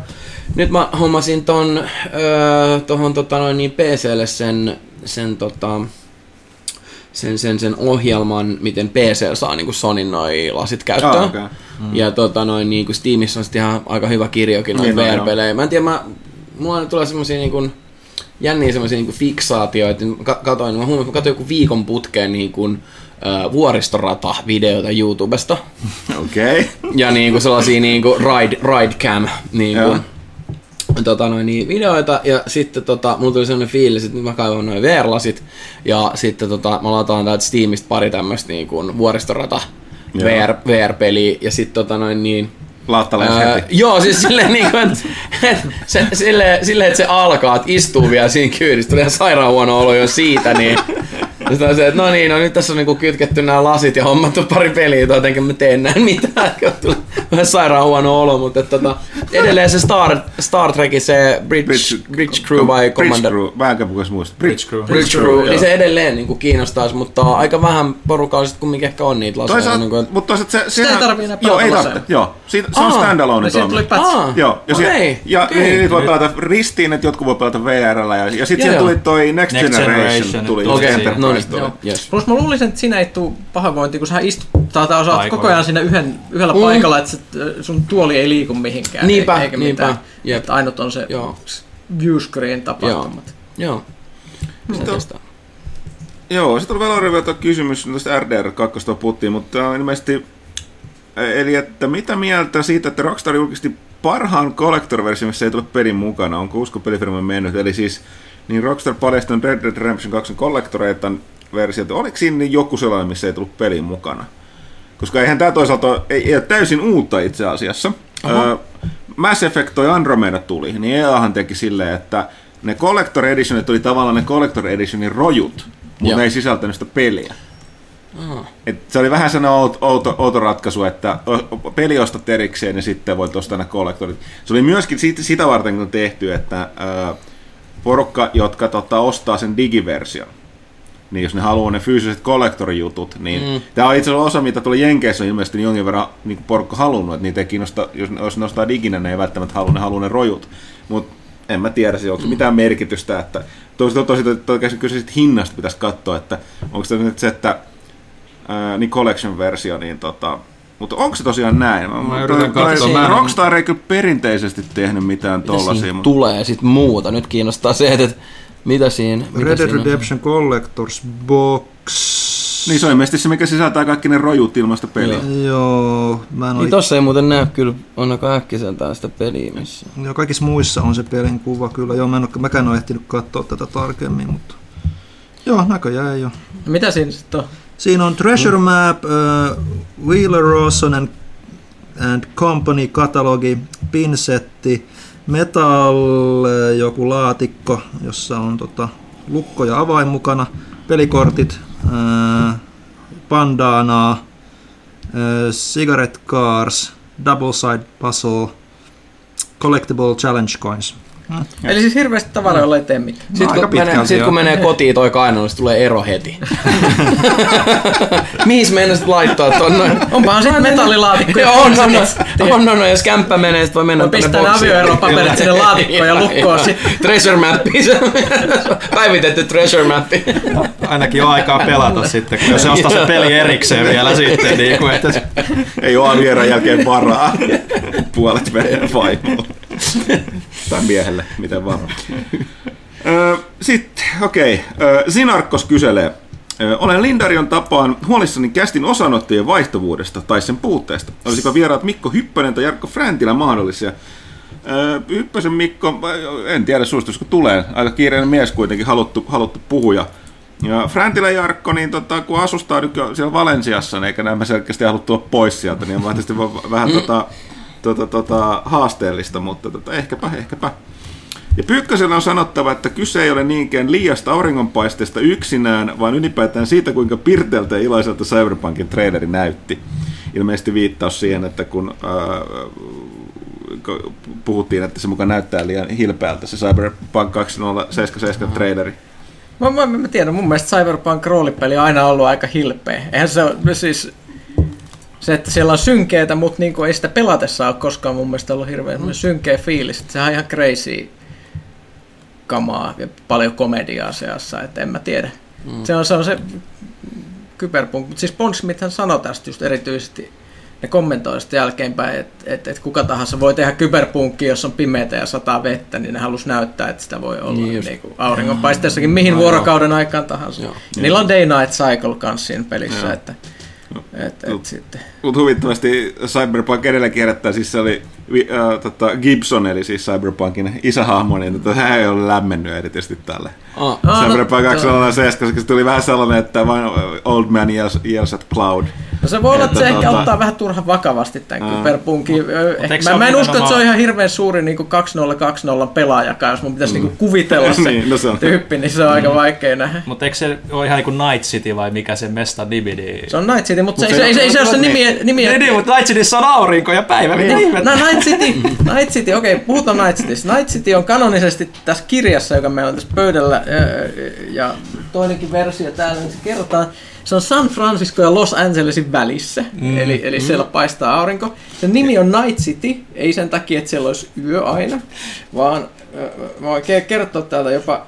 nyt mä hommasin ton, öö, tohon tota noin niin PClle sen, sen tota, sen, sen, sen ohjelman, miten PC saa niin Sonin noi lasit käyttöön. Ah, okei. Mm. Ja tota noin, niin kuin Steamissa on sitten ihan aika hyvä kirjokin noin Niin on, VR-pelejä. Mä en tiedä, mä, mulla tulee semmosia niin kuin, jänniä semmosia niin fiksaatioita. Mä ka- katoin, mä huomasin, mä katsoin joku viikon putkeen niin kuin, vuoristorata-videoita YouTubesta. Okei. Ja niin kuin sellaisia niin kuin ride, ride cam niin Joo. kuin, tota, noin, niin videoita ja sitten tota, mulla tuli sellainen fiilis, että nyt mä kaivan noin VR-lasit ja sitten tota, mä lataan täältä Steamista pari tämmöistä niin kuin vuoristorata. VR, VR-peliä ja sitten tota noin niin Laattalainen Ää, heti. joo, siis silleen, niin kuin, että, se, silleen, silleen, että se alkaa, että istuu vielä siinä kyydissä, tulee ihan sairaan huono olo jo siitä, niin ja sitten on se, että no niin, no nyt tässä on niinku kytketty nämä lasit ja hommattu pari peliä, tai jotenkin mä teen näin mitään, kun tulee vähän sairaan huono olo, mutta että, tota, edelleen se Star, Star Trekin se Bridge, Bridge, Crew vai Commander? Bridge Crew, mä enkä puhuisi muista. Bridge Crew. Bridge Crew, Crew, joo. niin se edelleen niin kuin kiinnostaisi, mutta aika vähän porukalla sitten kumminkin ehkä on niitä laseja. Toisaalta, niin kuin, että- mutta toisaalta se... Sitä ei tarvii enää Joo, ei tarvitse, joo. Siitä, se on standalone no tuli patch. Aa, Joo, ja, okay. ja okei. okay. niitä voi pelata ristiin, että jotkut voi pelata VRllä, ja, ja sitten joo. tuli toi Next, Next Generation, Generation tuli tuli Okei, Enterprise. no mielestä oli. Joo, yes. Plus mä luulisin, että siinä ei tule pahoinvointi, kun sä istut tai osaat Paikoilla. koko ajan siinä yhden, yhdellä Mm. paikalla, että se- sun tuoli ei liiku mihinkään. Niinpä, eikä niinpä. mitään. Jep. Että ainut on se Joo. viewscreen tapahtumat. Joo. Mutta- testaa. Joo, sitten oli Valori vielä tuo kysymys, tuosta RDR 2 puhuttiin, mutta ilmeisesti, äh, eli että mitä mieltä siitä, että Rockstar julkisti parhaan Collector-version, missä ei tule pelin mukana, onko usko pelifirma mennyt, eli siis niin Rockstar paljastunut Red Dead Redemption 2 Collectoreita versiota, oliko siinä joku sellainen, missä ei tullut pelin mukana? Koska eihän tämä toisaalta ei, ei ole täysin uutta itse asiassa. Öö, Mass Effect toi Andromeda tuli, niin EAhan teki silleen, että ne Collector Editionit oli tavallaan ne Collector Editionin rojut, mutta ne ei sisältänyt sitä peliä. Aha. Et se oli vähän sellainen outo, outo, outo ratkaisu, että peli ostat erikseen ja sitten voit ostaa nämä kollektorit. Se oli myöskin siitä, sitä varten kun tehty, että ää, porukka, jotka tota, ostaa sen digiversion, niin jos ne haluaa ne fyysiset kollektorijutut, niin mm. tämä on itse asiassa osa, mitä tuli Jenkeissä on ilmeisesti niin jonkin verran niin porukka halunnut, että niitä ei kiinnosta, jos, jos ne ostaa diginä, ne ei välttämättä halua, ne haluaa ne rojut. Mutta en mä tiedä, siis onko se mitään merkitystä, että tosi tosi to, to, kyllä hinnasta pitäisi katsoa, että onko se nyt se, että ää, niin collection-versio, niin tota, mutta onko se tosiaan näin? Mä yritän katsoa, mä en- Rockstar ei kyllä perinteisesti tehnyt mitään Mitä tollasia, mutta tulee sit muuta? Nyt kiinnostaa se, että mitä siinä... Mitä Red Dead? Redemption Collectors Box. niin se on ilmeisesti se, mikä sisältää kaikki ne rojut ilmaista peliä. Joo. Joo, mä en Niin tossa ei muuten näy kyllä ainakaan äkkiseltään sitä peliä missä. Joo, kaikissa muissa on se pelin kuva kyllä. Joo, mä en ole, mäkään en ole ehtinyt katsoa tätä tarkemmin, mutta... Joo, näköjään ei ole. Mitä siinä sitten on? Siinä on Treasure Map, uh, Wheeler Rawson and, and Company katalogi, pinsetti, Metal äh, joku laatikko, jossa on tota, lukko ja avain mukana, pelikortit, uh, uh, cigarette cars, double side puzzle, collectible challenge coins. Eli siis hirveästi tavaraa, jolla ei tee mitään. Sitten aika kun, menee, sit, kun menee kotiin toi kainalo, niin tulee ero heti. Mihin meinasit laittaa ton noin? Onpahan sitten metallilaatikko. Joo, on, on, on, on, on, jos kämppä menee, sit voi mennä Voi pistää ne avioeropaperit sinne laatikkoon ja lukkoon sitten. Treasure mappi. on Päivitetty treasure mappi. Ainakin on aikaa pelata sitten, kun jos se ostaa se peli erikseen vielä sitten. Niin kuin, että Ei ole vieraan jälkeen varaa. Puolet menee vaimolle. Tai miehelle, miten vaan. Sitten, okei. Okay. Sinarkkos kyselee. Olen Lindarion tapaan huolissani kästin osanottajien vaihtuvuudesta tai sen puutteesta. Olisiko vieraat Mikko Hyppönen tai Jarkko Fräntilä mahdollisia? Hyppösen Mikko, en tiedä suositusko tulee. Aika kiireinen mies kuitenkin, haluttu, haluttu puhuja. Ja Fräntilä Jarkko, niin tota, kun asustaa nyt siellä Valensiassa, niin eikä nämä selkeästi halua tulla pois sieltä, niin vähän tietysti vähän tota, tota, tota, haasteellista, mutta tota, ehkäpä, ehkäpä. Ja Pyykkösellä on sanottava, että kyse ei ole niinkään liiasta auringonpaisteesta yksinään, vaan ylipäätään siitä, kuinka pirteältä ja iloiselta Cyberpunkin traileri näytti. Ilmeisesti viittaus siihen, että kun ää, kun puhuttiin, että se mukaan näyttää liian hilpeältä se Cyberpunk 2077 traileri. Mä, mä, mä tiedän, mun mielestä Cyberpunk roolipeli on aina ollut aika hilpeä. Eihän se siis se, että siellä on synkeitä, mutta niin ei sitä pelatessa ole koskaan mun mielestä ollut hirveän mm. synkeä fiilis. Sehän on ihan crazy kamaa ja paljon komediaa seassa, että en mä tiedä. Mm. Se on se, on se kyberpunk. Mutta siis Pondsmithhän sanoi tästä just erityisesti, ne kommentoi sitten jälkeenpäin, että et, et kuka tahansa voi tehdä kyberpunkki, jos on pimeätä ja sataa vettä, niin ne halus näyttää, että sitä voi olla Niin niin niin auringonpaisteessakin mihin Aivan. vuorokauden aikaan tahansa. Joo. Niillä on Day Night Cycle kanssa siinä pelissä, Joo. että et, et, sitten. Mutta huvittavasti Cyberpunk edelläkin herättää, siis se oli äh, tota, Gibson, eli siis Cyberpunkin isähahmo, niin tota, hän ei ole lämmennyt erityisesti tälle. Ah, Ah, Cyberpunk no, 2077, koska se tuli vähän sellainen, että vain Old Man yells, yells at Cloud. No se voi olla, että se Että ehkä tota- ottaa vähän turhan vakavasti tämän kyberpunkin. Ehkä- se Mä, mä en usko, että se on ihan hirveän suuri niin 2020 pelaajakaan, jos mun pitäisi niin kuvitella se Niin, no se on. tyyppi, niin se on aika vaikea nähdä. Mutta eikö se ole ihan niin kuin Night City vai mikä se mesta nimi? Niin... Se on Night City, mutta Mut se, se se, on- se, ei se ole se nimi, nimi Niin, niin, mutta Night Cityssä on aurinko ja päivä. Mitä No, ihmettä? no Night City, Night City, okei, okay, puhutaan Night Citystä. Night City on kanonisesti tässä kirjassa, joka meillä on tässä pöydällä, ja toinenkin versio täällä, niin se kerrotaan, se on San Francisco ja Los Angelesin välissä, mm. eli, eli siellä paistaa aurinko. Sen nimi on Night City, ei sen takia, että siellä olisi yö aina, vaan mä voin ke- kertoa täältä jopa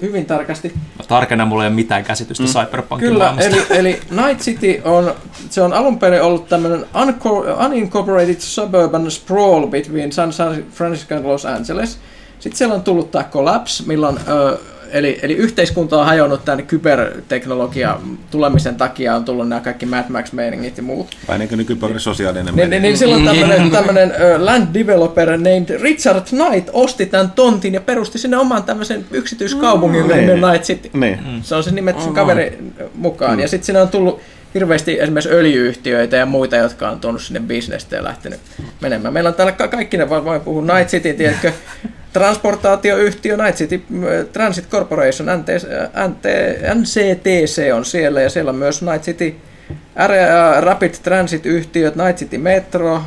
hyvin tarkasti. No, tarkenna mulla ei ole mitään käsitystä mm. Cyberpunkin Kyllä, maailmasta. eli, eli Night City on, se on alun perin ollut tämmöinen unincorporated suburban sprawl between San Francisco and Los Angeles. Sitten siellä on tullut tämä Collapse, milloin ö, eli, eli yhteiskunta on hajonnut tämän kyberteknologian tulemisen takia, on tullut nämä kaikki Mad Max-meiningit ja muut. Vai niin kuin nykypäivänä sosiaalinen Niin, niin, niin silloin tämmöinen, tämmöinen uh, land developer named Richard Knight osti tämän tontin ja perusti sinne oman tämmöisen yksityiskaupungin mm. nimen Night City. Niin. Se on se nimetty sen kaveri mukaan. Mm. Ja sitten sinne on tullut hirveästi esimerkiksi öljyyhtiöitä ja muita, jotka on tuonut sinne bisnestä ja lähtenyt menemään. Meillä on täällä ka- kaikki ne, voin puhua Night City, tiedätkö, transportaatioyhtiö Night City Transit Corporation, NCTC on siellä ja siellä on myös Night City Rapid Transit-yhtiöt, Night City Metro,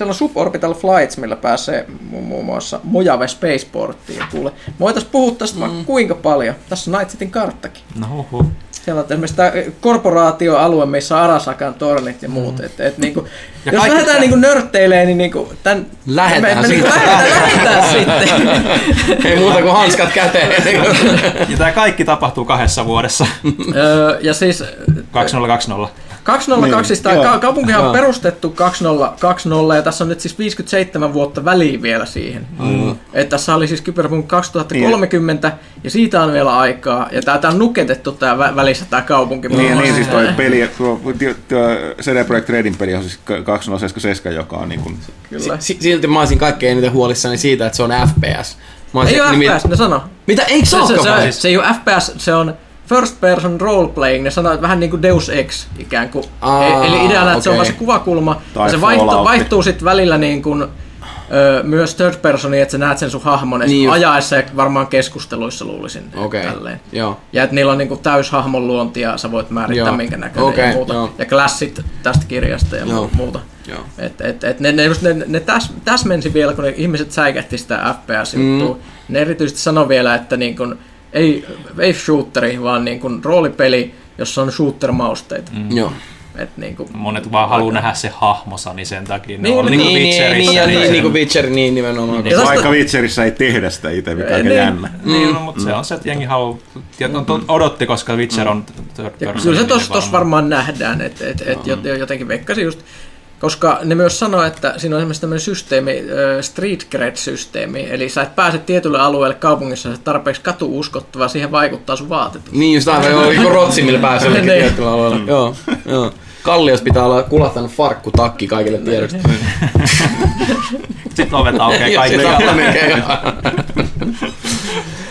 siellä on suborbital flights, millä pääsee muun muassa Mojave Spaceporttiin. Kuule, me voitaisiin puhua tästä mm. kuinka paljon. Tässä on Night Cityn karttakin. No huhu. Siellä on esimerkiksi tämä korporaatioalue, missä on Arasakan tornit ja muut. Mm. Et, et, niinku, ja jos lähdetään tämä... niinku nörtteilemään, niin niinku, tämän, lähdetään me, me, siitä. lähdetään, lähdetään sitten. Ei muuta kuin hanskat käteen. ja tämä kaikki tapahtuu kahdessa vuodessa. ja siis... 2020. 202, niin, ka- kaupunkihan on perustettu 2020 ja tässä on nyt siis 57 vuotta väliin vielä siihen. Mm. Että tässä oli siis Cyberpunk 2030 niin. ja siitä on vielä aikaa ja tämä on nuketettu tämä vä- välissä tämä kaupunki. Niin, niin siis toi peli, tuo, tuo CD Projekt Redin peli on siis 2077, joka on niin kuin... Kyllä. Silti mä olisin kaikkein eniten huolissani siitä, että se on FPS. Mä ei ole FPS, ne sano. Mitä, eikö se, se, se, se, se ei ole FPS, se on first person role playing, ne sanoo vähän niin kuin Deus Ex ikään kuin. Aa, Eli ideana, että okay. se on vaan se kuvakulma, tai ja se vaihtuu, vaihtuu sitten välillä niin kuin, ö, myös third personi, että sä näet sen sun hahmon niin ajaessa ja varmaan keskusteluissa luulisin okay. tälleen. Joo. Ja että niillä on niin täys hahmon luonti ja sä voit määrittää joo. minkä näköinen okay. ja muuta. Joo. Ja klassit tästä kirjasta ja joo. muuta. Joo. Et, et, et ne, ne, just ne, ne täs, täsmensi vielä, kun ne ihmiset säikätti sitä FPS-juttua. Mm. Ne erityisesti sanoi vielä, että niin kun, ei, ei shooteri, vaan niin kuin roolipeli, jossa on shooter-mausteita. Mm. Joo. Et niin kuin, Monet vaan haluaa nähdä se hahmosa, niin sen takia ne niin, on niin, niin, niin, niin, ja niin, niin kuin Witcher, niin nimenomaan. Niin, vaikka. Witcherissä ei tehdä sitä itse, mikä on aika niin, jännä. Niin, no, mutta mm. se on se, että jengi haluaa, mm. odotti, koska Witcher on Kyllä se tuossa varmaan nähdään, että et, et, et jotenkin veikkasin just koska ne myös sanoo, että siinä on esimerkiksi tämmöinen systeemi, street cred-systeemi, eli sä et pääse tietylle alueelle kaupungissa, se tarpeeksi katu-uskottava, siihen vaikuttaa sun vaatetus. Niin, just aivan, joo, niin rotsi, millä pääsee jollekin niin. tietylle alueelle. Mm. Joo, joo. Kallios pitää olla kulahtanut farkkutakki kaikille tiedoksi. Sitten ovet aukeaa kaikille.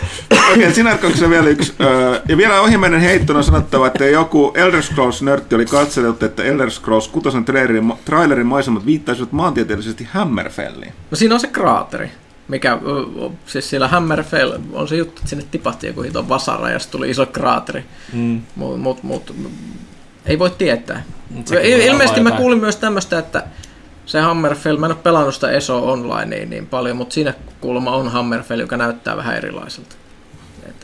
Okei, sinä vielä yksi. ja vielä ohimennen heittona sanottava, että joku Elder Scrolls-nörtti oli katsellut, että Elder Scrolls 6 trailerin, trailerin maisemat viittaisivat maantieteellisesti Hammerfelliin. No siinä on se kraateri mikä, siis siellä Hammerfell on se juttu, että sinne tipahti joku hiton vasara ja tuli iso kraateri. Mm. Mut, mut, mut, ei voi tietää. Ilmeisesti mä kuulin myös tämmöistä, että se Hammerfell, mä en ole pelannut sitä ESO online niin, niin paljon, mutta siinä kuulemma on Hammerfell, joka näyttää vähän erilaiselta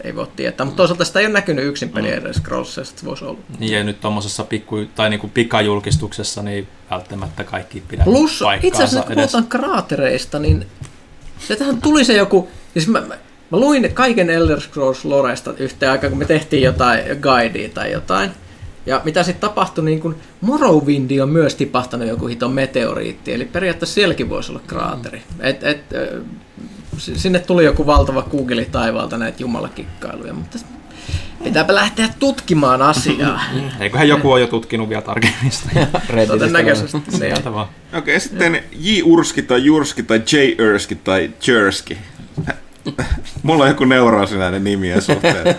ei voi tietää. Mutta toisaalta sitä ei ole näkynyt yksin peli mm. edes Scrollsissa, että se voisi olla. Niin ja nyt tuommoisessa pikku, tai niinku pikajulkistuksessa niin välttämättä kaikki pidä Plus, itse asiassa kun puhutaan kraatereista, niin tähän tuli se joku, siis mä, mä, mä luin kaiken Elder Scrolls Loresta yhteen aikaan, kun me tehtiin jotain guidea tai jotain. Ja mitä sitten tapahtui, niin kun Morrowindi on myös tipahtanut joku hiton meteoriitti, eli periaatteessa sielläkin voisi olla kraateri. Mm. Et, et, sinne tuli joku valtava kuukeli taivaalta näitä jumalakikkailuja, mutta pitääpä lähteä tutkimaan asiaa. Eiköhän joku ole jo tutkinut vielä tarkemmin sitä. Todennäköisesti. Okei, okay, sitten J. Urski tai Jurski tai J. Urski tai Jerski. Mulla on joku neuroosi näiden nimien suhteen.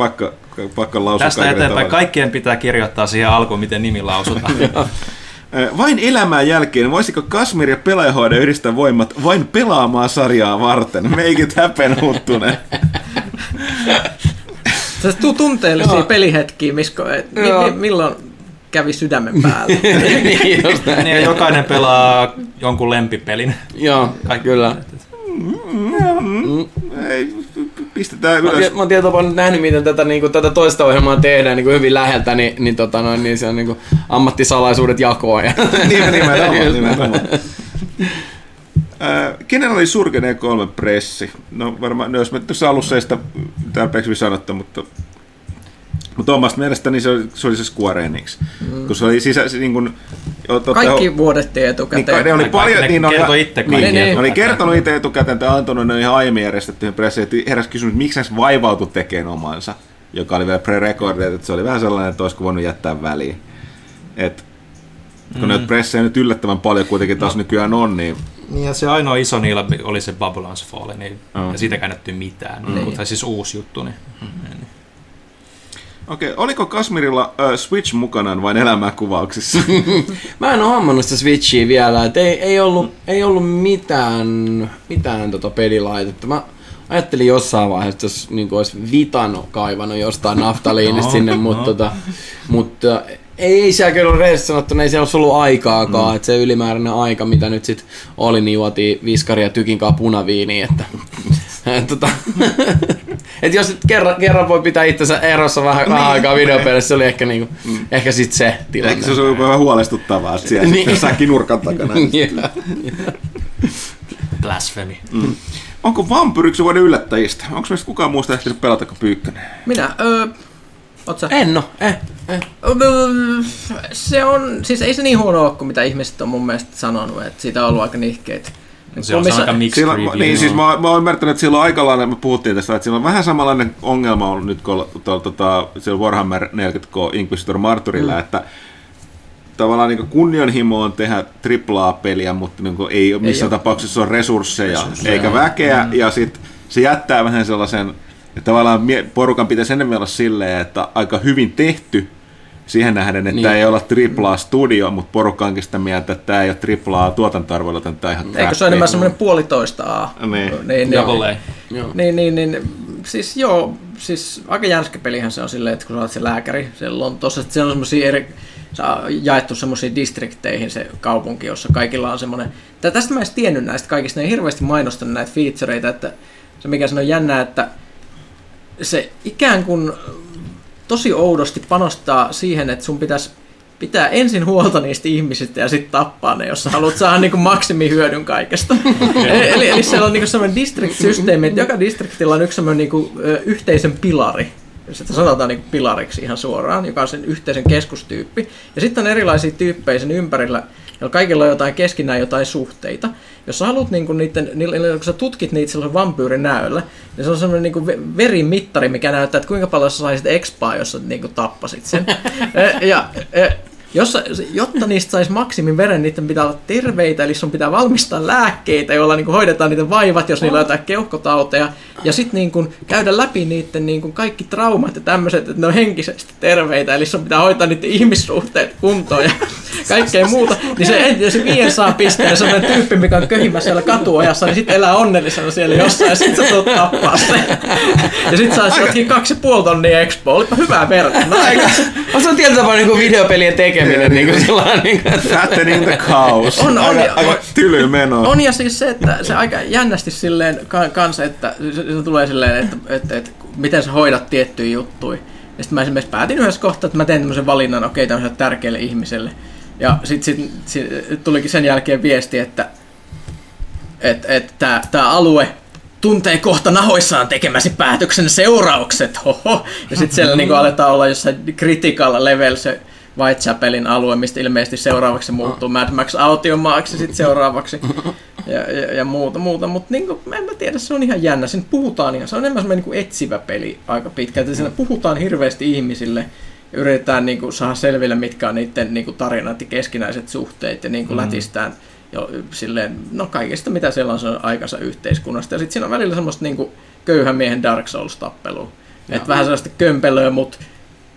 Pakko, pakko lausua Tästä eteenpäin tavalla. kaikkien pitää kirjoittaa siihen alkuun, miten nimi lausutaan. Vain elämän jälkeen, voisiko Kasmir ja pelaajahoide yhdistää voimat vain pelaamaan sarjaa varten? Make it happen, Huttunen. Se tunteellisia Joo. pelihetkiä, misko, et, mi, mi, milloin kävi sydämen päällä. niin, just näin. niin, jokainen pelaa jonkun lempipelin. Joo, Kaikki. kyllä. Mm, ei, pistetään ylös. Mä, mä oon tietyllä nähnyt, miten tätä, niin kuin, tätä toista ohjelmaa tehdään niin kuin hyvin läheltä, niin, niin, tota, no, niin se on niin kuin, ammattisalaisuudet jakoa. Ja... nimenomaan, nimenomaan. Äh, kenellä oli Surgen E3 pressi? No varmaan, no jos me tuossa alussa sitä tarpeeksi sanottu, mutta mutta omasta mielestäni se oli se, oli se Square Enix. Mm. Kun se oli sisä, se, niin kun, totta, Kaikki vuodettiin etukäteen. Niin, ne oli paljon, ne niin, kertoi itse niin, niin, ne oli kertonut itse etukäteen, että antanut ne ihan aiemmin järjestettyihin pressiin, että heräsi kysymys, miksi se vaivautu tekemään omansa, joka oli vielä pre-recorded, että se oli vähän sellainen, että olisiko voinut jättää väliin. Et, kun mm. näitä pressejä nyt yllättävän paljon kuitenkin taas no. nykyään on, niin niin ja se ainoa iso niillä oli se Babylon's Fall, niin, oh. ja siitä käännetty mitään, mm. niin. tai siis uusi juttu. Niin. Mm. Niin. Okei, oliko Kasmirilla uh, Switch mukanaan vain elämäkuvauksissa? Mä en ole hommannut sitä Switchiä vielä, että ei, ei, ollut, ei ollut mitään, mitään tota pelilaitetta. Mä ajattelin jossain vaiheessa, että jos niin olisi Vitano kaivannut jostain naftaliinista no, sinne, mutta, no. tota, mutta ei siellä kyllä rehellisesti sanottuna, ei siellä olisi ollut aikaakaan, mm. että se ylimääräinen aika, mitä nyt sitten oli, niin juotiin viskaria ja tykinkaa punaviiniin, että tota, et jos nyt kerran, kerran voi pitää itsensä erossa vähän, niin. vähän aikaa videopelissä, se oli ehkä, niinku, mm. ehkä sit se tilanne. Ehkä se on vähän huolestuttavaa siellä niin. jossakin nurkan takana. Blasphemy. Mm. Onko vampyriksi vuoden yllättäjistä? Onko meistä kukaan muusta ehtinyt pelata kuin Pyykkönen? Minä? Öö, Oot En no, eh, eh. Se on, siis ei se niin huono ole kuin mitä ihmiset on mun mielestä sanonut, että siitä on ollut aika nihkeitä. Se on aika mixed sillä, Niin, siis mä, mä oon ymmärtänyt, että silloin aika lailla, me puhuttiin tästä, että sillä on vähän samanlainen ongelma ollut nyt kun tuolla, tota, siellä Warhammer 40K Inquisitor Martyrilla, mm. että tavallaan niin kunnianhimo on tehdä triplaa peliä, mutta niin ei missään ei tapauksessa ole resursseja, resursseja eikä väkeä, mm. ja sitten se jättää vähän sellaisen, että tavallaan porukan pitäisi enemmän olla silleen, että aika hyvin tehty, siihen nähden, että niin. tämä ei ole triplaa studio, mutta porukka onkin sitä mieltä, että tämä ei ole triplaa tuotantoarvoilla, joten tämä ihan Eikö se ole enemmän semmoinen puolitoista A? Niin. Niin, niin, niin, niin, niin, niin, siis joo, siis aika jänskä pelihän se on silleen, että kun sä olet se lääkäri siellä on tossa, että siellä on semmoisia eri, jaettu semmoisiin distrikteihin se kaupunki, jossa kaikilla on semmoinen, tästä mä en tiennyt näistä kaikista, ne ei hirveästi mainostanut näitä featureita, että se mikä se on jännää, että se ikään kuin tosi oudosti panostaa siihen, että sun pitäisi pitää ensin huolta niistä ihmisistä ja sitten tappaa ne, jos sä haluat saada niin kuin maksimihyödyn kaikesta. eli, eli siellä on niin sellainen district-systeemi, että joka distriktilla on yksi sellainen niin kuin, yhteisen pilari, sitä sanotaan niin pilariksi ihan suoraan, joka on sen yhteisen keskustyyppi. Ja sitten on erilaisia tyyppejä sen ympärillä, joilla kaikilla on jotain keskinään jotain suhteita. Jos sä haluat niin niiden, niiden, kun sä tutkit niitä sellaisen vampyyrin näöllä, niin se on semmoinen niin verimittari, mikä näyttää, että kuinka paljon sä saisit expaa, jos sä niin tappasit sen. ja, ja, jos, jotta niistä saisi maksimin veren, niiden pitää olla terveitä, eli sun pitää valmistaa lääkkeitä, joilla niin kuin hoidetaan niiden vaivat, jos niillä on jotain keuhkotauteja, ja sitten niin käydä läpi niiden niin kuin kaikki traumat ja tämmöiset, että ne on henkisesti terveitä, eli sun pitää hoitaa niiden ihmissuhteet kuntoon ja kaikkea muuta. Niin se, se 500 pisteen sellainen tyyppi, mikä on köhimässä siellä katuojassa, niin sitten elää onnellisena siellä jossain, ja sitten sä tulet tappaa sen. Ja sitten saisi jotkin kaksi puoli tonnia expo, olipa hyvä verta. No, on se tietyllä tavalla niin videopelien tekeminen tekeminen. niin kuin sellainen, niin kuin, Fattening the cows. On, on, aika, aika tyly meno. On ja siis se, että se aika jännästi silleen kanssa, että se, se tulee silleen, että, että, että, että miten sä hoidat tiettyjä juttuja. Ja sitten mä esimerkiksi päätin yhdessä kohtaa, että mä teen tämmöisen valinnan, okei, okay, tämmöiselle tärkeälle ihmiselle. Ja sitten sit, sit, tulikin sen jälkeen viesti, että että et, tämä alue tuntee kohta nahoissaan tekemäsi päätöksen seuraukset, hoho. Ja sitten siellä niinku aletaan olla jossain critical level se Whitechapelin alue, mistä ilmeisesti seuraavaksi se muuttuu Mad Max Autiomaaksi sitten seuraavaksi ja, ja, ja muuta, muuta. mutta niin en mä tiedä, se on ihan jännä. Siinä puhutaan ihan, se on enemmän semmoinen niin etsivä peli aika pitkälti. Siinä puhutaan hirveästi ihmisille yritetään niin kuin, saada selville, mitkä on niiden niin kuin, tarinat ja keskinäiset suhteet ja niin kuin, mm. lätistään jo, silleen, no kaikesta mitä siellä on, aikansa yhteiskunnasta. Ja sitten siinä on välillä semmoista niin kuin, köyhän miehen Dark Souls-tappelua. Että vähän sellaista kömpelöä, mutta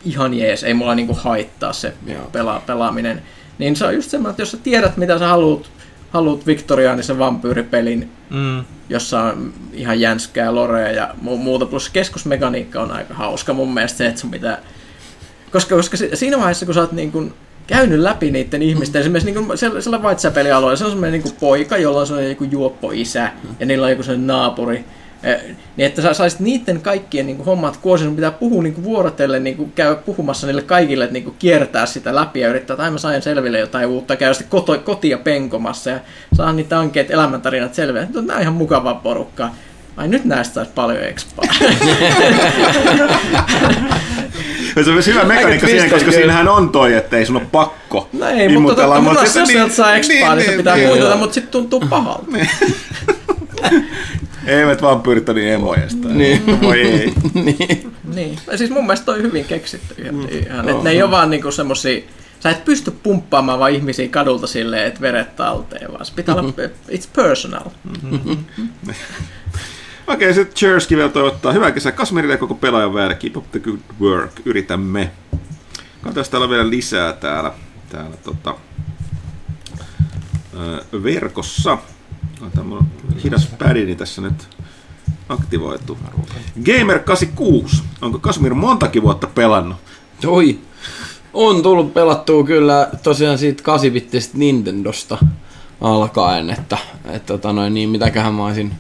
ihan jees, ei mulla niinku haittaa se pela, pelaaminen. Niin se on just semmoinen, että jos sä tiedät, mitä sä haluat, haluat viktoriaanisen vampyyripelin, mm. jossa on ihan jänskää lorea ja muuta, plus keskusmekaniikka on aika hauska mun mielestä se, että sun pitää... Koska, koska siinä vaiheessa, kun sä oot niin kuin käynyt läpi niiden ihmisten, mm. esimerkiksi niin kuin siellä, Whitechapelin se on semmoinen niin poika, jolla on semmoinen niin juoppo isä, mm. ja niillä on joku sellainen naapuri, niin että sä saisit niiden kaikkien niin kuin, hommat kuosin, sun pitää puhua niin kuin, vuorotellen, niin kuin, käy puhumassa niille kaikille, että niin kuin, kiertää sitä läpi ja yrittää, että mä sain selville jotain uutta, käy sitten koto, kotia penkomassa ja saa niitä ankeet elämäntarinat selville. Nämä on ihan mukavaa porukkaa. Ai nyt näistä saisi paljon expaa. Se on myös hyvä mekaniikka siihen, koska siinähän on toi, että ei sun ole pakko No ei, mutta tota, sit- jos sieltä saa expaa, niin, se pitää niin, puutella, joo. mutta sitten tuntuu pahalta. Eivät vaan pyrittä niin emojesta. Niin. Voi ei. niin. Niin. Ja siis mun mielestä toi hyvin keksitty ihan, ihan että ne ei ole vaan niinku semmosia, sä et pysty pumppaamaan vaan ihmisiä kadulta silleen, että veret talteen, vaan se pitää olla, it's personal. Okei, sitten Chersky vielä toivottaa hyvää kesää Kasmerille ja koko pelaajan väärä. Keep up the good work. Yritämme. Katsotaan, täällä on vielä lisää täällä, täällä tota, ö, verkossa. On tämä hidas pädini tässä nyt aktivoitu. Gamer86. Onko Kasmir montakin vuotta pelannut? Oi. On tullut pelattua kyllä tosiaan siitä 8-bittisestä Nintendosta alkaen, että, että tota noin, niin mitäköhän mä olisin,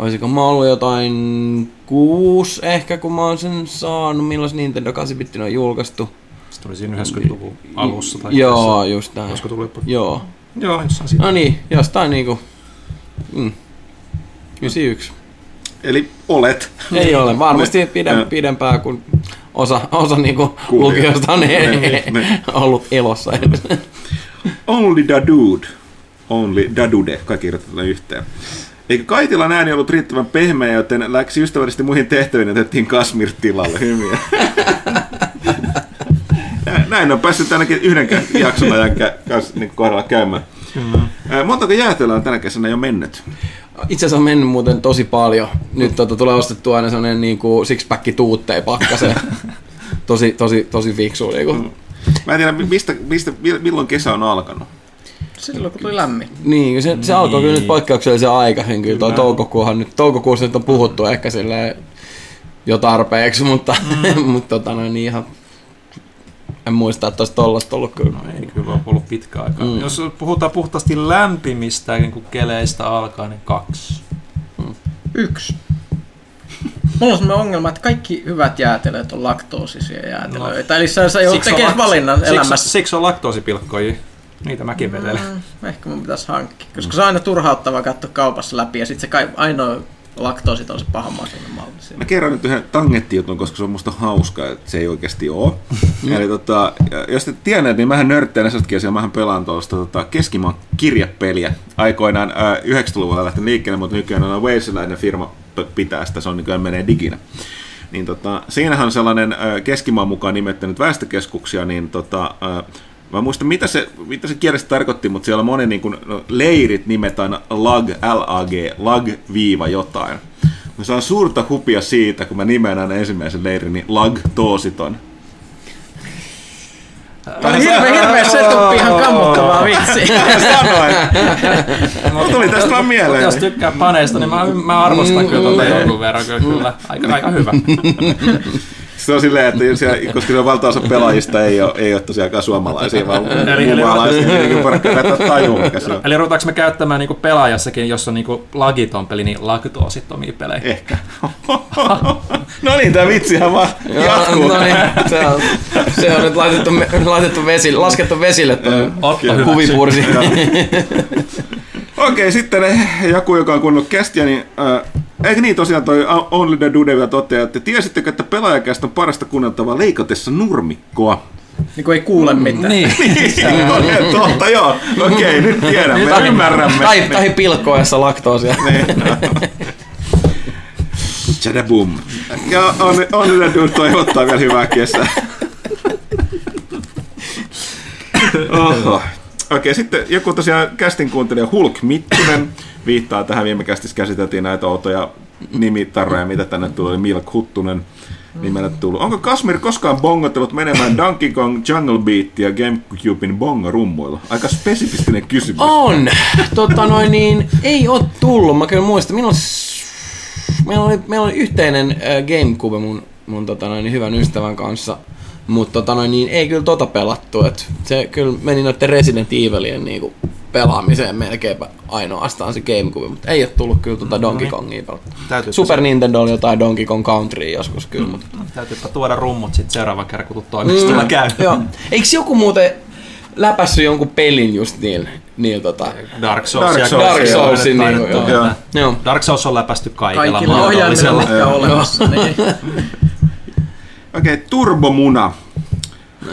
olisiko mä ollut jotain kuusi ehkä, kun mä oon sen saanut, milloin Nintendo 8-bitti on julkaistu. Se tuli siinä 90-luvun alussa. Tai Joo, just näin. Olisiko tullut jopa? Joo. Joo, jossain siinä. No niin, jostain niinku, mm, 91. Eli olet. Ei ole, varmasti Ne- pidem, ne- pidempää kuin osa, osa niinku lukijoista on Ne- ne. ollut elossa. Only da dude. Only da dude. Kaikki irrotetaan yhteen. Eikö Kaitilan ääni ollut riittävän pehmeä, joten läksi ystävällisesti muihin tehtäviin ja otettiin Kasmir tilalle. Hymiä. Nä- Näin on päässyt ainakin yhden jakson ajan niin kohdalla käymään. Ää, Montako jäätelöä on tänä kesänä jo mennyt? Itse asiassa on mennyt muuten tosi paljon. Nyt tota, tulee ostettua aina sellainen niinku six-pack tuutteja pakkaseen. tosi, tosi, tosi fiksu. Niinku. Mä en tiedä, mistä, mistä, milloin kesä on alkanut. Silloin kun tuli lämmin. Niin, se, se alkoi kyllä nyt poikkeuksellisen aikaisin. Kyllä toi toukokuuhan nyt, toukokuussa nyt on puhuttu ehkä silleen jo tarpeeksi, mutta, mm. mutta tota, noin, niin ihan en muista, että olisi tollasta ollut kyllä. No ei kyllä ole ollut pitkä aikaa. Mm. Mm. Jos puhutaan puhtaasti lämpimistä niin kuin keleistä alkaa, niin kaksi. Yksi. Mulla on sellainen ongelma, että kaikki hyvät jäätelöt on laktoosisia jäätelöitä. No. Eli sä, sä joudut tekemään valinnan siksi, elämässä. Siksi on laktoosipilkkoja. Niitä mäkin vetelen. Mm, ehkä mun pitäisi hankkia, koska se on aina turhauttavaa katsoa kaupassa läpi ja sitten se kai, ainoa laktoosit on se paha makuinen malli. Mä kerron nyt yhden tangettijutun, koska se on musta hauskaa, että se ei oikeasti ole. Eli tota, jos te tiedät, niin mähän nörttään näistäkin asiaa, mähän pelaan tuosta tota, keskimaan kirjapeliä. Aikoinaan ää, 90-luvulla lähti liikkeelle, mutta nykyään on walesilainen firma pitää sitä, se on nykyään menee diginä. Niin tota, siinähän on sellainen ää, keskimaan mukaan nimettänyt väestökeskuksia, niin tota, ää, Mä en muista, mitä se, mitä se kielestä tarkoitti, mutta siellä on moni niin kuin, no, leirit nimetään lag, lag, lag, viiva jotain. Mä saan suurta hupia siitä, kun mä nimeän aina ensimmäisen leirin, niin lag toositon. Tämä on hirveä, hirveä setup, ihan kammottavaa vitsi. Sanoin! Mulla tuli tästä vaan mieleen. Jos tykkää paneista, niin mä, mä arvostan kyllä tota jonkun verran. Kyllä, kyllä. Aika, aika hyvä. Se on silleen, että siellä, koska se on valtaosa pelaajista ei ole, ei ole tosiaankaan suomalaisia, vaan mualaisia, niin voidaan käyttää tajua, mikä se on. Eli ruvetaanko me käyttämään niinku pelaajassakin, jos on niinku lagiton peli, niin laktoosittomia pelejä? Ehkä. no niin, tää vitsihän vaan jatkuu. No niin, se on, se on nyt laitettu, me- laitettu vesille, laskettu vesille tuo Otto hyvä. kuvipursi. Okei, sitten eh, joku, joka on kuunnellut kästiä, niin äh, eikö niin tosiaan toi Only the Dude vielä toteaa, että tiesittekö, että pelaajakästä on parasta kuunneltavaa leikatessa nurmikkoa? niin kuin ei kuule mitään. Niin. Niin, totta joo. Okei, nyt tiedämme, Tai- ymmärrämme. Tai, tai pilkkoessa laktoosia. Niin. Chadabum. Ja only the Dude toivottaa vielä hyvää kesää. Oho. Okei, sitten joku tosiaan kästin kuuntelija Hulk Mittunen viittaa tähän. Viime kästissä käsiteltiin näitä outoja nimitarroja, mitä tänne tuli. Milk Huttunen nimellä tullut. Onko Kasmir koskaan bongotellut menemään Donkey Kong Jungle Beat ja Gamecubein bongarummuilla? Aika spesifistinen kysymys. On. Tota noin niin, ei oo tullut. Mä kyllä muistan, milloin meillä oli, meillä oli yhteinen äh, Gamecube mun, mun tota noin, hyvän ystävän kanssa. Mutta tota noin, niin ei kyllä tota pelattu. Et se kyllä meni noiden Resident Evilien niinku pelaamiseen melkeinpä ainoastaan se Gamecube, mutta ei ole tullut kyllä tota Donkey Kongia pelattu. Täytyypä, Super Nintendo oli jotain Donkey Kong Countrya joskus kyllä, mutta täytyypä tuoda rummut sitten seuraavan kerran, kun toimistolla käy. Joo. Eikö joku muuten läpässyt jonkun pelin just niin, niillä tota, Dark Souls. Dark Souls, Dark joo. Soulsin niinku, Joo. joo. joo. Dark Souls on läpästy kaikilla, Kaikilla mitkä on olemassa. Niin. Okei, okay, turbomuna.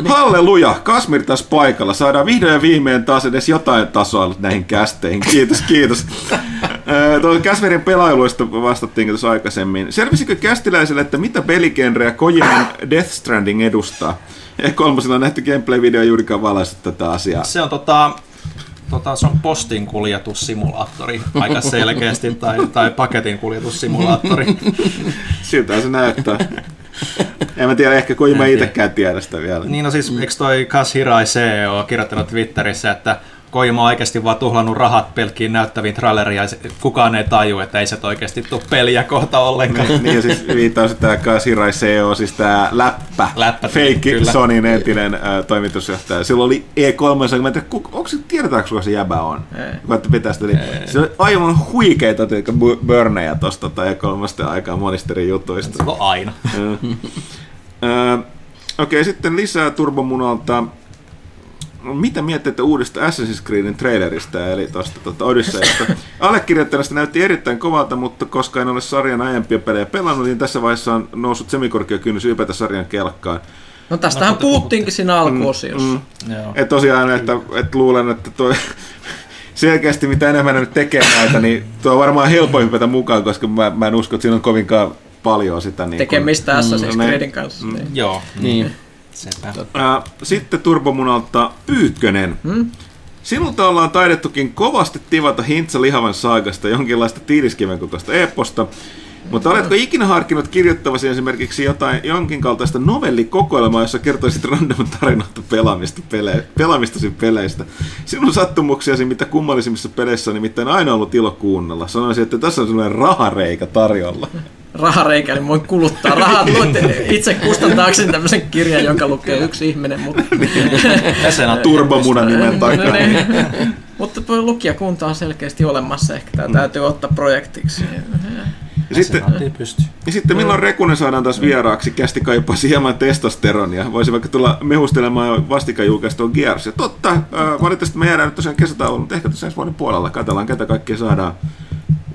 Halleluja, Kasmir taas paikalla. Saadaan vihdoin ja viimein taas edes jotain tasoa näihin kästeihin. Kiitos, kiitos. Öö, Tuo Kasmirin pelailuista vastattiin tuossa aikaisemmin. Selvisikö kästiläiselle, että mitä peligenreä Kojiman Death Stranding edustaa? Ja kolmosella on nähty gameplay-video juurikaan valaistu tätä asiaa. Se on tota, tota, se on postin kuljetussimulaattori aika selkeästi, tai, tai paketin kuljetussimulaattori. Siltä se näyttää. En mä tiedä, ehkä Kojima ei itsekään tiedä sitä vielä. Niin no siis, eikö toi Kaz Hirai CEO kirjoittanut Twitterissä, että Kojima on oikeasti vaan tuhlannut rahat pelkkiin näyttäviin traileria, ja kukaan ei taju, että ei se oikeasti tule peliä kohta ollenkaan. Niin, niin ja siis viittaus tämä Kasirai CEO, siis tämä läppä, Läppä, feikki kyllä. Sonyn entinen äh, toimitusjohtaja. Sillä oli E3, mä en tiedä, ku- onko se, tiedetäänkö kuka se jäbä on? Ei. Pitää sitä, niin se oli aivan huikeita bu- burnejä tuosta tai E3 aikaa monista eri jutuista. Se on aina. Okei, sitten lisää Turbomunalta. No, Mitä miettii uudesta Assassin's Creedin trailerista, eli tuosta tuota Odysseysta? Allekirjoittajasta näytti erittäin kovalta, mutta koska en ole sarjan aiempia pelejä pelannut, niin tässä vaiheessa on noussut semikorkea kynnys ypätä sarjan kelkkaan. No tästähän No, puhuttiinkin siinä alkuosiossa. Mm. Joo. Et tosiaan, että, että luulen, että toi, selkeästi mitä enemmän ne nyt tekee näitä, niin tuo on varmaan helpoin hypätä mukaan, koska mä, mä en usko, että siinä on kovinkaan paljon sitä. Niin Tekemistä Assassin's ne- Creedin kanssa. Niin. Joo, Niin. Sepä. Ää, Sitten Turbomunalta Pyykkönen. Hmm? Sinulta ollaan taidettukin kovasti tivata Hintsa lihavan saagasta jonkinlaista tiiliskiven kokoista eposta, mutta oletko ikinä harkinnut kirjoittavasi esimerkiksi jotain, jonkin kaltaista novellikokoelmaa, jossa kertoisit random tarinoita pelaamista pele, pelaamistasi peleistä? Sinun sattumuksiasi, mitä kummallisimmissa peleissä on nimittäin aina ollut ilo kuunnella. Sanoisin, että tässä on sellainen rahareikä tarjolla. Rahareikä, niin voin kuluttaa rahat. Luette itse kustantaakseni tämmöisen kirjan, jonka lukee yksi ihminen. Mutta, Jäsenä Turbomuna nimen no takana. niin. mutta lukijakunta on selkeästi olemassa. Ehkä tämä täytyy ottaa projektiksi. Ja sitten. Ja sitten milloin Rekunen saadaan taas vieraaksi, kästi kaipaisi hieman testosteronia. Voisi vaikka tulla mehustelemaan vastikään julkaistua Gearsia. Totta, äh, valitettavasti me jäädään nyt tosiaan kesätauolla, mutta ehkä tuossa ensi vuoden puolella katsellaan, ketä kaikkea saadaan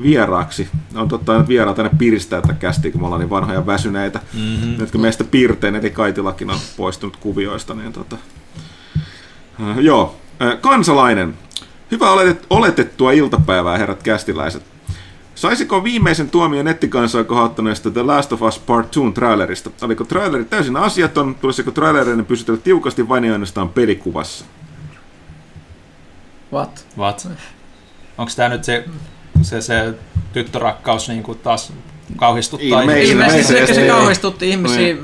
vieraaksi. On totta, että vieraat aina piristää tätä kästiä, kun me ollaan niin vanhoja ja väsyneitä. Mm-hmm. Nyt kun meistä piirtein, eli Kaitilakin on poistunut kuvioista, niin tota... Äh, joo, äh, kansalainen. Hyvä oletet, oletettua iltapäivää, herrat kästiläiset. Saisiko viimeisen tuomion nettikansaa kohottaneesta The Last of Us Part 2 trailerista? Oliko traileri täysin asiaton? Tulisiko trailereiden pysytellä tiukasti vain ja ainoastaan pelikuvassa? What? What? Onko tämä nyt se, se, se tyttörakkaus niin kuin taas kauhistuttaa? Ilmeisesti. ihmisiä? Ilmeisesti se, ilmeisesti. se kauhistutti ihmisiä,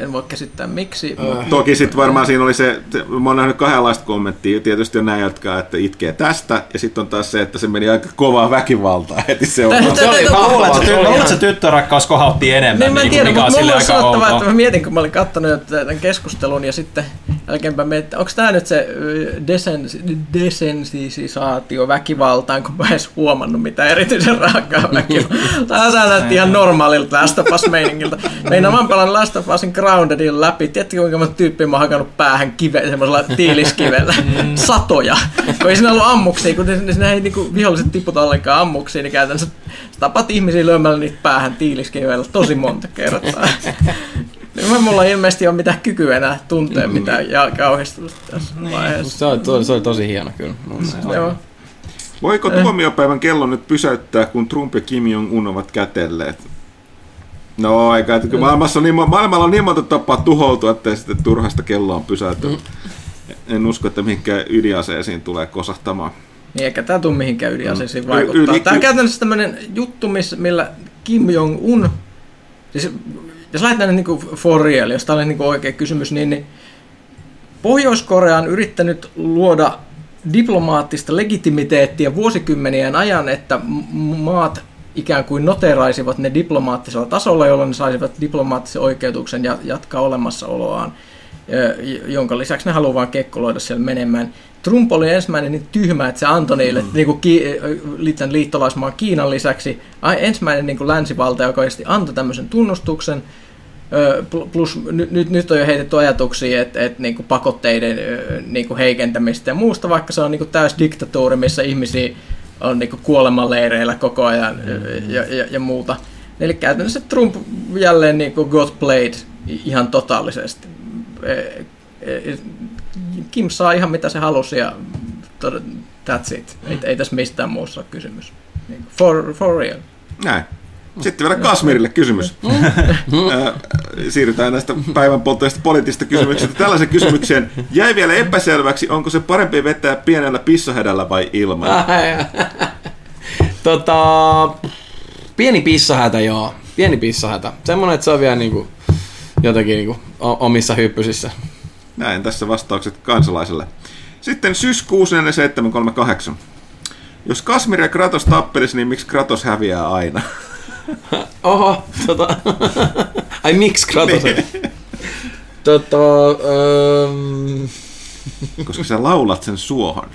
en voi käsittää miksi. mutta Toki sitten varmaan siinä oli se, se, mä oon nähnyt kahdenlaista kommenttia, tietysti on näin, jotka että itkee tästä, ja sitten on taas se, että se meni aika kovaa väkivaltaa heti seuraavaksi. Se oli Mä että Se tyttörakkaus kohautti enemmän. Niin mä en niin tiedä, mikä mutta mulla on sanottava, että mä mietin, kun mä olin katsonut jo tämän keskustelun ja sitten jälkeenpäin mietin, että onko tämä nyt se desensisaatio väkivaltaan, kun mä en edes huomannut mitä erityisen raakaa väkivaltaa. Tämä näytti ihan normaalilta Last of Us-meiningiltä. Meinaan mä oon pelannut Last of Usin Groundedin läpi. Tiedätkö kuinka monta tyyppiä mä oon hakannut päähän kive, semmoisella tiiliskivellä? Satoja. Kun ei siinä ollut ammuksia, kun ne- siinä ei niinku viholliset tiputa ollenkaan ammuksia, niin käytännössä sä tapat ihmisiä lyömällä niitä päähän tiiliskivellä tosi monta kertaa. Niin mä- mulla ei ilmeisesti ole mitään kykyä enää tuntea mitään ja kauhistusta tässä vaiheessa. Se oli, to- se oli tosi hieno kyllä. mun mielestä. Joo. Voiko tuomiopäivän kello nyt pysäyttää, kun Trump ja Kim Jong-un ovat kätelleet? No, eikä, maailmassa on niin, maailmalla on niin monta tapaa tuhoutua, että sitten turhasta kelloa on pysäyttänyt. En usko, että mihinkään ydinaseisiin tulee kosahtamaan. Niin eikä tää tuu mihinkään ydinaseisiin Mm. vaikuttaa. Yli- Tää on käytännössä tämmönen juttu, millä Kim Jong-un, siis jos lähdetään nyt niinku for real, jos tää oli niinku oikea kysymys, niin, niin Pohjois-Korea on yrittänyt luoda diplomaattista legitimiteettiä vuosikymmenien ajan, että maat ikään kuin noteraisivat ne diplomaattisella tasolla, jolloin ne saisivat diplomaattisen oikeutuksen ja jatkaa olemassaoloaan, jonka lisäksi ne haluaa vaan kekkuloida siellä menemään. Trump oli ensimmäinen niin tyhmä, että se antoi niille mm. niin kuin ki, liittän liittolaismaan Kiinan lisäksi ensimmäinen niin kuin länsivalta, joka oikeasti antoi tämmöisen tunnustuksen. Plus nyt, nyt, on jo heitetty ajatuksia, että, että niin kuin pakotteiden ö, niin kuin heikentämistä ja muusta, vaikka se on niin kuin täys diktatuuri, missä ihmisiä on niin kuin kuolemanleireillä koko ajan mm. ja, ja, ja muuta. Eli käytännössä Trump jälleen niin kuin got played ihan totaalisesti. Kim saa ihan mitä se halusi ja that's it. Ei, ei tässä mistään muussa ole kysymys. Niin, For, for real. Näin. Sitten vielä Kasmirille kysymys. Ö, Siirrytään näistä päivän polttajista poliittisista kysymyksistä tällaisen kysymykseen. Jäi vielä epäselväksi, onko se parempi vetää pienellä pissohädällä vai ilman? tota, pieni pissahätä, joo. Pieni pissahätä. Semmoinen, että se on vielä niinku, jotenkin niinku, omissa hyppysissä. Näin tässä vastaukset kansalaiselle. Sitten Sys 64738. Jos Kasmir ja Kratos tappelis, niin miksi Kratos häviää aina? Oho, tota... Ai miksi Kratos? tota, öö, Koska sä laulat sen suohon.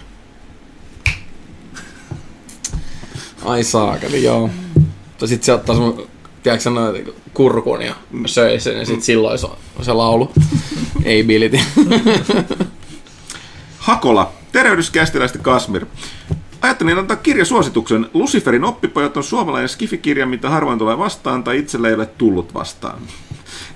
ai saakeli, joo. Tai sit se ottaa sun, tiedätkö sä noin kurkun ja söi sen ja sit silloin se, on se laulu. Ei biliti. Hakola. Tervehdyskästiläistä Kasmir. Ajattelin antaa kirjasuosituksen. Luciferin oppipojat on suomalainen skifikirja, mitä harvoin tulee vastaan tai itselle ei ole tullut vastaan.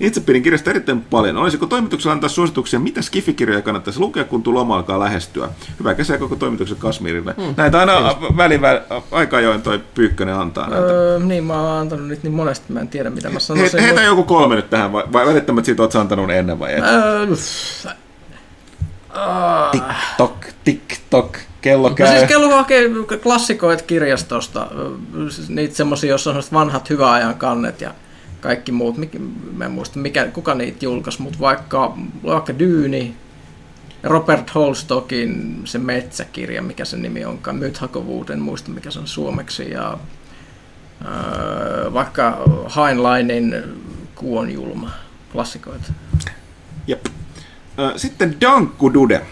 Itse pidin kirjasta erittäin paljon. Olisiko toimituksella antaa suosituksia, mitä skifikirjoja kannattaisi lukea, kun tuo loma alkaa lähestyä? Hyvää kesää koko toimituksen Kasmirille. Hmm. Näitä aina väli, väli, aika ajoin toi Pyykkönen antaa näitä. Öö, niin, mä oon antanut niitä niin monesti, mä en tiedä mitä mä He, sanoisin. heitä mut- joku kolme nyt tähän, vai, vai välittämättä siitä oot antanut ennen vai et? Öö, Tok, tik, tok, kello No käy. siis kello hakee klassikoit kirjastosta, niitä semmosia, jossa on vanhat hyvän ajan kannet ja kaikki muut. Mik, mä en muista, mikä, kuka niitä julkaisi, mutta vaikka, vaikka Dyyni, Robert Holstockin se metsäkirja, mikä se nimi onkaan, Mythakovuud, en muista mikä se on suomeksi, ja öö, vaikka Heinleinin Kuon julma, klassikoita. Jep. Sitten Dankku Dude.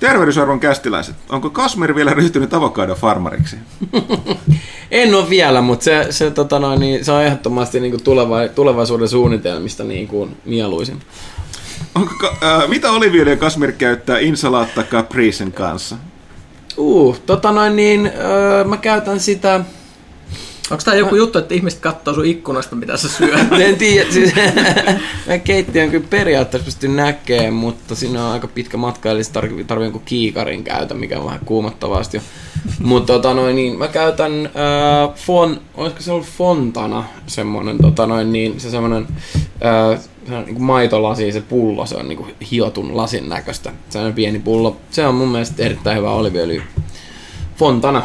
Tervehdysarvon kästiläiset. Onko Kasmir vielä ryhtynyt avokado-farmariksi? En ole vielä, mutta se, se, tota noin, niin, se on ehdottomasti niin kuin tuleva, tulevaisuuden suunnitelmista niin kuin mieluisin. Onko, ö, mitä oliviöljyä Kasmir käyttää insalaatta capricen kanssa? Uh, tota noin niin, öö, mä käytän sitä, Onko tämä joku juttu, että ihmiset katsoo sun ikkunasta, mitä sä syöt? en tiedä, siis mä keittiön kyllä periaatteessa pysty näkemään, mutta siinä on aika pitkä matka, eli tarvii, tarvii jonkun kiikarin käytä, mikä on vähän kuumottavasti jo. Mutta tota noin, niin mä käytän äh, fon, olisiko se ollut Fontana semmonen, tota noin, niin se semmonen äh, se on niin maitolasi, se pullo, se on niin kuin hiotun lasin näköistä. Se on pieni pullo. Se on mun mielestä erittäin hyvä oliviöljy. Fontana.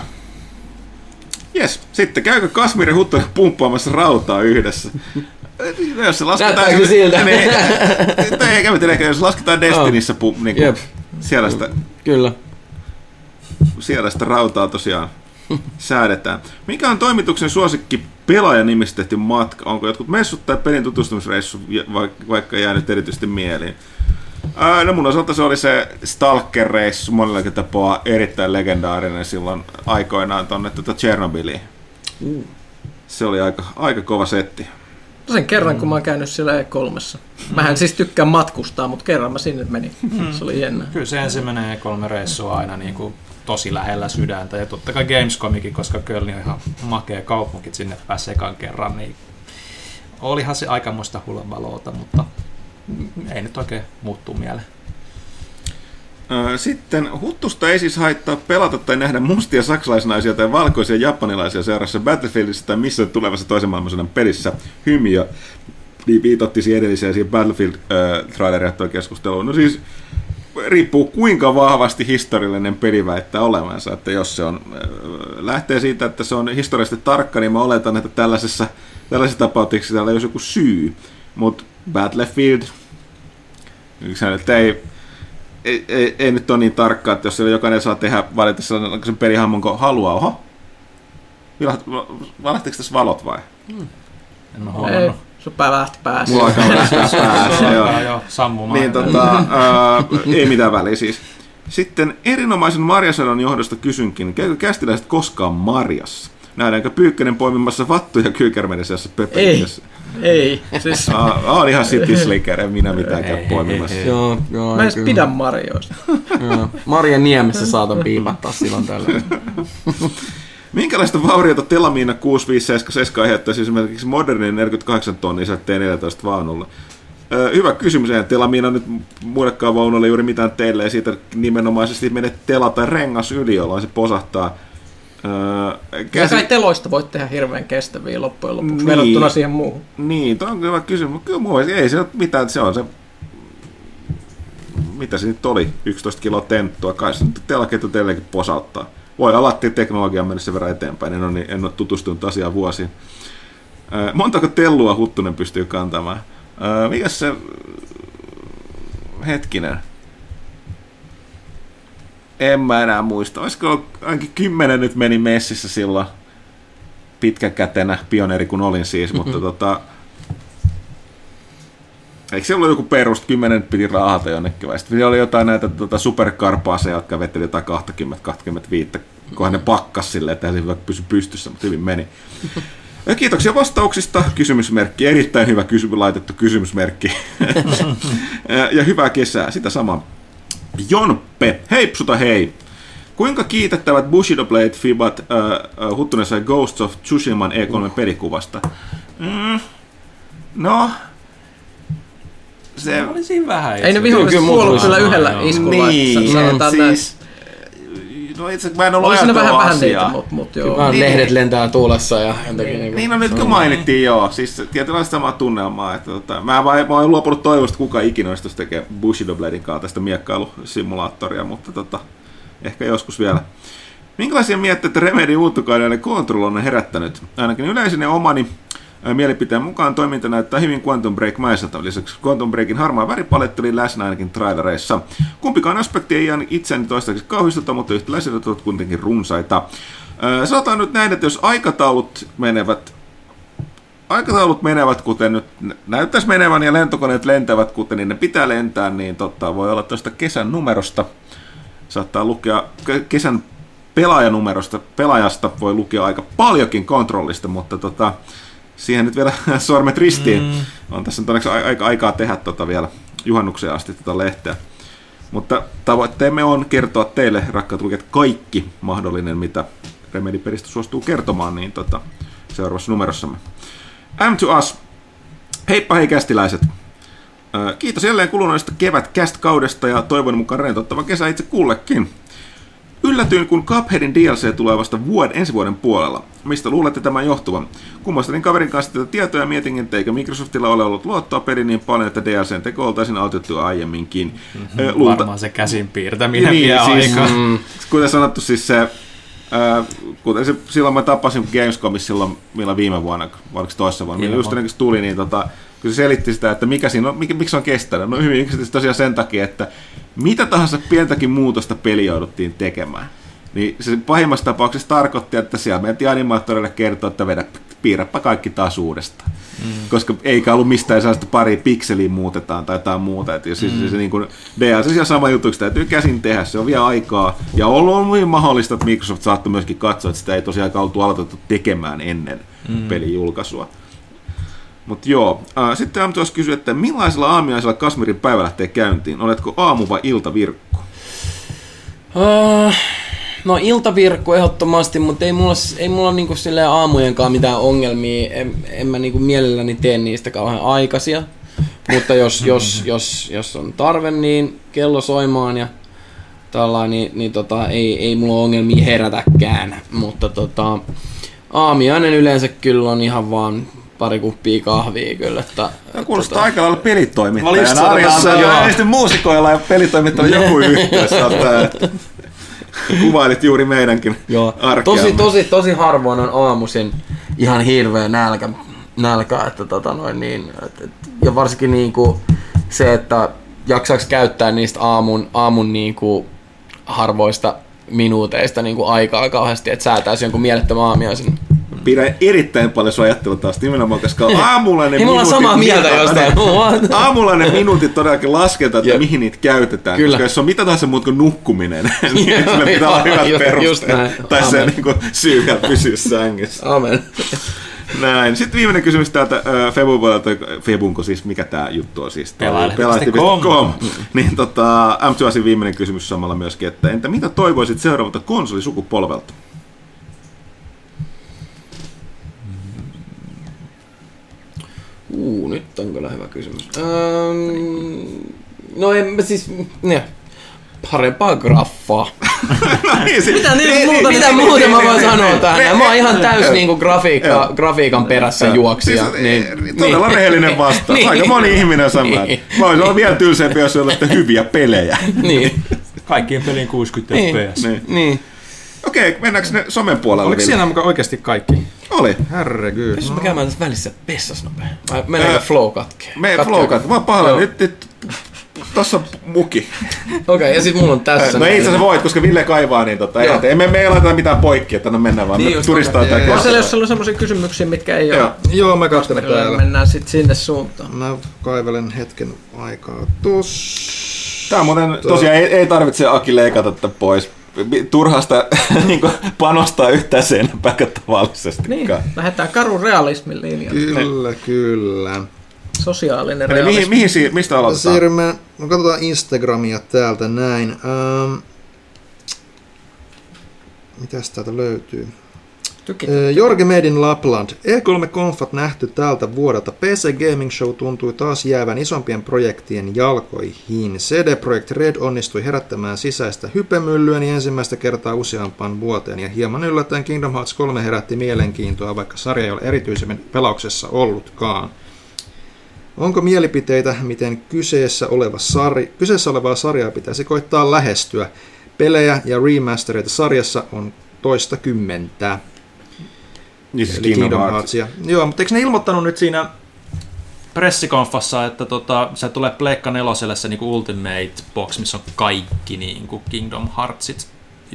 Jes. Sitten käykö Kasmir ja Huttunen pumppaamassa rautaa yhdessä? No, jos se lasketaan... Näyttääkö siltä? Niin, tai eikä mä tiedä, ehkä jos lasketaan Destinissä pu, niin kuin, Jep. siellä, sitä, Kyllä. siellä sitä rautaa tosiaan säädetään. Mikä on toimituksen suosikki pelaajanimistä tehty matka? Onko jotkut messut tai pelin tutustumisreissu vaikka jäänyt erityisesti mieliin? Ää, no mun osalta se oli se Stalker-reissu monellakin tapaa erittäin legendaarinen silloin aikoinaan tonne tuota Chernobyliin. Se oli aika, aika kova setti. No sen kerran, kun mä oon käynyt siellä E3. Mähän siis tykkään matkustaa, mutta kerran mä sinne menin. Se oli jännä. Kyllä se ensimmäinen E3-reissu on aina niin kuin tosi lähellä sydäntä. Ja totta kai Gamescomikin, koska Kölni on ihan makea kaupunki, sinne pääsi ekan kerran. Niin olihan se aikamoista hulabaloota, mutta ei nyt oikein muuttuu mieleen. Sitten huttusta ei siis haittaa pelata tai nähdä mustia saksalaisnaisia tai valkoisia japanilaisia seurassa Battlefieldissä tai missä tulevassa toisen maailmansodan pelissä. Hymiö niin viitotti siihen edelliseen siihen Battlefield-traileria keskusteluun. No siis riippuu kuinka vahvasti historiallinen peli väittää olevansa. Että jos se on, äh, lähtee siitä, että se on historiallisesti tarkka, niin mä oletan, että tällaisessa, tällaisessa tapauksessa täällä olisi joku syy. Mutta Battlefield, nyt ei, ei, ei, ei, nyt ole niin tarkkaa, että jos siellä jokainen saa tehdä valita sen pelihahmon kun haluaa. Oho, valahtiko tässä valot vai? En ole huomannut. sun pää lähti päässä. Mulla alkaa lähtää päässä, joo. Joo, joo, sammumaan. Niin tota, ää, ei mitään väliä siis. Sitten erinomaisen marjasadon johdosta kysynkin, käykö kästiläiset koskaan marjassa? Nähdäänkö Pyykkönen poimimassa vattuja kyykermenisessä pöpelissä? Ei, siis Aa, on ihan city slicker, en minä mitään käy poimimassa. Joo, joo. mä en edes kyllä. pidä marjoista. Joo. Marja Niemessä saatan piipattaa silloin tällä. Minkälaista vauriota Telamiina 6577 aiheuttaisi esimerkiksi modernin 48 tonnin T14 vaunulle? Öö, hyvä kysymys. Eihän Telamiina nyt muillekaan vaunulle juuri mitään teille, ja siitä nimenomaisesti mene tela tai rengas yli, jolloin se posahtaa. Öö, Ja käsi... kai teloista voit tehdä hirveän kestäviä loppujen lopuksi Niin. verrattuna siihen muuhun. Niin, toi on hyvä kysymys. Kyllä mun mielestä ei se ole mitään, se on se mitä se nyt oli, 11 kiloa tenttua, kai se nyt telaketju teillekin posauttaa. Voi olla, että teknologia on mennyt sen verran eteenpäin, en ole, niin- en ole tutustunut asiaan vuosiin. Ää, Montako tellua Huttunen pystyy kantamaan? Ää, Mikäs se... Hetkinen. En mä enää muista. Olisiko ainakin kymmenen nyt meni messissä silloin pitkäkätenä, pioneeri kun olin siis, mutta tota, Eikö se ollut joku perust, 10 piti raahata jonnekin vai sitten oli jotain näitä tota, superkarpaaseja, jotka vetteli jotain 20-25, kunhan ne pakkas silleen, että se hyvä pysy pystyssä, mutta hyvin meni. Ja Kiitoksia vastauksista. Kysymysmerkki. Erittäin hyvä kysymys, laitettu kysymysmerkki. Ja- ja hyvää kesää. Sitä samaa. Jonppe. Heipsuta hei. Kuinka kiitettävät Bushido Blade Fibat äh, äh, Huttunen sai Ghosts of Tsushiman E3 pelikuvasta? Mm, no, se, Oli siinä vähän Ei ne viholliset kuollut kyllä yhdellä iskulla. niin, sanotaan näin. siis, no itse mä en ollut Oli siinä vähän, ajatellut vähän niitä, asiaa. mutta mut joo. Vähän Niin. lehdet lentää tuulessa ja jotenkin niinku... Niin no nyt kun mainittiin joo, siis tietynlaista samaa tunnelmaa, että tota, mä, vaan, mä oon luopunut toivosta, että kuka ikinä olisi tuossa tekee Bushido Bladein kanssa tästä miekkailusimulaattoria, mutta tota, ehkä joskus vielä. Minkälaisia mietteitä Remedy uutukauden ja Control on herättänyt? Ainakin yleisen ja omani mielipiteen mukaan toiminta näyttää hyvin Quantum Break maiselta. Lisäksi Quantum Breakin harmaa väripaletti oli läsnä ainakin trailereissa. Kumpikaan aspekti ei jäänyt itseäni toistaiseksi kauhistuta, mutta yhtäläiset ovat kuitenkin runsaita. Sanotaan nyt näin, että jos aikataulut menevät aikataulut menevät, kuten nyt näyttäisi menevän, ja lentokoneet lentävät, kuten niin ne pitää lentää, niin totta, voi olla tuosta kesän numerosta, saattaa lukea ke- kesän pelaajanumerosta, pelaajasta voi lukea aika paljonkin kontrollista, mutta tota, siihen nyt vielä sormet ristiin. Mm. On tässä nyt onneksi aika aikaa tehdä tota vielä juhannukseen asti tätä lehteä. Mutta tavoitteemme on kertoa teille, rakkaat lukijat, kaikki mahdollinen, mitä Remedy-peristä suostuu kertomaan, niin tota, seuraavassa numerossamme. M to Us. Heippa hei kästiläiset. Kiitos jälleen kuluneesta kevät kaudesta ja toivon mukaan rentouttava kesä itse kullekin. Yllätyin, kun Cupheadin DLC tulee vasta vuoden, ensi vuoden puolella. Mistä luulette tämän johtuvan? Kummastelin kaverin kanssa tätä tietoa ja mietin, että eikö Microsoftilla ole ollut luottoa peliin niin paljon, että DLCn teko oltaisiin autettu aiemminkin. Ö, luulta- Varmaan se käsin piirtäminen niin, vie siis, aikaa. mm, kuten sanottu, siis se, kuten se, silloin mä tapasin Gamescomissa silloin, milloin viime vuonna, oliko se toissa vuonna, milloin just tuli, niin tota, kun se selitti sitä, että mikä siinä on, mikä, miksi se on kestänyt. No hyvin yksinkertaisesti tosiaan sen takia, että mitä tahansa pientäkin muutosta peli jouduttiin tekemään. Niin se pahimmassa tapauksessa tarkoitti, että siellä mentiin animaattorille kertoa, että vedä, piirräpä kaikki taas uudestaan. Mm. Koska eikä ollut mistään sellaista pari pikseliä muutetaan tai jotain muuta. Että jos mm. se, se niin kuin DLC ja sama juttu, että täytyy käsin tehdä, se on vielä aikaa. Ja on ollut mahdollista, että Microsoft saattoi myöskin katsoa, että sitä ei tosiaan oltu aloitettu tekemään ennen mm. pelin julkaisua. Mutta joo, äh, sitten Am tuossa kysyi, että millaisella aamiaisella Kasmirin päivä lähtee käyntiin? Oletko aamu- vai iltavirkku? Uh, no iltavirkku ehdottomasti, mutta ei mulla, ei mulla niinku silleen aamujenkaan mitään ongelmia. En, en mä niinku mielelläni tee niistä kauhean aikaisia. Mutta jos, jos, jos, jos on tarve, niin kello soimaan ja tällainen, niin, niin tota, ei, ei mulla ole ongelmia herätäkään. Mutta tota, aamiainen yleensä kyllä on ihan vaan pari kuppia kahvia kyllä. Että, Tämä kuulostaa tota, aika lailla Mä olin just pelitoimittajana. joo. ja muusikoilla ja pelitoimittajilla joku yhteys. Että Kuvailit juuri meidänkin Joo. arkeamme. Tosi, tosi, tosi harvoin on aamuisin ihan hirveä nälkä, nälkä että tota noin niin, et, et, ja varsinkin niinku se, että jaksaaks käyttää niistä aamun, aamun niinku harvoista minuuteista niinku aikaa kauheasti, että säätäisi jonkun mielettömän aamiaisen pidän erittäin paljon sun ajattelutavasta nimenomaan, koska aamulla ne ollaan minuutit- samaa mieltä jostain. Aamulla ne minuutit todellakin lasketaan, että Jep. mihin niitä käytetään. Kyllä. Koska jos on mitä tahansa muuta kuin nukkuminen, niin Joo, sillä pitää olla joo, hyvät just- just perusteet. näin. Tai se Amen. niin kuin, syy vielä pysyä sängyssä. Amen. Näin. Sitten viimeinen kysymys täältä Febun puolelta. Febunko siis, mikä tämä juttu on siis? Pelaajat.com. Niin tota, M2Asin viimeinen kysymys samalla myöskin, että entä mitä toivoisit seuraavalta konsolisukupolvelta? Uu, nyt on kyllä hyvä kysymys. Öm, no en mä siis, ne, parempaa graffaa. niin, se- Mitä niin niin, muuta- niin, Mitä niin, muuta niin, mä niin, voin niin, sanoa niin, tähän? niin, Mä oon ihan niin, täys niin, niinku grafiikka, grafiikan perässä Joo. juoksija. Siis, Niin, todella rehellinen vastaus. Niin. Aika moni ihminen sanoo, Niin. että voisi olla vielä tylsempi, jos olette hyviä pelejä. niin, Kaikkien pelin 60 Niin. fps. Niin. niin. Okei, mennäänkö ne somen puolelle? Oliko mukaan oikeasti kaikki? Oli. Herregud. Jos mä käymään tässä välissä pessas nopea. Vai meneekö flow katkee? Me Katkeako? flow kat. Mä. Joo. Nyt, nyt tossa on muki. Okei, ja sit mulla on tässä. No ei itse asiassa voit, koska Ville kaivaa, niin tota, ei, emme me ei laita mitään poikki, että no mennään vaan Niin turistaa tää On siellä, jos on sellaisia kysymyksiä, mitkä ei Joo. ole. Joo, mä katselen täällä. Mennään sitten sinne suuntaan. Mä kaivelen hetken aikaa tossa. Tää muuten tosiaan ei, ei tarvitse Aki leikata tätä pois. Turhasta niin panostaa yhtään sen enempää kuin tavallisesti. Niin, lähdetään karun realismin linjalle. Kyllä, kyllä. Sosiaalinen Eli realismi. mihin, mihin, si- mistä aloitetaan? Siirrymme, no katsotaan Instagramia täältä näin. Ähm, mitäs täältä löytyy? Tykit. Äh, Jorge Made in Lapland. E3-konfat nähty tältä vuodelta. PC Gaming Show tuntui taas jäävän isompien projektien jalkoihin. CD Projekt Red onnistui herättämään sisäistä hypemyllyä niin ensimmäistä kertaa useampaan vuoteen. Ja hieman yllättäen Kingdom Hearts 3 herätti mielenkiintoa, vaikka sarja ei ole erityisemmin pelauksessa ollutkaan. Onko mielipiteitä, miten kyseessä, oleva sari, kyseessä olevaa sarjaa pitäisi koittaa lähestyä? Pelejä ja remastereita sarjassa on toista kymmentä. Niin siis Eli Kingdom Hearts. Heartsia. Joo, mutta Eikö ne ilmoittanut nyt siinä pressikonfassa, että tota, se tulee Pleikka neloselle se niinku Ultimate Box, missä on kaikki niinku Kingdom Heartsit,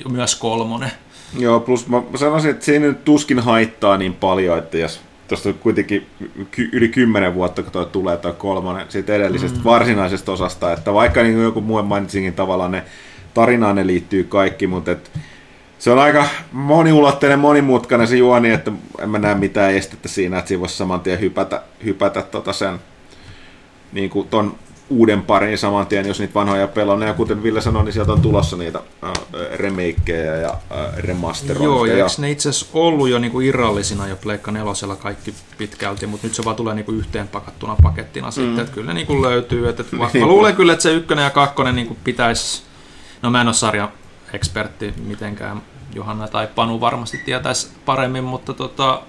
myös kolmonen. Joo, plus mä sanoisin, että se ei nyt tuskin haittaa niin paljon, että jos tuosta on kuitenkin ky- yli kymmenen vuotta, kun toi tulee toi kolmonen siitä edellisestä mm. varsinaisesta osasta, että vaikka niin kuin joku muu mainitsinkin tavallaan ne tarinaan ne liittyy kaikki, mutta et se on aika moniulotteinen, monimutkainen se juoni, että en mä näe mitään estettä siinä, että siinä voisi saman tien hypätä, hypätä tota sen niin kuin ton uuden parin saman tien, jos niitä vanhoja pelaa. Ja kuten Ville sanoi, niin sieltä on tulossa niitä äh, remakeja ja äh, remasterointeja. Joo, ja eikö ne itse asiassa ollut jo niinku irrallisina jo Pleikka nelosella kaikki pitkälti, mutta nyt se vaan tulee niinku yhteen pakattuna pakettina mm. sitten, että kyllä ne niinku löytyy. Et, et mä, mä luulen kyllä, että se ykkönen ja kakkonen niinku pitäisi, no mä en ole sarjan ekspertti mitenkään, Johanna tai Panu varmasti tietäisi paremmin, mutta tota,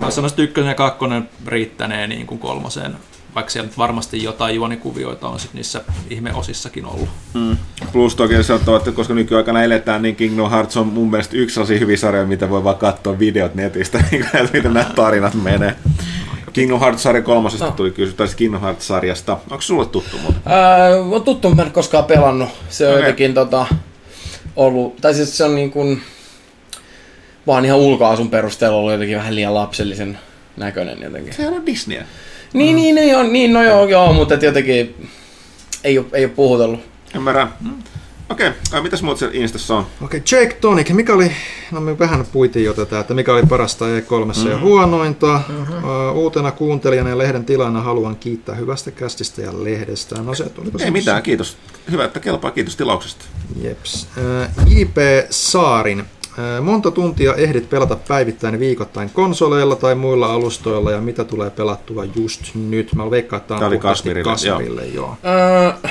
mä sanoisin, että ykkönen ja kakkonen riittänee niin kuin kolmoseen, vaikka siellä nyt varmasti jotain juonikuvioita on sit niissä ihmeosissakin ollut. Mm. Plus toki se on että koska nykyaikana eletään, niin Kingdom Hearts on mun mielestä yksi sellaisia hyviä sarjoja, mitä voi vaan katsoa videot netistä, niin että miten nämä tarinat menee. Kingdom Hearts-sarja kolmosesta No. tuli kysymys, tai siis Kingdom Hearts-sarjasta. Onko sulle tuttu muuten? Ää, on tuttu, mä en ole koskaan pelannut. Se on Okei. jotenkin tota, ollut, tai siis se on niin kuin, vaan ihan ulkoasun perusteella ollut jotenkin vähän liian lapsellisen näköinen jotenkin. Se on Disneyä. Niin, niin, niin, on, niin no joo, joo mutta jotenkin ei ole, ei ole puhutellut. Ymmärrän. Okei, okay. mitäs muut siellä Instassa on? Okei, Jake Tonic, mikä oli, no me vähän puitiin jo tätä, että mikä oli parasta E3 mm. ja huonointa. Uh, uutena kuuntelijana ja lehden tilana haluan kiittää hyvästä kästistä ja lehdestä. No se tuli Ei mitään, kiitos. Hyvä, että kelpaa. Kiitos tilauksesta. Jeps. Uh, J.P. Saarin. Uh, monta tuntia ehdit pelata päivittäin viikoittain konsoleilla tai muilla alustoilla ja mitä tulee pelattua just nyt? Mä veikkaan, että tämä on Kasmirille, Kasmirille, joo. Öö,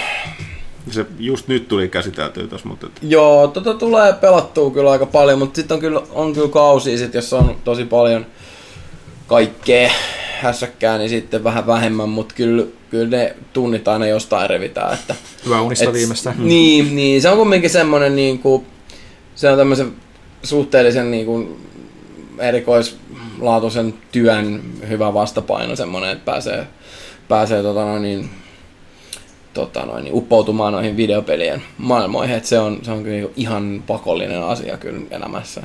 Se just nyt tuli käsiteltyä tuossa, mutta... et- joo, tota tulee pelattua kyllä aika paljon, mutta sitten on kyllä, on kyllä kausia, sit, jos on tosi paljon kaikkea hässäkkää, niin sitten vähän vähemmän, mutta kyllä, kyllä ne tunnit aina jostain revitään. Että, Hyvä unista Et- viimeistä. Niin, niin, se on kumminkin semmoinen niin kuin, se on tämmöisen suhteellisen niin kuin, erikoislaatuisen työn hyvä vastapaino semmoinen, että pääsee, pääsee tota noin, niin, tota noin, niin, uppoutumaan noihin videopelien maailmoihin, että se on, se on kyllä ihan pakollinen asia kyllä elämässä.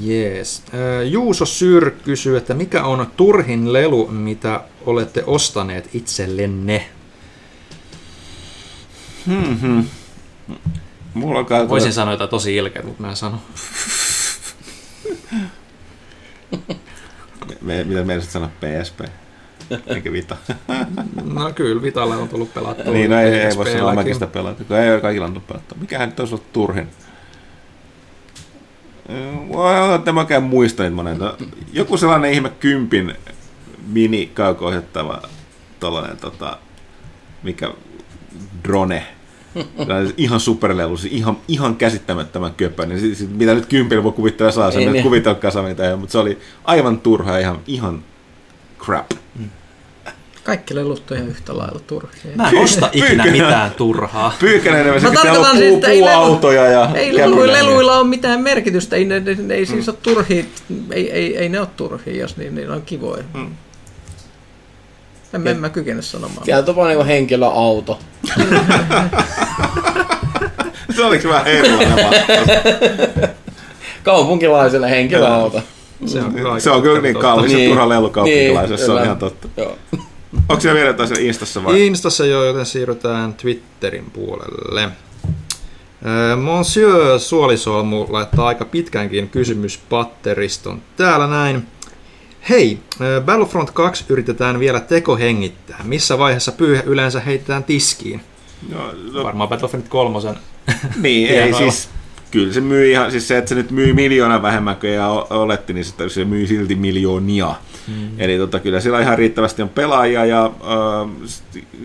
Jees. Juuso Syr kysyy, että mikä on turhin lelu, mitä olette ostaneet itsellenne? Hmm. Mulla on kai Voisin sanoa jotain tosi ilkeä, mutta mä en sano. Me, mitä meinasit sanoa PSP? Eikä Vita. No kyllä, Vitalle on tullut pelattua. niin, no ei, ei voi sanoa mäkin sitä pelata, kun ei ole kaikilla on pelattu. Mikähän nyt olisi ollut turhin? Voi että mäkään muista niitä monen. Joku sellainen ihme kympin mini kauko-ohjattava tollanen tota, mikä drone. Ihan superlelu, siis ihan, ihan käsittämättömän köpö. Niin sit, mitä nyt kympillä voi kuvitella saa, sen niin. kuvitelkaa mitä ei ole, mutta se oli aivan turha ja ihan, ihan crap. Kaikki lelut on ihan yhtä lailla turhia. Mä en osta ikinä mitään turhaa. Pyykkänen, se Mä pitää olla puu, siis, että puuautoja ja Ei leluilla, leluilla ole mitään merkitystä, ei, ne, ne, ne ei siis ole turhia, ei, ei, ei ne ole turhia, jos niin, niin on kivoja. Mm. En, en mä kykene sanomaan. Siellä on niinku henkilöauto. Se oliks vähän erilainen vastaus? Kaupunkilaiselle henkilöauto. Se on, kyllä Se on kyllä niin kallis ja Niin. turha lelu kaupunkilaisessa, se on ihan totta. Joo. Onko siellä vielä jotain siellä Instassa vai? Instassa jo, joten siirrytään Twitterin puolelle. Ö, Monsieur Suolisolmu laittaa aika pitkänkin kysymyspatteriston täällä näin. Hei, ö, Battlefront 2 yritetään vielä tekohengittää. Missä vaiheessa pyyhe yleensä heitetään tiskiin? No, no, Varmaan Battlefront 3. niin, ei siis... Kyllä se myy ihan, siis se, että se nyt myy miljoona vähemmän kuin ja oletti, niin se, se myy silti miljoonia. Mm. Eli tota, kyllä siellä ihan riittävästi on pelaajia ja äh,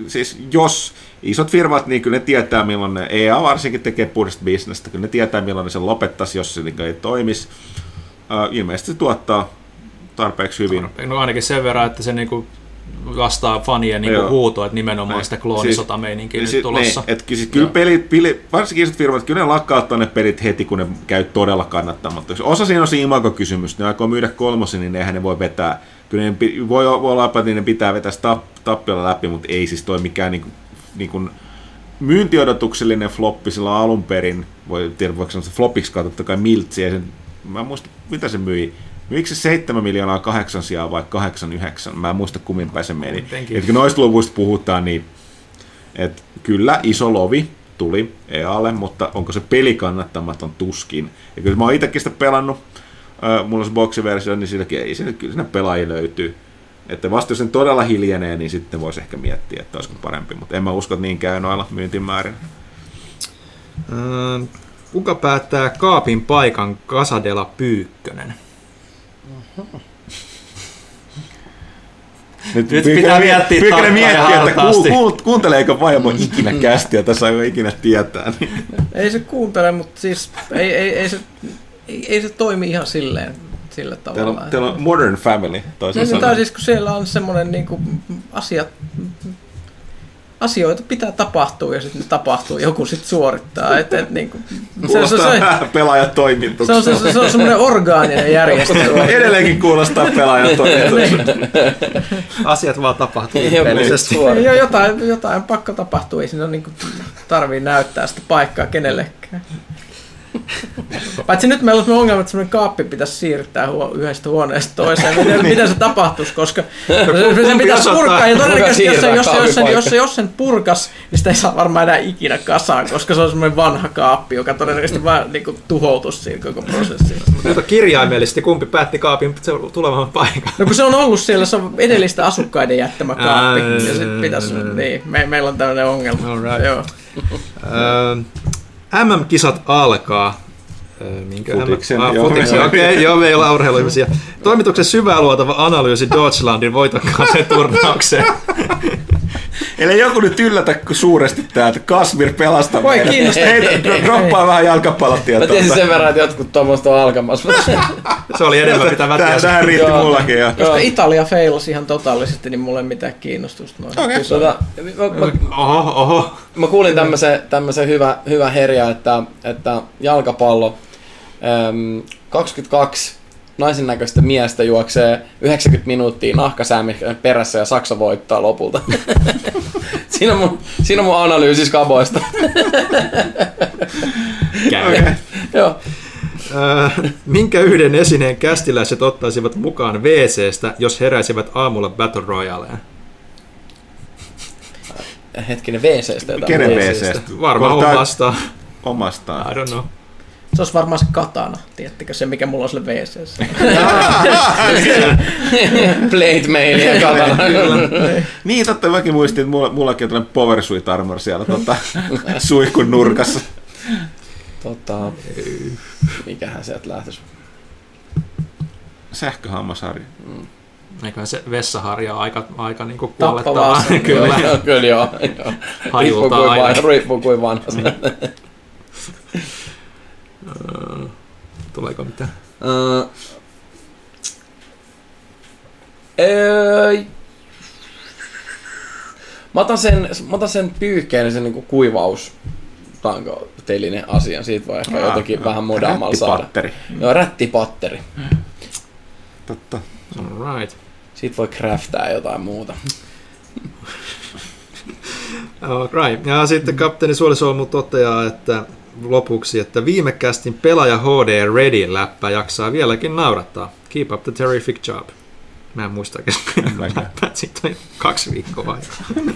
siis jos isot firmat, niin kyllä ne tietää milloin ne, EA varsinkin tekee puhdasta bisnestä, kyllä ne tietää milloin ne sen lopettaisi, jos se niin ei toimisi. Äh, ilmeisesti se tuottaa tarpeeksi hyvin. No ainakin sen verran, että se niinku vastaa fanien niinku Joo. huutoa, että nimenomaan Niin. sitä kloonisotameininkiä Siis- nyt tulossa. Niin, et, siis kyllä pelit, pili, varsinkin isot firmat, kyllä ne lakkauttaa ne pelit heti, kun ne käy todella kannattamatta. Osa siinä on se imago-kysymys, ne aikoo myydä kolmosen, niin eihän ne voi vetää. Kyllä ne voi, voi olla, että ne pitää vetää sitä tap- tappiolla läpi, mutta ei siis toi mikään niin, niin kuin myyntiodotuksellinen floppi sillä alun perin, voi tiedä voiko sanoa se flopiksi kautta, totta kai miltsi, ja sen, mä en muista, mitä se myi. Myikö se 7 miljoonaa kahdeksan sijaan vai 89? Mä en muista kummin päin se meni. Jotenkin. Et kun noista luvuista puhutaan, niin et kyllä iso lovi tuli EAlle, mutta onko se peli kannattamaton tuskin. Ja kyllä mä oon itsekin sitä pelannut, äh, mulla on se boksiversio, niin silläkin ei siinä, kyllä siinä pelaajia löytyy. Että vasta jos sen todella hiljenee, niin sitten voisi ehkä miettiä, että olisiko parempi, mutta en mä usko, että niin käy noilla myyntimäärin. Kuka päättää kaapin paikan Kasadela Pyykkönen? Nyt, Nyt Pyykkönen pitää mie- miettiä Pyykkönen miettiä, että ku, hartaasti. ku, kuunteleeko vaimo ikinä kästiä, tässä ei ikinä tietää. Niin. Ei se kuuntele, mutta siis ei, ei, ei, se, ei, ei se toimi ihan silleen, sillä Teillä tavalla. on, teillä on Modern Family, toisin No, niin, tai sanoen. siis kun siellä on semmoinen niin asiat, asioita pitää tapahtua ja sitten ne tapahtuu, joku sitten suorittaa. Et, et, niin kuin, se, se, Kuulostaa se, vähän pelaajan toimintukselta. se, on, se, se on semmoinen orgaaninen järjestelmä. Edelleenkin kuulostaa pelaajan toimitukselta. Asiat vaan tapahtuu suora. Jo, jotain, jotain pakko tapahtuu, ei siinä niin kuin, tarvii näyttää sitä paikkaa kenellekään. Paitsi nyt meillä on semmoinen ongelma, että semmoinen kaappi pitäisi siirtää huo- yhdestä huoneesta toiseen. Miten, miten se tapahtuisi, koska se, se pitäisi purkaa. Ja todennäköisesti, jos, jos, jos, sen, jos, jos sen purkas, niin sitä ei saa varmaan enää ikinä kasaan, koska se on semmoinen vanha kaappi, joka todennäköisesti vaan niin kuin, tuhoutuisi siinä koko prosessissa. On kirjaimellisesti, kumpi päätti kaapin tulevan paikan. No kun se on ollut siellä, se on edellistä asukkaiden jättämä kaappi. Ja sitten pitäisi, niin, me, meillä on tämmöinen ongelma. All right. Joo. MM-kisat alkaa. Minkä Futiksen, ah, futiksen, okei, okay, joo, meillä on urheiluihmisiä. Toimituksen syvää luotava analyysi Deutschlandin voitokkaaseen turnaukseen. Eli joku nyt yllätä suuresti tää, että Kasmir pelastaa Voi kiinnostaa. Hei, dro- droppaa vähän Mä jalkapallotietoa. tiesin sen verran, että jotkut tuommoista on alkamassa. Se oli enemmän mitä mä tiesin. tähän riitti Joo. mullakin. Ja. Koska Italia failasi ihan totaalisesti, niin mulla ei mitään kiinnostusta noin. Okei. Tota, mä, mä, Oho, oho. mä kuulin tämmöisen, tämmöisen hyvä, hyvä herja, että, että jalkapallo äm, 22 naisen näköistä miestä juoksee 90 minuuttia nahkasäämi perässä ja Saksa voittaa lopulta. siinä, on mun, siinä on mun analyysi skaboista. Okei. Joo. Äh, minkä yhden esineen kästiläiset ottaisivat mukaan WC-stä, jos heräisivät aamulla Battle Royaleen? Hetkinen, WC-stä. Kenen WC-stä. Varmaan Kohta- omasta. Omastaan. I don't know. Se olisi varmaan se katana, tiedättekö se, mikä mulla on sille wc Plate mailia katana. Niin, totta mäkin muistin, että mulla, mullakin on tällainen Power Suit Armor siellä tota, suihkun nurkassa. tota, mikähän sieltä lähtisi? Sähköhammasharja. Eiköhän se vessaharja on aika, aika niinku Tappavaa kuolettavaa. Kyllä. Joo, kyllä joo. joo. Riippuu kuin, aina. riippuu kuin vanha Äh, Tuleeko mitään? Öö, öö, Mä otan sen, mä otan sen pyyhkeen, sen niinku kuivaus tanko telinen asian. Siitä voi ehkä jotenkin vähän modaamalla saada. Rättipatteri. Joo, rättipatteri. Totta. All right. Siitä voi craftaa jotain muuta. All right. Ja sitten kapteeni Suolisolmu toteaa, että lopuksi, että viime kästin pelaaja HD Ready läppä jaksaa vieläkin naurattaa. Keep up the terrific job. Mä en muista oikeastaan siitä kaksi viikkoa aikaa.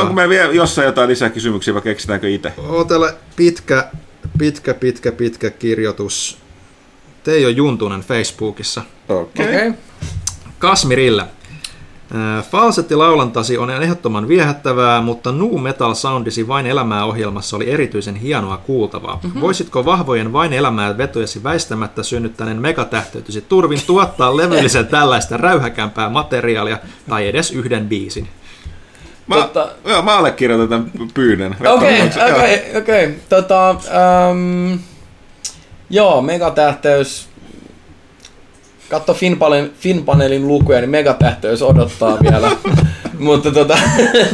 Onko meillä vielä jossain jotain lisäkysymyksiä vai keksitäänkö itse? On täällä pitkä, pitkä, pitkä, pitkä kirjoitus. Teijo Juntunen Facebookissa. Okei. Okei. Okay. Kasmirille. Äh, Falsetti-laulantasi on ehdottoman viehättävää, mutta nu metal soundisi vain elämää ohjelmassa oli erityisen hienoa kuultavaa. Mm-hmm. Voisitko vahvojen vain elämää vetojasi väistämättä synnyttäneen megatähtöitysi turvin tuottaa levyllisen tällaista räyhäkämpää materiaalia tai edes yhden biisin? Mä, Totta. joo, mä allekirjoitan tämän pyynnön. Okei, Joo. okei, okei. Tota, ähm, joo, megatähtäys. Katso Finpanelin, Finpanelin lukuja, niin megatähtäys odottaa vielä. mutta tota,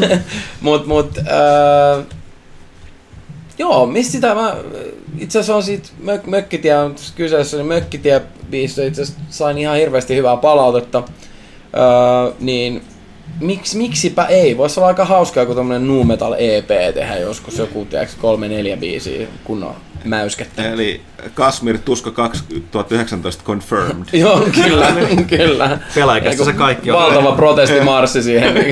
mut, mut, äh, joo, mistä sitä mä, itse asiassa on siitä mök, Mökkitie on kyseessä, niin Mökkitie itse asiassa sain ihan hirveästi hyvää palautetta. Äh, niin Miks, miksipä ei? Voisi olla aika hauskaa, kun tämmönen nu metal EP tehdä joskus joku, tiedätkö, kolme, neljä biisiä kunnon mäyskettä. Eli Kasmir Tuska 2019 confirmed. Joo, kyllä, kyllä. Pelaajakästä se kaikki on. Valtava protestimarssi siihen.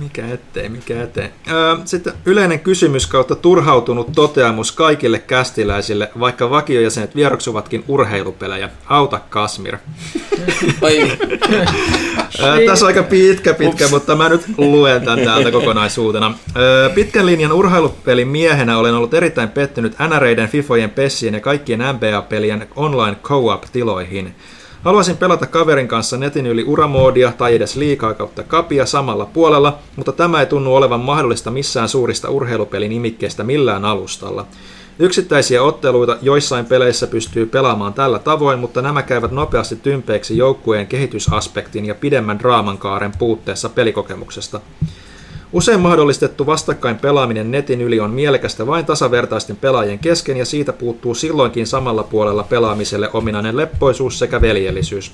Mikä ettei, mikä ettei. Öö, sitten yleinen kysymys kautta turhautunut toteamus kaikille kästiläisille, vaikka vakiojäsenet vieroksuvatkin urheilupelejä. Auta Kasmir. Öö, tässä on aika pitkä, pitkä, mutta mä nyt luen tämän täältä kokonaisuutena. Öö, pitkän linjan urheilupelin miehenä olen ollut erittäin pettynyt NREiden, FIFOjen, PESSien ja kaikkien NBA-pelien online co-op-tiloihin. Haluaisin pelata kaverin kanssa netin yli uramoodia tai edes liikaa kautta kapia samalla puolella, mutta tämä ei tunnu olevan mahdollista missään suurista urheilupelin-nimikkeistä millään alustalla. Yksittäisiä otteluita joissain peleissä pystyy pelaamaan tällä tavoin, mutta nämä käyvät nopeasti tympeiksi joukkueen kehitysaspektin ja pidemmän draamankaaren puutteessa pelikokemuksesta. Usein mahdollistettu vastakkain pelaaminen netin yli on mielekästä vain tasavertaisten pelaajien kesken ja siitä puuttuu silloinkin samalla puolella pelaamiselle ominainen leppoisuus sekä veljellisyys.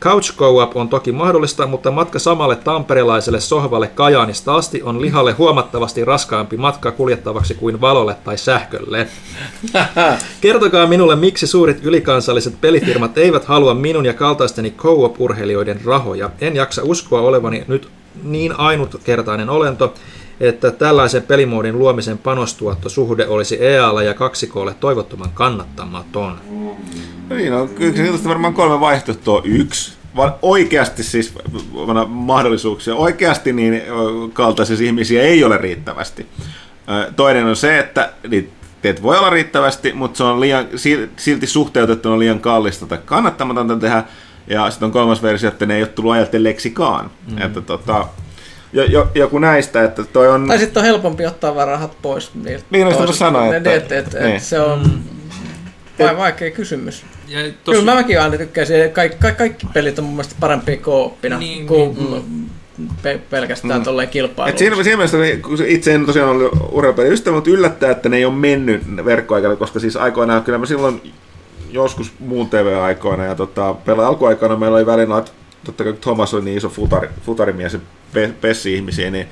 Couch Co-op on toki mahdollista, mutta matka samalle tamperelaiselle sohvalle Kajaanista asti on lihalle huomattavasti raskaampi matka kuljettavaksi kuin valolle tai sähkölle. Kertokaa minulle, miksi suurit ylikansalliset pelifirmat eivät halua minun ja kaltaisteni co-op-urheilijoiden rahoja. En jaksa uskoa olevani nyt niin ainutkertainen olento, että tällaisen pelimoodin luomisen panostuottosuhde olisi EAlla ja 2Klle toivottoman kannattamaton. Niin, no, kyllä varmaan kolme vaihtoehtoa. Yksi, vaan oikeasti siis mahdollisuuksia. Oikeasti niin kaltaisia ihmisiä ei ole riittävästi. Toinen on se, että niitä teet voi olla riittävästi, mutta se on liian, sil- silti suhteutettuna liian kallista tai kannattamatonta tehdä. Ja sitten on kolmas versio, että ne ei ole tullut ajatelleeksikaan. Mm. Että tota, jo, jo, joku näistä, että toi on... Tai sitten on helpompi ottaa vaan rahat pois niiltä. Niin, no toisilta. sanoin, Ne- että- et, et, et, niin. se on vai, vaikea kysymys. Ja Tos... Kyllä mäkin aina tykkäsin. Kaikki, kaikki, kaikki pelit on mun mielestä parempia kooppina Niin, niin, kuin mm. pe- pelkästään mm. tolleen Et kilpailuun. siinä, siinä mielessä, niin, itse en tosiaan ollut urheilupelin ystävä, mutta yllättää, että ne ei ole mennyt verkkoaikana, koska siis aikoinaan, kyllä mä silloin joskus muun TV-aikoina ja tota, pelaa alkuaikoina meillä oli välillä, että totta kai Thomas oli niin iso futari, futarimies ja pe- pessi-ihmisiä, niin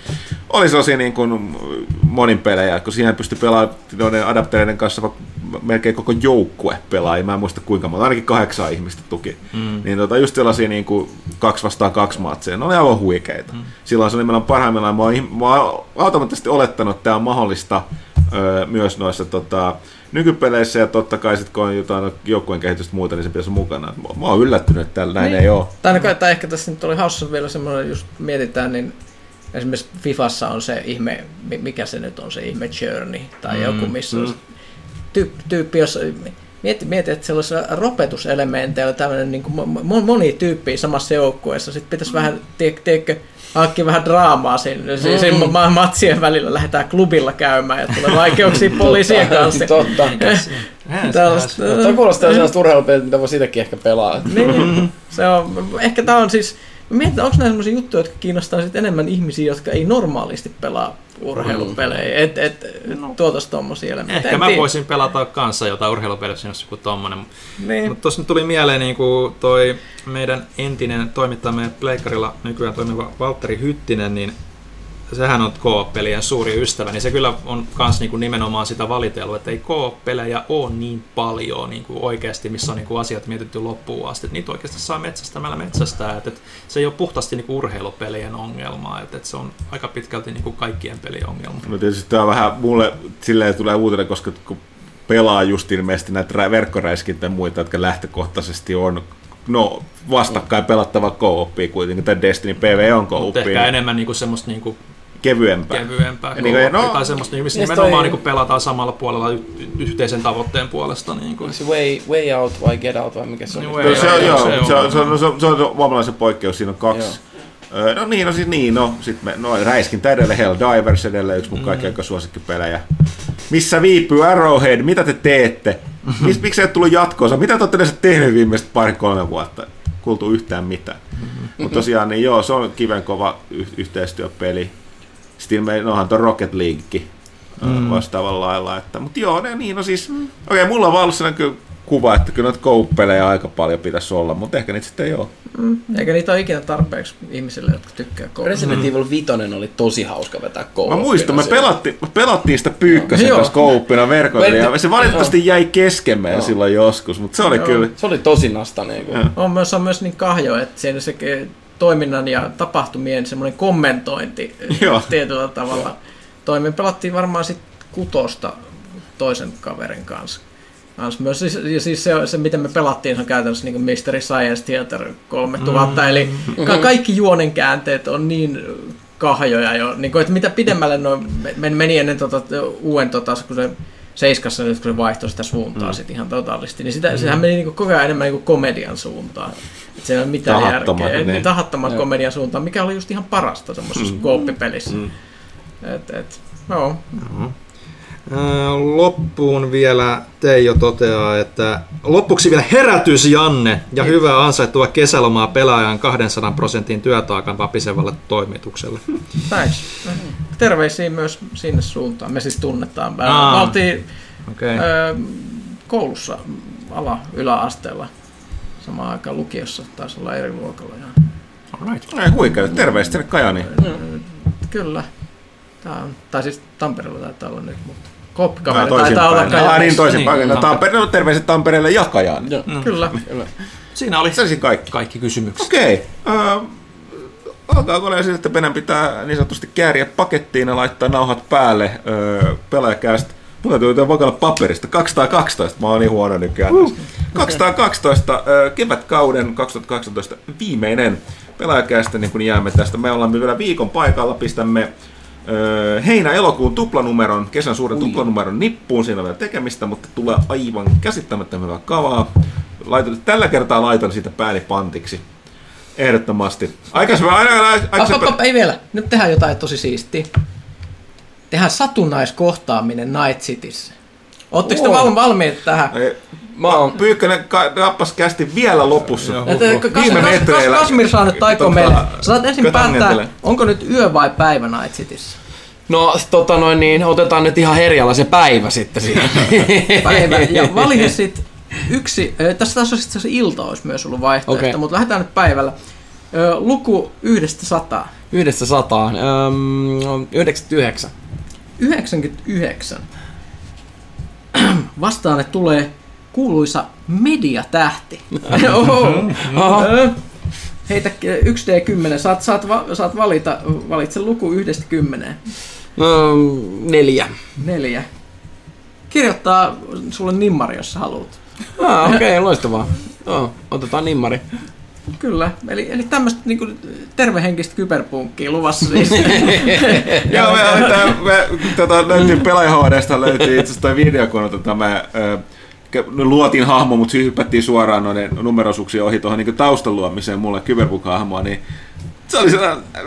oli sellaisia niin kuin monin pelejä, kun siihen pystyi pelaamaan noiden adaptereiden kanssa melkein koko joukkue pelaa, mä en muista kuinka monta, ainakin kahdeksan ihmistä tuki. Mm. Niin tota, just sellaisia niin kuin kaksi vastaan kaksi matseja, ne oli aivan huikeita. Mm. Silloin se oli meillä parhaimmillaan, mä oon, mä oon automaattisesti olettanut, että tämä on mahdollista öö, myös noissa tota, nykypeleissä ja totta kai sitten kun on jotain joukkueen kehitystä muuta, niin se pitäisi mukana. Mä, mä oon yllättynyt, että täällä näin Niin. ei ole. Tai, no, tai ehkä tässä nyt oli haussa vielä semmoinen, jos mietitään, niin esimerkiksi Fifassa on se ihme, mi- mikä se nyt on se ihme journey, tai mm, joku, missä mm. on tyy- tyyppi, jos mieti, mieti, että siellä olisi ropetuselementtejä, tämmöinen niin kuin mo- moni tyyppi samassa joukkueessa, sitten pitäisi vähän, tie- tiedätkö, hankkia vähän draamaa siinä, mm. siinä ma- matsien välillä, lähdetään klubilla käymään ja tulee vaikeuksia poliisien kanssa. Totta. Tällaista- Toi kuulostaa sellaista urheilupeliltä, mitä voi sitäkin ehkä pelaa. Niin, se on, ehkä tämä on siis, mietin, onko nämä sellaisia juttuja, jotka kiinnostaa sit enemmän ihmisiä, jotka ei normaalisti pelaa urheilupelejä, et, et, no. tuotaisi tommosia elementtejä. Ehkä mä voisin pelata kanssa jotain urheilupelissä, jos joku tommonen. Niin. Mutta tuossa nyt tuli mieleen niin kuin toi meidän entinen toimittajamme Pleikkarilla nykyään toimiva Valtteri Hyttinen, niin sehän on K-pelien suuri ystävä, niin se kyllä on kans niin kuin nimenomaan sitä valitellut, että ei K-pelejä ole niin paljon niin kuin oikeasti, missä on niin kuin asiat mietitty loppuun asti. Että niitä oikeasti saa metsästämällä metsästää. Että, että se ei ole puhtaasti niin kuin urheilupelien ongelma, että, että se on aika pitkälti niin kuin kaikkien pelien ongelma. No tietysti tämä on vähän mulle silleen tulee uutinen, koska kun pelaa just ilmeisesti näitä rä- verkkoräiskintä ja muita, jotka lähtökohtaisesti on no, vastakkain pelattava co-opia kuitenkin, tai Destiny PV on Mutta co-opia, ehkä niin enemmän niin kuin semmoista niin kuin kevyempää. kevyempää Ja niin kuin, no, no- tai semmoista, niin missä Yes, nimenomaan toi- niin pelataan samalla puolella y- yhteisen tavoitteen puolesta. Niin kuin. Se way, way out vai get out vai mikä se on? Niin, No, way se on, Joo, joo, se on- se on, se on, se on, se on, se on suomalaisen poikkeus, siinä on kaksi. Öö, No niin, no siis niin, no, sit me, no räiskintä edelleen, Helldivers edelleen, yksi mun kaikki aika suosikkipelejä. Missä viipyy Arrowhead, mitä te teette? Mis, miksi ei tullut jatkoosa? Mitä te olette tehneet viimeiset pari-kolme vuotta? Kuultu yhtään mitään. Mutta tosiaan, niin joo, se on kivenkova y- yhteistyöpeli. Sitten me, nohan tuon Rocket Leaguekin mm. vastaavalla lailla. Että, mutta joo, ne, niin, no siis, okei, okay, mulla on vaan ollut sellainen kyllä kuva, että kyllä noita kouppeleja aika paljon pitäisi olla, mutta ehkä niitä sitten ei ole. Mm. Eikä niitä ole ikinä tarpeeksi ihmisille, jotka tykkää koulua. Resident Evil 5 oli tosi hauska vetää Mä kouluun. muistan, me pelattiin, me pelattiin sitä pyykkösen Joo. kanssa kouppina verkolla, ja se valitettavasti jäi kesken meidän Joo. silloin joskus, mutta se oli Joo. kyllä... Se oli tosi nasta niinku. Joo. On myös, on myös niin kahjo, että siinä se toiminnan ja tapahtumien semmoinen kommentointi Joo. tietyllä tavalla toimii. Pelattiin varmaan sitten kutosta toisen kaverin kanssa. Kans myös siis, ja siis se, se, miten me pelattiin, se on käytännössä niin Mystery Science Theater 3000, mm. eli ka- kaikki juonen käänteet on niin kahjoja jo, niin kuin, että mitä pidemmälle no, men- meni ennen tota, uuden, tota, kun se Seiskassa, nyt kun se vaihtoi sitä suuntaa mm. sit ihan totaalisti, niin sitä, mm. sehän meni niin koko ajan enemmän niin komedian suuntaan. Et se ei ole mitään Tahattoman, järkeä. niin. Tahattoman Joo. komedian suuntaan, mikä oli just ihan parasta semmoisessa mm. kooppipelissä. Mm. Et, et, joo. Ää, Loppuun vielä Teijo toteaa, että lopuksi vielä herätys Janne ja hyvää ansaittua kesälomaa pelaajan 200 prosentin työtaakan vapisevalle toimitukselle. Thanks. Terveisiä myös sinne suuntaan. Me siis tunnetaan. Me Aa. oltiin Okei. Okay. ö, koulussa ala yläasteella samaan aikaan lukiossa. Taisi olla eri luokalla. Ja, Alright. Ei huikea, terveistä sinne Kajaniin. kyllä. Tää on, tai siis Tampereella taitaa olla nyt, mutta Ah, kooppikaveri taitaa olla. Ah, niin toisinpäin. Niin, No, Tampere, terveiset Tampereelle ja Kajaaniin. Joo. Kyllä. Siinä oli Se olisi kaikki. kaikki kysymykset. Okei. Okay. alkaako olla siis, että meidän pitää niin sanotusti kääriä pakettiin ja laittaa nauhat päälle öö, pelaajakästä. Mulla täytyy vakalla paperista. 212. Mä oon niin huono nykyään. Uh, 212. Öö, kevätkauden 2018 viimeinen pelaajakästä, niin kun jäämme tästä. Me ollaan vielä viikon paikalla. Pistämme heinä-elokuun tuplanumeron, kesän suuren tuplanumeron nippuun. Siinä on vielä tekemistä, mutta tulee aivan käsittämättömän hyvää kavaa. Laitan, tällä kertaa laitan siitä pääni pantiksi. Ehdottomasti. Aikaisemmin aina, aina, ei vielä. Nyt tehdään jotain tosi siistiä. Tehdään satunnaiskohtaaminen Night Cityssä. Ootteko te valmiit tähän? Ei, Mä oon... Pyykkönen ka- nappas kästi vielä lopussa. Joo. Kas, Viime kas, metreillä. Kasmir saa nyt taikoa Tota, meille. Saat ensin päättää, onko nyt yö vai päivä Night Cityssä? No tota noin niin, otetaan nyt ihan herjalla se päivä sitten siinä. Päivä. Ja valihe sit yksi, tässä taas olisi itse asiassa ilta olisi myös ollut vaihtoehto, Okei. mutta lähdetään nyt päivällä. Luku yhdestä sataa. Yhdestä sataan. Öm, 99. 99. Vastaan, että tulee kuuluisa mediatähti. Oho. Ö, Heitä ö, 1D10. Saat, saat, va, saat valita, valitse luku yhdestä kymmeneen. Öm, neljä. Neljä. Kirjoittaa sulle nimmari, jos sä haluat. Ah, okei, okay, loistavaa. Joo, otetaan nimmari. Kyllä, eli, eli tämmöistä niinku, tervehenkistä kyberpunkkia luvassa siis. Joo, me, tää, me tota, löytyy pelaajahoidesta, löytyy itse asiassa toi video, kun tota, me ö, luotiin hahmo, mutta siis hypättiin suoraan noiden numerosuuksien ohi tuohon niin taustan luomiseen mulle Cyberpunk-hahmoa, niin se oli sellainen äh,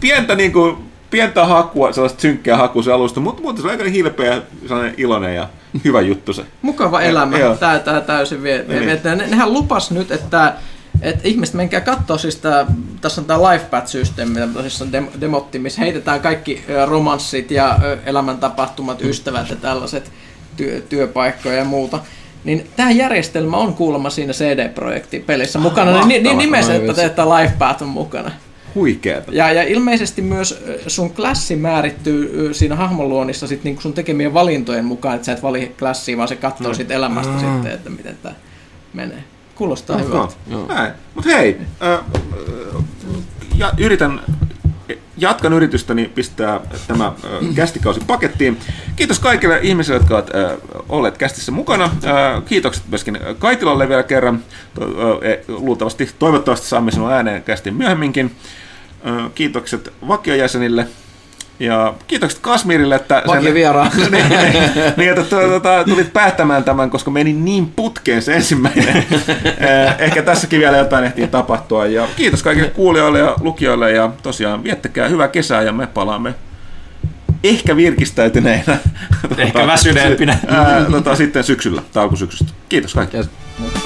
pientä, niin kuin, pientä hakua, sellaista synkkää hakua se alusta, mutta muuten se oli aika hilpeä, sellainen iloinen ja hyvä juttu se. Mukava elämä, Joo. tää, tää täysin vie. vie, Niin. vie. Ne, nehän lupas nyt, että et ihmiset menkää katsoa siis tää, tässä on tää LifePath-systeemi, mitä tosissaan dem- demotti, missä heitetään kaikki romanssit ja elämäntapahtumat, ystävät ja tällaiset työ, työpaikkoja ja muuta. Niin tämä järjestelmä on kuulemma siinä CD-projektin pelissä mukana, niin, niin mahtavaa. nimessä, että vitsi. että LifePath on mukana. Huikeeta. Ja, ja ilmeisesti myös sun klassi määrittyy siinä hahmonluonnissa sit niinku sun tekemien valintojen mukaan, että sä et vali klassia, vaan se katsoo sit elämästä Mm. sitten, että miten tämä menee. Kuulostaa hyvältä. Joo. Näin. Mut hei, äh, ja yritän, jatkan yritystäni pistää tämä kästikausi pakettiin. Kiitos kaikille ihmisille, jotka ovat olleet kästissä mukana. Kiitokset myöskin Kaitilalle vielä kerran. Äh, luultavasti, toivottavasti saamme sinun ääneen kästin myöhemminkin. Kiitokset vakiojäsenille. Ja kiitokset Kasmirille, että vieraan. niin, niin, niin, että tu- tuota, tulit päättämään tämän, koska meni niin putkeen se ensimmäinen. Eh, Ehkä tässäkin vielä jotain ehtii tapahtua. Ja kiitos kaikille kuulijoille ja lukijoille ja tosiaan viettäkää hyvää kesää ja me palaamme ehkä virkistäytyneinä. Ehkä väsyneempinä. Tota, sitten syksyllä, tai alkusyksystä. Kiitos kaikille. Yes.